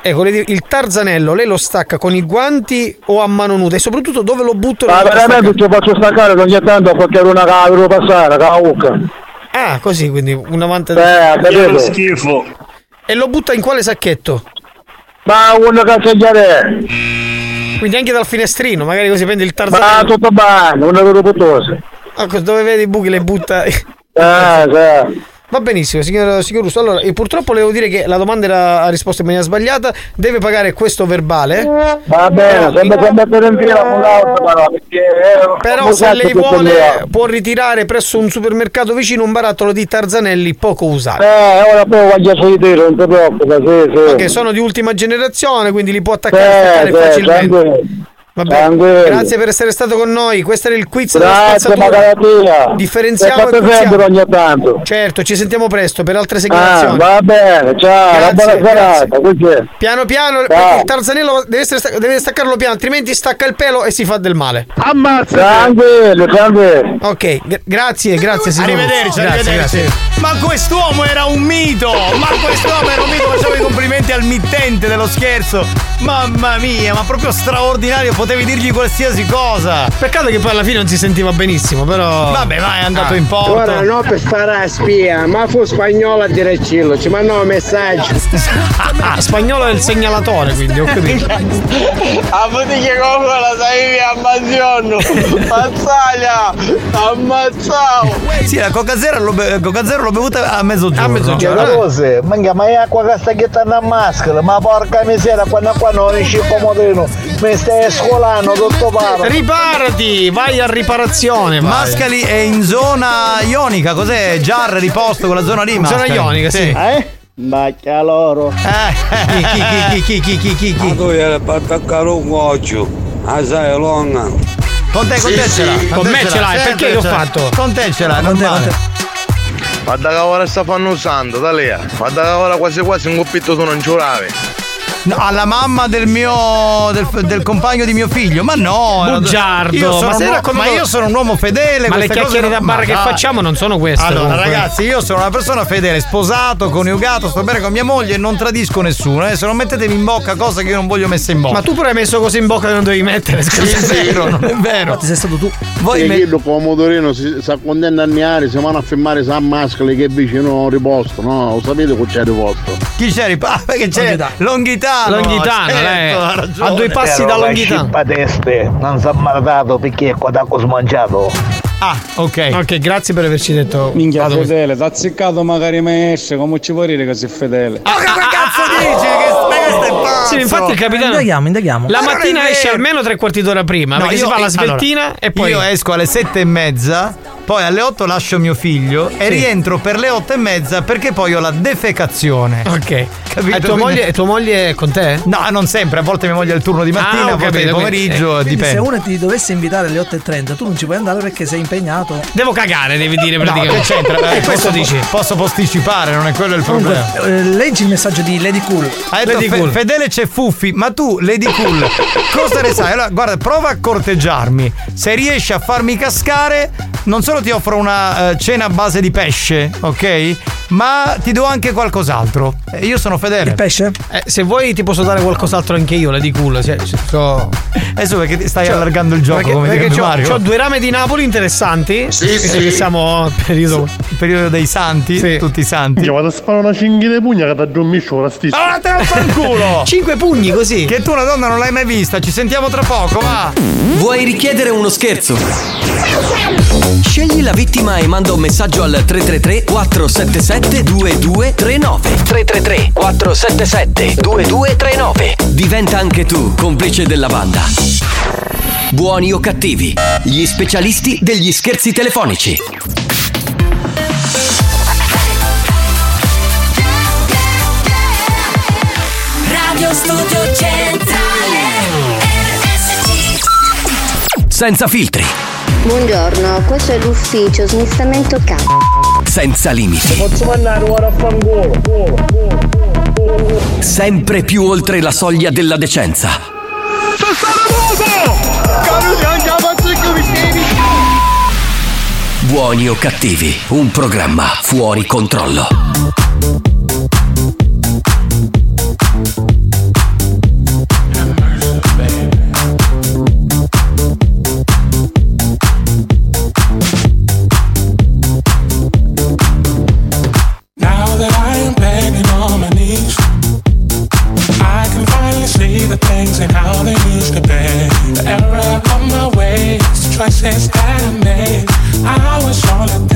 Ecco, il tarzanello, lei lo stacca con i guanti o a mano nuda? E soprattutto dove lo butto? Ma lo veramente ci faccio staccare ogni tanto perché una che devo passare, la ucca. Ah, così, quindi un avanti. Eh, capito? schifo. E lo butta in quale sacchetto? Ma una cazzagliare. Quindi anche dal finestrino, magari così prende il Ma tarzanello. tutto bene, una. Ecco, dove vedi i buchi le butta. Eh, sì. Va benissimo, signor, signor Russo. Allora, e purtroppo le devo dire che la domanda era ha risposto in maniera sbagliata. Deve pagare questo verbale. Va bene, sempre se mettere in fila con l'auto, però, perché... eh, Però se lei vuole può ritirare presso un supermercato vicino un barattolo di tarzanelli poco usati. Eh, ora poi voglio sentire, non ti preoccupare, sì, sì. Che sono di ultima generazione, quindi li può attaccare e Sì, facilmente. tranquillo. Va bene. Tranquillo. Grazie per essere stato con noi. Questo era il quiz della Grazie, spazzatura. Magatia. Differenziamo e quiziamo. ogni tanto. Certo, ci sentiamo presto per altre Ah, segnalazioni. va bene, ciao, una Grazie, buona serata. Piano piano, Ciao. il tarzanello deve, essere deve staccarlo piano, altrimenti stacca il pelo e si fa del male. Ammazza! Tranquillo, tranquillo. Ok, gra- grazie, grazie signor. Arrivederci, Grazie, arrivederci. grazie. Ma quest'uomo era un mito! Ma quest'uomo era un mito! Facciamo i complimenti al mittente dello scherzo! Mamma mia, ma proprio straordinario! Potevi dirgli qualsiasi cosa! Peccato che poi alla fine non si sentiva benissimo, però. Vabbè, ma è andato Ah. in porto! Ora no per fare a spia, ma fu spagnolo a dire cillo, ci mandò un messaggio. Ah, spagnolo è il segnalatore, quindi ho capito. A che come la sai via a mangiorno. Mazzaglia, ammazzavo. Sì, la Coca Zero l'ho, be- Coca Zero l'ho bevuta a mezzogiorno. A mezzogiorno. Che cose? Manca, ma è acqua che sta gettando a maschera, ma porca miseria, quando qua non esce il pomodorino, mi stai scolando tutto paro. Riparati, vai a riparazione. Vai. Mascali è in zona ionica, cos'è? Giarra di posto quella zona lì? Zona Mascali? ionica, sì. Eh? Bacchia loro. Chi, chi, chi, chi, chi, chi, chi, chi? tu eri per attaccare un goccio. Ah, sai, longa. Con te, con te ce l'ha. Con me te ce l'hai, perché l'ho l'ha. fatto? Con te ce l'ha, normale. Guarda che ora sta fanno usando, da lì. Guarda che ora quasi quasi un coppitto tu non giuravi. No, alla mamma del mio del, del compagno di mio figlio ma no Bugiardo, io sono ma uomo- raccontato- ma io sono un uomo fedele Ma le chiacchiere da bar che dai. facciamo non sono queste. allora comunque. ragazzi io sono una persona fedele sposato coniugato sto bene con mia moglie e non tradisco nessuno adesso non mettetemi in bocca cose che io non voglio messe in bocca Ma tu pure hai messo cose in bocca che non devi mettere. Sì, scusa. è vero non è vero Infatti sei stato tu. voi E me- quello pomodorino si, si accontenta a niare, si vanno a filmare San Mascali che è vicino a un riposto, no? Lo sapete che c'è riposto? chi c'eri? Ah, perché c'è Longhitano Longhitano, certo, lei. A due passi da Longhitano. teste, non si è mardato perché qua da smangiato. ah ok Ok, grazie per averci detto. Minchia fedele, t'ha azzeccato magari mi esce, come ci vuoi dire che sei fedele? ma che cazzo dici che questo è pazzo Sì, infatti il capitano. Indaghiamo, indaghiamo. La Ma è mattina esce almeno tre quarti d'ora prima. perché si fa la sveltina allora, e poi. Io esco alle sette e mezza, poi alle otto lascio mio figlio e Sì. rientro per le otto e mezza perché poi ho la defecazione. Ok. Capito? E tua, Quindi- moglie, tua moglie è con te? No, non sempre, a volte mia moglie ha il turno di mattina, Ah, a volte di pomeriggio, Quindi se dipende. uno ti dovesse invitare alle 8.30, tu non ci puoi andare perché sei impegnato. Devo cagare, devi dire No, praticamente. che c'entra? E Eh, questo posso, dici. posso posticipare, non è quello il Comunque, problema. eh, leggi il messaggio di Lady Cool. Ha detto Lady Fe- Cool. Fedele c'è Fuffi, ma tu, Lady Cool, cosa ne sai? Allora, guarda, prova a corteggiarmi. Se riesci a farmi cascare, non solo ti offro una eh, cena a base di pesce, ok? Ma ti do anche qualcos'altro. Eh, io sono fedele. Il pesce? Eh, se vuoi ti posso dare qualcos'altro anche io, le di culo. Cioè, so... Adesso perché ti stai Cioè, allargando il gioco perché, come perché direbbe c'ho, Mario. c'ho due rame di Napoli interessanti. Sì, visto sì. Che siamo periodo. Il periodo dei santi, tutti i santi. Io vado a sparare una cinghia di pugna che ti addormisce la stessa. Ah, te lo fanculo! Cinque pugni così. Che tu una donna non l'hai mai vista, ci sentiamo tra poco, va! Vuoi richiedere uno scherzo? Scegli la vittima e manda un messaggio al 333 477 2239 333 477 2239 Diventa anche tu complice della banda. Buoni o cattivi, gli specialisti degli scherzi telefonici. Radio Studio Centrale RSC Senza filtri, Buongiorno, questo è l'ufficio smistamento capo. senza limiti, Posso mandare ora a fangolo? sempre più oltre la soglia della decenza. Buoni o cattivi, un programma fuori controllo. Choices that I made. I was only thinking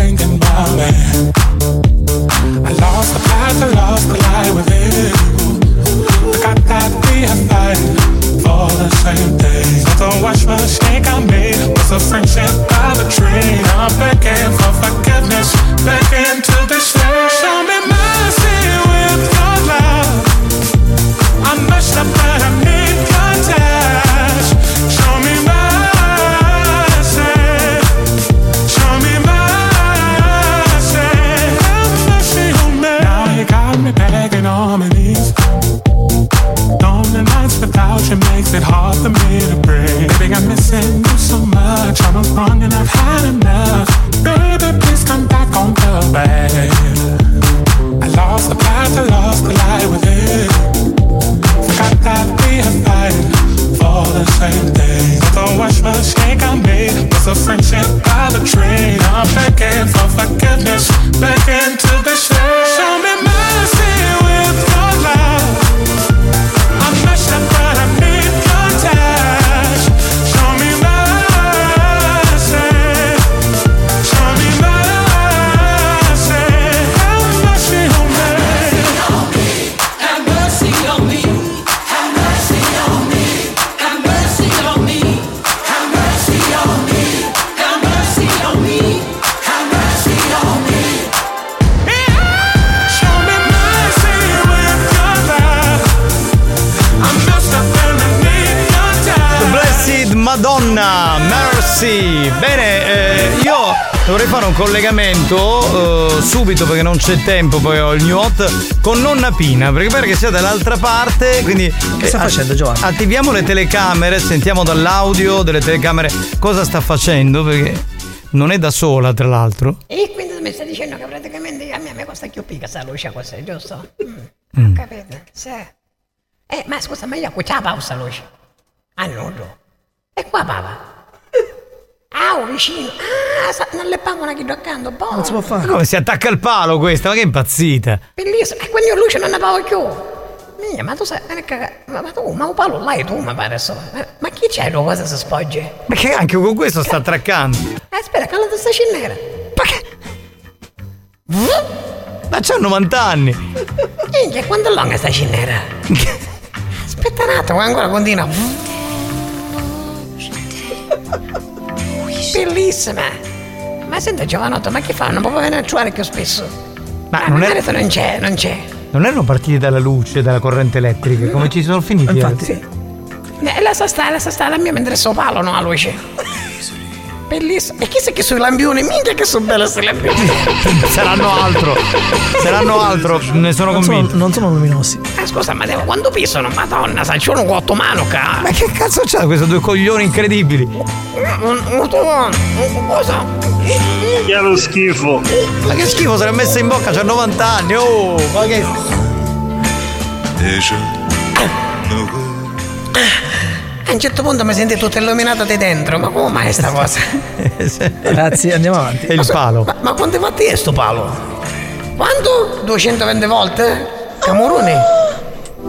subito perché non c'è tempo, poi ho il new hot con nonna Pina, perché pare che sia dall'altra parte, quindi che sta facendo, Giovanni? Attiviamo le telecamere, sentiamo dall'audio delle telecamere cosa sta facendo perché non è da sola, tra l'altro. E quindi mi stai dicendo che praticamente a me mi costa più pica sta luce così, giusto? Mm. Mm. Capite? Sì. Eh, ma scusa, ma io qui c'è la pausa luce. Ah, no, no. E qua papa. Oh, vicino. Ah, sa- non le pagano chi accanto, boh. Non si può fare. Come si attacca al palo questa? Ma che impazzita! Bellissimo. E quindi io luce non ne pago più. Mia, ma tu sai, ma, che- ma ma tu, ma un palo là è tu, mi pare so. Ma, ma chi c'è due cose si spogge? Ma che anche con questo sta attraccando? Eh, aspetta, cala sta cinnera. Ma c'ha 90 anni! Minchia, quanto è lunga sta cinnera? Aspetta un attimo, ancora continua. Bellissima! Ma senta Giovanotto, ma che fa? Non può venire a trovare più spesso? Ma Ah, non è- non c'è, non c'è. Non erano partiti dalla luce, dalla corrente elettrica, come ci sono finiti? Infatti. Eh, lascia stare, lascia stare, la mia mentre sto palo, no, la luce. Bellissimo. E chissà che sui lampioni, minchia che sono belle queste lampioni. Saranno altro, saranno altro, ne sono Non sono, convinto. non sono luminosi. Ah, scusa, ma devo, quando pisano, madonna, sai, c'è un quattro mano, ca. Ma che cazzo c'ha questi due coglioni incredibili? Un, un, un, cosa? Che è lo schifo. Ma che schifo se l'ha messa in bocca, c'ha 90 anni, oh! Ma che. A un certo punto mi senti tutta illuminata di dentro, ma come mai sta cosa? Grazie, andiamo avanti. È il palo. Ma, ma quante volte è sto palo? Quanto? 220 volte? Camuruni?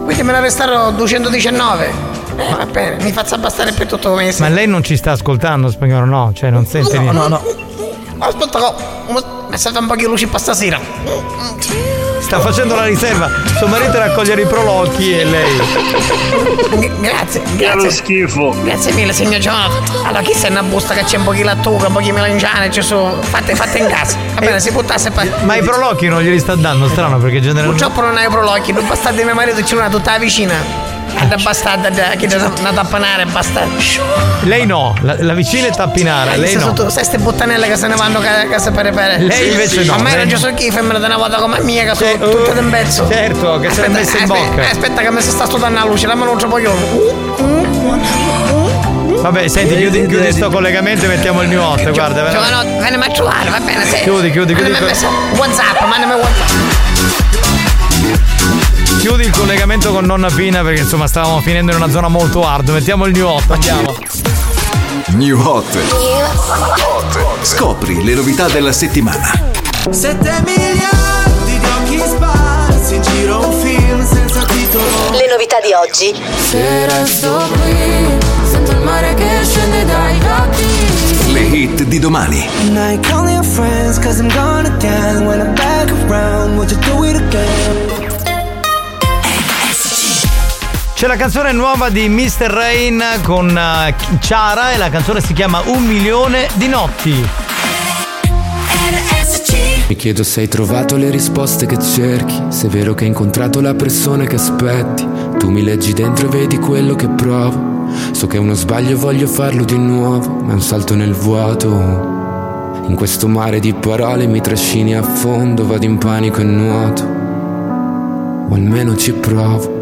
Quindi me ne restarono 219. Eh, va bene, mi faccia bastare per tutto il mese. Ma lei non ci sta ascoltando, spagnolo, no? Cioè, non sente niente. no. Aspetta, mi serve un po' di luce per stasera. Sta facendo la riserva. Suo marito raccogliere i prolocchi e lei. G- grazie, Che è grazie. schifo. Grazie mille, signor Jonathan. Allora, chi sei una busta che c'è un po' di lattuga, un po' di melangiane, ci sono. Fatte, fatte in casa. Va bene, si buttasse poi. Ma i prolocchi non glieli sta dando, strano, perché generalmente. Purtroppo non hai prolocchi, non bastate mio marito c'è una tutta vicina. È da bastarda, da- che da una tappanare, basta. Lei no, la, la vicina è tappinara, lei no. Tu, sai ste buttanelle che se ne vanno a casa per per. Lei invece no, A me lei- era già so chi, femmina una volta come mia, che sono tutte uh, in pezzo. certo, che se l'è messa in bocca. Aspetta che mi si sta studando la luce, dammi un altro pochino. Vabbè, senti, chiudi, chiudi sto collegamento e mettiamo il new hot, guarda. Cioè, no, vieni a trovare, va bene, sì. Chiudi, chiudi, chiudi. Mandami WhatsApp, mandami WhatsApp. Chiudi il collegamento con nonna Pina perché insomma stavamo finendo in una zona molto hard. Mettiamo il new hot, andiamo. New Hot. Scopri le novità della settimana. 7 miliardi di occhi sparsi in giro un film senza titolo Le novità di oggi. Se resto qui, sento il mare che scende dai occhi. Le hit di domani. Now C'è la canzone nuova di Mr. Rain con eh, Ciara e la canzone si chiama Un milione di notti. Mi chiedo se hai trovato le risposte che cerchi, se è vero che hai incontrato la persona che aspetti. Tu mi leggi dentro e vedi quello che provo. So che è uno sbaglio e voglio farlo di nuovo, ma è un salto nel vuoto. In questo mare di parole mi trascini a fondo, vado in panico e nuoto. O almeno ci provo.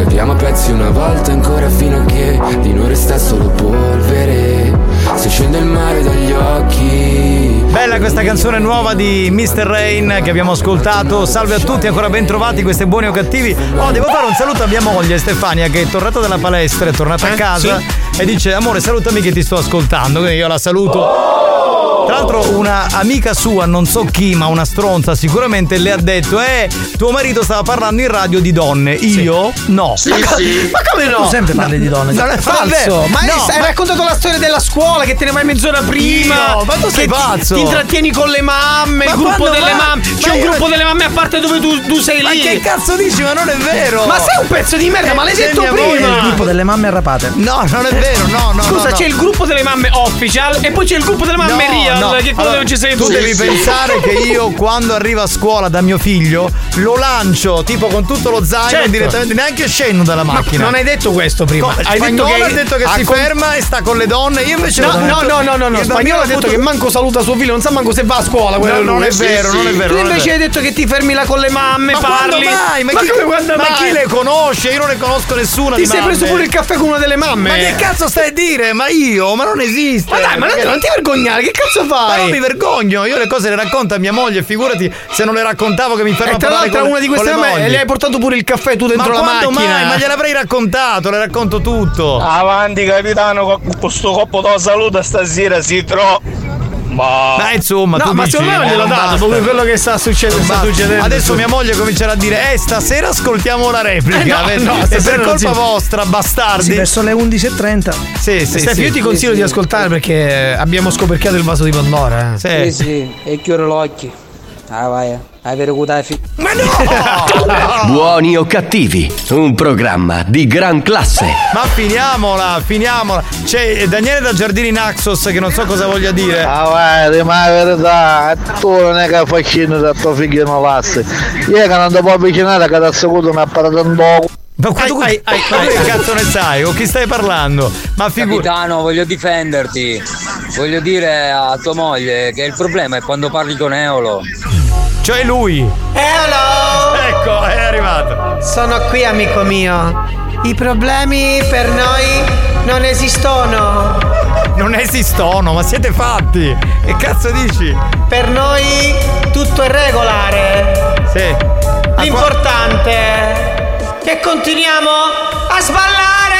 Cadiamo a pezzi una volta ancora fino a che di noi resta solo polvere. Se scende il mare dagli occhi. Bella questa canzone nuova di Mr. Rain che abbiamo ascoltato. Salve a tutti, ancora ben trovati, questi buoni o cattivi. Oh, devo fare un saluto a mia moglie Stefania che è tornata dalla palestra, è tornata a Eh, casa sì. e dice amore salutami che ti sto ascoltando. Quindi io la saluto. Tra l'altro una amica sua, non so chi, ma una stronza sicuramente le ha detto Eh, tuo marito stava parlando in radio di donne. Io? No. ma, co- ma come no? Tu sempre parli di donne. Non è Falso! Ma hai, No, hai ma- raccontato la storia della scuola che te ne vai mezz'ora prima. Io? Ma tu sei che ti- pazzo? Ti intrattieni con le mamme, Ma il gruppo delle va- mamme. C'è ma un io- gruppo delle mamme a parte dove tu, tu sei Ma lì. che cazzo dici? Ma non è vero! Ma sei un pezzo di merda, Eh, ma l'hai detto prima. Il gruppo delle mamme arrapate. No, non è vero, no, no. Scusa, no, no. c'è il gruppo delle mamme official e poi c'è il gruppo delle mamme No, real. No, che quello non ci sei tu tu. devi pensare che io quando arrivo a scuola da mio figlio lo lancio tipo con tutto lo zaino Certo. direttamente, neanche scendo dalla Ma macchina. non hai detto questo prima. Co- hai detto che ha detto che si con- ferma e sta con le donne. Io invece No, no, no, no, no, no. Spagnolo ha detto che manco saluta suo figlio, non sa manco se va a scuola. No, non è vero, non è vero, Tu invece hai detto che ti fermi là con le mamme, Ma parli. Ma, chi, ma chi le conosce? Io non ne conosco nessuna Ti sei preso pure il caffè con una delle mamme. Ma che cazzo stai a dire? Ma io? Ma non esiste. Ma dai, ma non ti vergognare, che cazzo fai? Ma non mi vergogno, io le cose le racconto a mia moglie, figurati se non le raccontavo che mi fermo E a tra parlare l'altro con, una di con queste le mamme mogli. le hai portato pure il caffè tu dentro ma la quando macchina. mai? Ma gliel'avrei raccontato, le racconto tutto. Avanti capitano, con questo coppo da salute stasera si trova. Ma... Ma insomma, No, tu ma dici, secondo me non eh, gliel'ho dato, proprio quello che sta succedendo. Sta succedendo. Adesso mia moglie comincerà a dire: Eh, stasera ascoltiamo la replica. Eh, no, no, è per colpa si- vostra, bastardi. Sì, verso le 11.30. Sì, sì, Steffi, sì. io ti consiglio di ascoltare perché abbiamo scoperchiato il vaso di Pandora. Eh. Sì, sì, e chiudo l'occhio. Ah, vai, avere cutafi. Ma no! Buoni o cattivi, un programma di gran classe. Ma finiamola, finiamola. C'è Daniele da Giardini Naxos che non so cosa voglia dire. Ah vai, ma la verità, tu non è che fai scena da tuo figlio non lasse. Io che non ti può avvicinare che ti ha seguito un apparato in dopo. Ma tu, ma tu che cazzo ne sai? O chi stai parlando? Ma figurati. Capitano, voglio difenderti. Voglio dire a tua moglie che il problema è quando parli con Eolo. Cioè lui. Hello! Ecco, è arrivato. Sono qui, amico mio. I problemi per noi non esistono. Non esistono, ma siete fatti. Che cazzo dici? Per noi tutto è regolare. Sì. L'importante che continuiamo a sballare.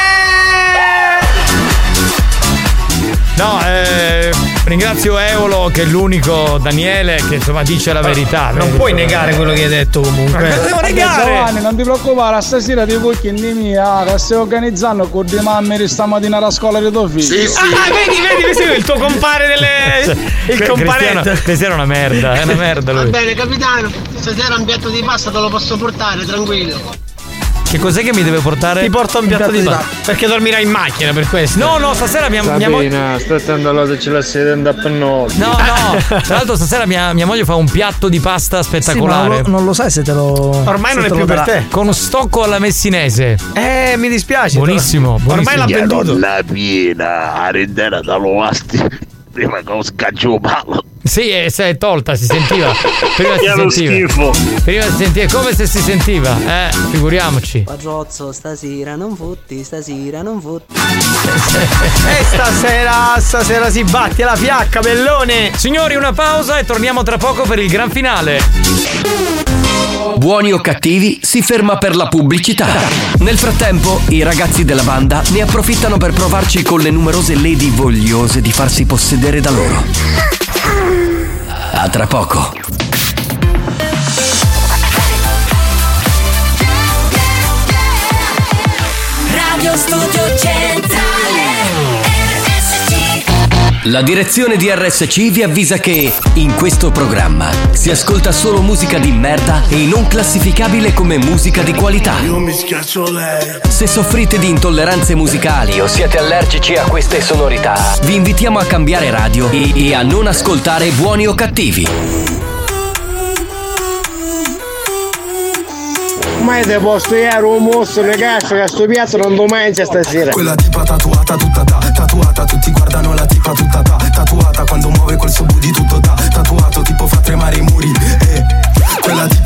No, eh, ringrazio Eolo che è l'unico Daniele che insomma dice la verità. Non vedi? puoi negare quello che hai detto Ma comunque. cosa devo negare? Giovanni, non ti preoccupare, stasera ti vuoi che mia, che stai organizzando con di mamme di stamattina alla scuola di tuo figlio. Ah, vedi, vedi, vedi, il tuo compare delle. il companetto. Cristiano è una merda, è una merda Va lui. bene capitano, stasera un piatto di pasta te lo posso portare, tranquillo. Che cos'è che mi deve portare? Ti porto un piatto di pasta. Perché dormirai in macchina per questo. No, no, stasera mia, mia moglie. Sabina, sta attento allora se ce la sei dentro a pennolo. No, no. Tra l'altro stasera mia, mia moglie fa un piatto di pasta Sì, ma spettacolare. non lo, non lo sai se te lo. Ormai non è più lo per te. Con stocco alla messinese. Eh, mi dispiace. Buonissimo, Ormai l'ha buonissimo. venduto. La piena, a rendere da. Prima che lo scaccio palo. Sì, e si è tolta, si sentiva. Prima si sentiva. schifo. Prima si sentiva, è come se si sentiva, eh, figuriamoci. Padrozzo, stasera non fotti, stasera non fotti. E stasera, stasera si batte la fiacca, bellone. Signori, una pausa e torniamo tra poco per il gran finale. Buoni o cattivi si ferma per la pubblicità. Nel frattempo, i ragazzi della banda ne approfittano per provarci con le numerose lady vogliose di farsi possedere da loro. A tra poco. Radio Studio Centrale La direzione di RSC vi avvisa che in questo programma si ascolta solo musica di merda e non classificabile come musica di qualità. Io mi schiaccio lei Se soffrite di intolleranze musicali o siete allergici a queste sonorità, vi invitiamo a cambiare radio e, e a non ascoltare buoni o cattivi. Mai te posso io un mostro ragazzo che sto piatto non lo mangia stasera. Quella tipa tatuata tutta da, tatuata, tutti guardano la tipa tutta da, tatuata quando muove quel suo booty tutto da, tatuato tipo fa tremare i muri, eh.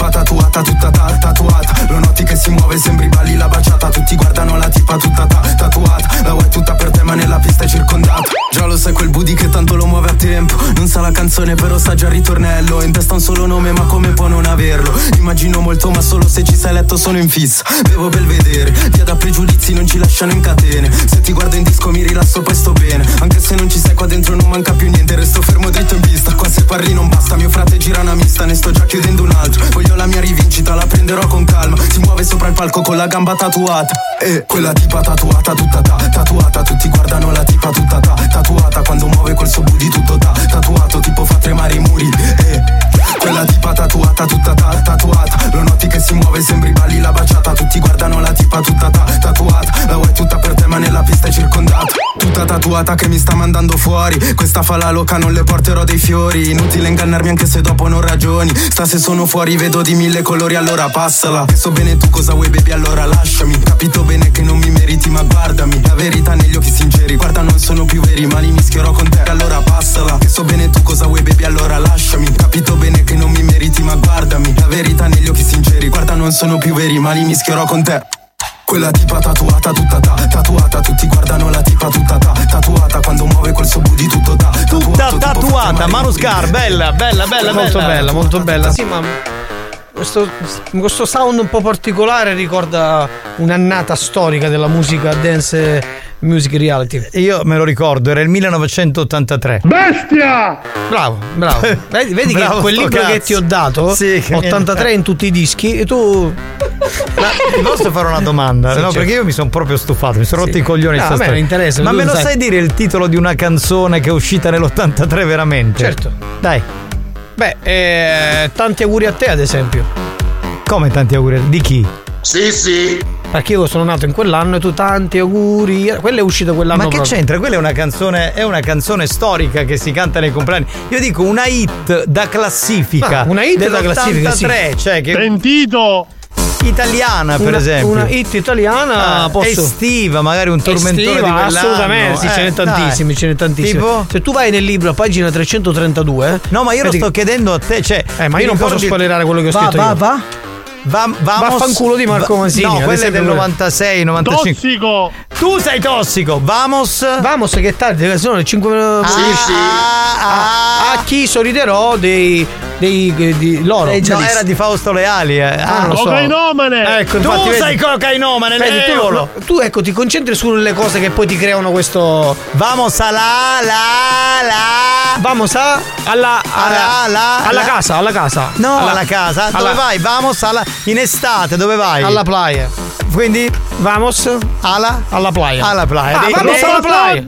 Tipa tatuata tutta da, tatuata, lo noti che si muove sembri balli la baciata, tutti guardano la tipa tutta da, tatuata, la vuoi tutta per te ma nella pista è circondata. Già lo sai quel booty che tanto lo muove a tempo, non sa la canzone però sa già il ritornello, in testa un solo nome ma come può non averlo? Immagino molto ma solo se ci sei letto sono in fissa, bevo per vedere, via da pregiudizi non ci lasciano in catene, se ti guardo in disco mi rilasso poi sto bene, anche se non ci sei qua dentro non manca più niente, resto fermo dritto in pista, qua se parli non basta, mio frate gira una mista, ne sto già chiudendo un altro, voglio la mia rivincita, la prenderò con calma, si muove sopra il palco con la gamba tatuata, e quella tipa tatuata tutta da, tatuata, tutti guardano la tipa tutta da, tatuata. Quando muove quel suo booty tutto da, tatuato tipo fa tremare i muri, e quella tipa tatuata tutta da, tatuata, lo noti che si muove sembri balli la baciata, tutti guardano la tipa tutta da, tatuata, la vuoi tutta per te ma nella pista è circondata, tutta tatuata che mi sta mandando fuori. Questa fa la loca non le porterò dei fiori. Inutile ingannarmi anche se dopo non ragioni. Sta se sono fuori vedo di mille colori allora passala. Che so bene tu cosa vuoi baby allora lasciami. Capito bene che non mi meriti ma guardami. La verità negli occhi sinceri. Guarda non sono più veri ma li mischierò con te. Allora passala. Che so bene tu cosa vuoi baby allora lasciami. Capito bene che non mi meriti ma guardami. La verità negli occhi sinceri. Guarda non sono più veri ma li mischierò con te quella tipa tatuata tutta ta, tatuata, tutti guardano la tipa tutta ta, tatuata quando muove quel suo booty tutto ta, Tutta tatuata, Manuscar, bella, bella, bella, molto bella. bella, molto bella. Sì, ma questo, questo sound un po' particolare ricorda un'annata storica della musica dance music reality. Io me lo ricordo, era il 1983. Bestia! Bravo, bravo. Vedi, vedi Bravo che quel libro che cazzo. ti ho dato, Sì, che- 83 in tutti i dischi, e tu. Ma ti posso fare una domanda? Sì, no, certo. perché io mi sono proprio stufato, mi sono Sì. rotto i coglioni. No, me interessa, Ma me lo sai. sai dire il titolo di una canzone che è uscita nell'83 veramente? Certo. Dai. Beh, eh, tanti auguri a te, ad esempio. Come tanti auguri? Di chi? Sì, sì. Perché io sono nato in quell'anno e tu tanti auguri. Quello è uscito quell'anno Ma che proprio. c'entra? Quella è una canzone, è una canzone storica che si canta nei compleanni. Io dico una hit da classifica. Ah, una hit da dell'83, classifica, sì. cioè che Pentito! Italiana, per Una- esempio. Una hit italiana Ah, posso. estiva, magari un tormentone Estiva, di quell'anno. assolutamente, sì, ce n'è Eh, tantissimi, dai. ce n'è tantissimi. Tipo? Se tu vai nel libro a pagina 332. No, ma io lo sto chiedendo a te, cioè. Eh, ma io non posso spoilerare quello che ho Va, scritto va, io. va. Va, vamos, Vaffanculo di Marco Masini, No, ad quella è del quello. 96, 95. Tossico! Tu sei tossico. Vamos. Vamos che è tardi, sono le 5 Ah, a, a chi sorriderò dei, dei, di loro. Eh, no, era di Fausto Leali. Eh. Ah, non lo so. Ecco, tu infatti, vedi- sei cocainomane, Vedi, tu, tu ecco, ti concentri sulle cose che poi ti creano questo. Vamos a la la la. Vamos a alla alla, Alla, la, alla la- casa, alla casa. No, alla, alla casa. alla- Dove vai? Vamos alla in estate, dove vai? Alla playa. Quindi Vamos alla alla playa. alla playa. Ah, vamos alla playa.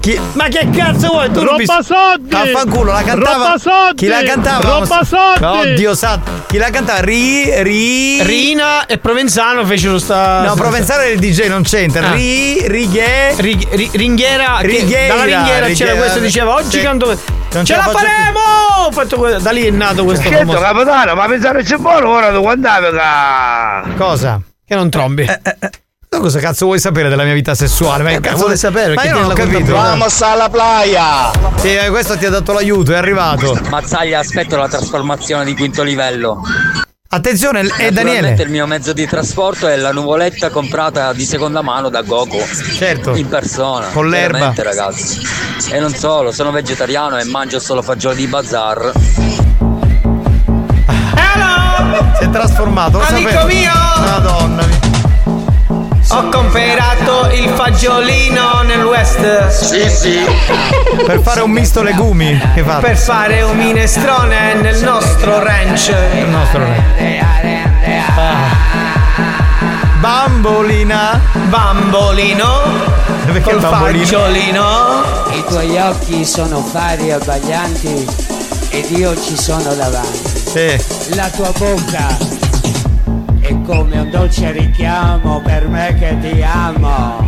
Chi- Ma che cazzo vuoi? Tu Roba soldi! Affanculo, la cantava. Roba soldi! Chi la cantava? Roba soldi! Oddio santo. Chi la cantava? Ri ri Rina e Provenzano fecero sta. No, Provenzano era il DJ, non c'entra. Ah. Ri righe Rig- ri- ringhiera, Righiera, dalla ringhiera c'era questo diceva oggi Sì. canto Non ce ce la la faremo Ho fatto da lì è nato questo Certo, famoso capitano, ma pensare c'è buono ora quando che... Cosa? che non trombi Tu cosa cazzo vuoi sapere della mia vita sessuale? Ma che Eh, cazzo vuole sapere, Ma perché io non ho capito. Vamos alla playa! Sì, eh, questo ti ha dato l'aiuto, è arrivato. Mazzaglia, aspetto la trasformazione di quinto livello. Attenzione, è Naturalmente Daniele. il mio mezzo di trasporto è la nuvoletta comprata di seconda mano da Goku. Certo. In persona. Con l'erba. Ragazzi. E non solo, sono vegetariano e mangio solo fagioli di bazar. Si è trasformato, lo Amico sapevo. mio! Madonna mia. Ho comprato il fagiolino nel west Sì, sì. Per fare un misto legumi che fa? per fare un minestrone nel nostro ranch il nostro Bambolina. bambolino Perché col bambolino? fagiolino I tuoi occhi sono fari e abbaglianti ed io ci sono davanti. Sì. La tua bocca è come un dolce richiamo per me che ti amo.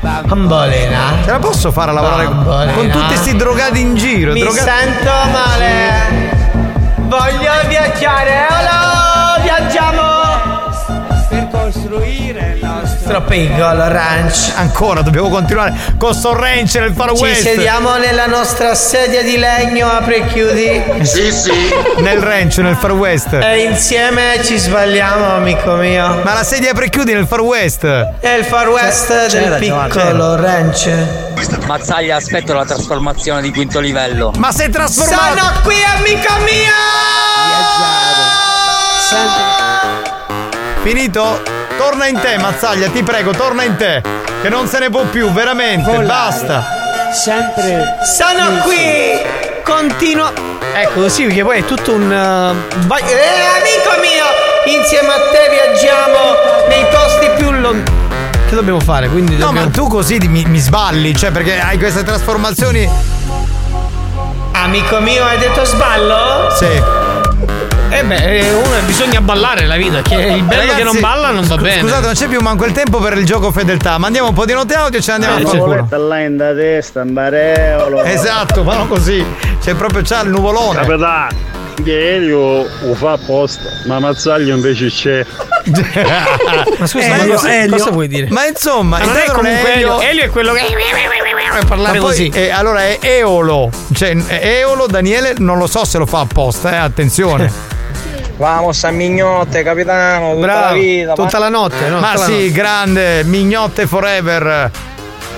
bambolina Ce la posso fare a lavorare Bambolina. con tutti questi drogati in giro? mi droga- sento male voglio viaggiare allora viaggiamo Per costruire nostro piccolo ranch Ancora, dobbiamo continuare con sto ranch nel Far Ci West. sediamo nella nostra sedia di legno, apri e chiudi. Sì, sì. Nel ranch nel Far West. E insieme ci sbagliamo, amico mio. Ma la sedia prechiudi nel Far West. È il far west del piccolo ranch. Mazzaglia, aspetto la trasformazione di quinto livello. Ma sei trasformato. Sono qui, amico mio! Finito? Torna in te, Mazzaglia, ti prego, torna in te. Che non se ne può più, veramente. Volare. Basta. Sempre. Sono qui! Continua. Ecco così, perché poi è tutto un. uh, vai- Eh, amico mio! Insieme a te viaggiamo nei posti più lontani. Che dobbiamo fare? Quindi No, dobbiamo... ma tu così mi, mi sballi, cioè perché hai queste trasformazioni. Amico mio, hai detto sballo? Sì. Eh beh, eh, uno, bisogna ballare la vita, che il bello Ragazzi, che non balla non va bene. Scusate, non c'è più manco il tempo per il gioco fedeltà. Mandiamo un po' di note audio e ce ne andiamo Eh, a c'è. fanculo. là in da testa, in bareolo. Esatto, ma non così. C'è proprio c'ha il nuvolone. Capitano, che Elio lo fa apposta, ma Mazzaglio invece c'è. Ma scusa, Elio, ma cosa, Elio. cosa vuoi dire? Ma insomma, Ma non è comunque Elio. Elio. È quello che. parlare Ma poi, così. eh, allora è Eolo. Cioè, Eolo, Daniele, non lo so se lo fa apposta, eh, attenzione. Vamos a mignotte, capitano, tutta Bravo, la vita. tutta la notte, no? Ma Tutta sì, notte. grande, mignotte forever.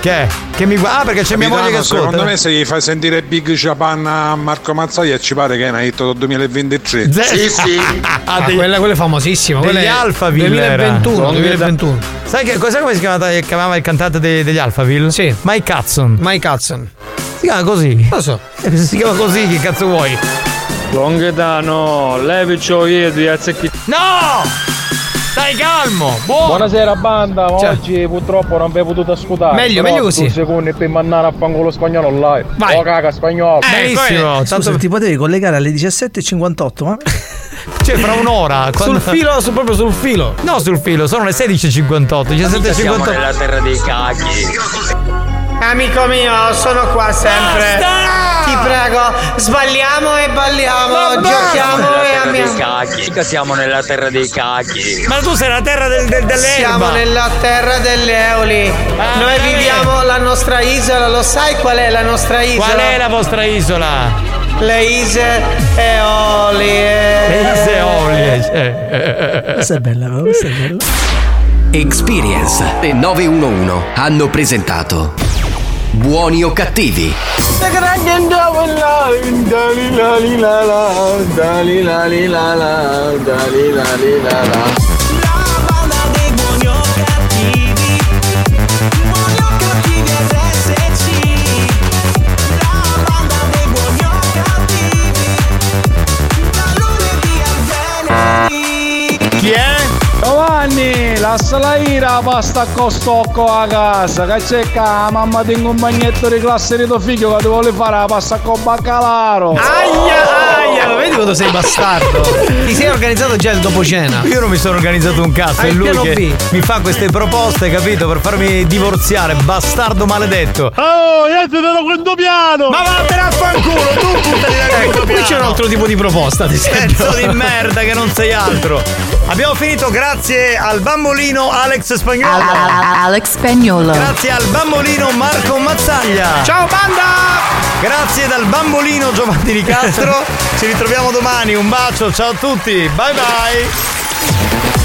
Che è? Che mi guarda. Ah, perché c'è mia moglie che Capitano, ascolta. secondo me se gli fai sentire Big Japan a Marco Mazzaglia ci pare che è una hit del 2023. Sì, sì. Ah, quella, quella è famosissima. Degli quella è Alphaville 2021, era. 2021. Sai che cos'è come si chiamava, chiamava il cantante dei- degli Alphaville? Sì. Mike Hudson. Mike Hudson. Si chiama così? Lo so. Eh, Se si chiama così, che cazzo vuoi? Longhitano, levicio io di azzecchi. No! Stai calmo! Buono! Buonasera banda, ma Ciao. oggi purtroppo non vi ho potuto ascoltare. Meglio, meglio così. due secondi per mandare a fangolo spagnolo online. Vai. Oh caga spagnolo. Benissimo, Scusa, tanto ti potevi collegare alle 17.58, ma. cioè fra un'ora. Sul filo, su- proprio sul filo. No, sul filo, sono le 16.58, Siamo 17.58. nella terra dei cacchi. Amico mio, sono qua sempre. Ti prego, sbagliamo e balliamo, giochiamo Nella e amiamo. cacchi. Mica siamo nella terra dei cacchi. Ma tu sei la terra del, del, dell'erba. Siamo nella terra delle Eoli. Noi eh. viviamo la nostra isola, lo sai qual è la nostra isola? Qual è la vostra isola? Le Ise Eolie. Le Ise Eolie. eh. Questa è bella, questa è bella. Experience e 911 hanno presentato Buoni o cattivi? Giovanni, lascia la ira, basta con stocco a casa. Che c'è ca, mamma tengo un bagnetto di classe di tuo figlio che ti vuole fare la pasta con baccalaro. Aia, lo quando sei bastardo? Ti sei organizzato già il dopo cena. Io non mi sono organizzato un cazzo, Hai è lui piano che B. mi fa queste proposte, capito? Per farmi divorziare, bastardo maledetto. Oh, io ti do quinto piano! Ma vattene a fanculo, tu buttati da Ecco, qui c'è un altro tipo di proposta, ad esempio. Pezzo di merda che non sei altro. Abbiamo finito grazie al bambolino Alex Spagnolo. Alex Spagnolo. Grazie al bambolino Marco Mazzaglia. Ciao banda! Grazie dal bambolino Giovanni Di Castro. Ci ritroviamo domani. Un bacio, ciao a tutti. Bye bye.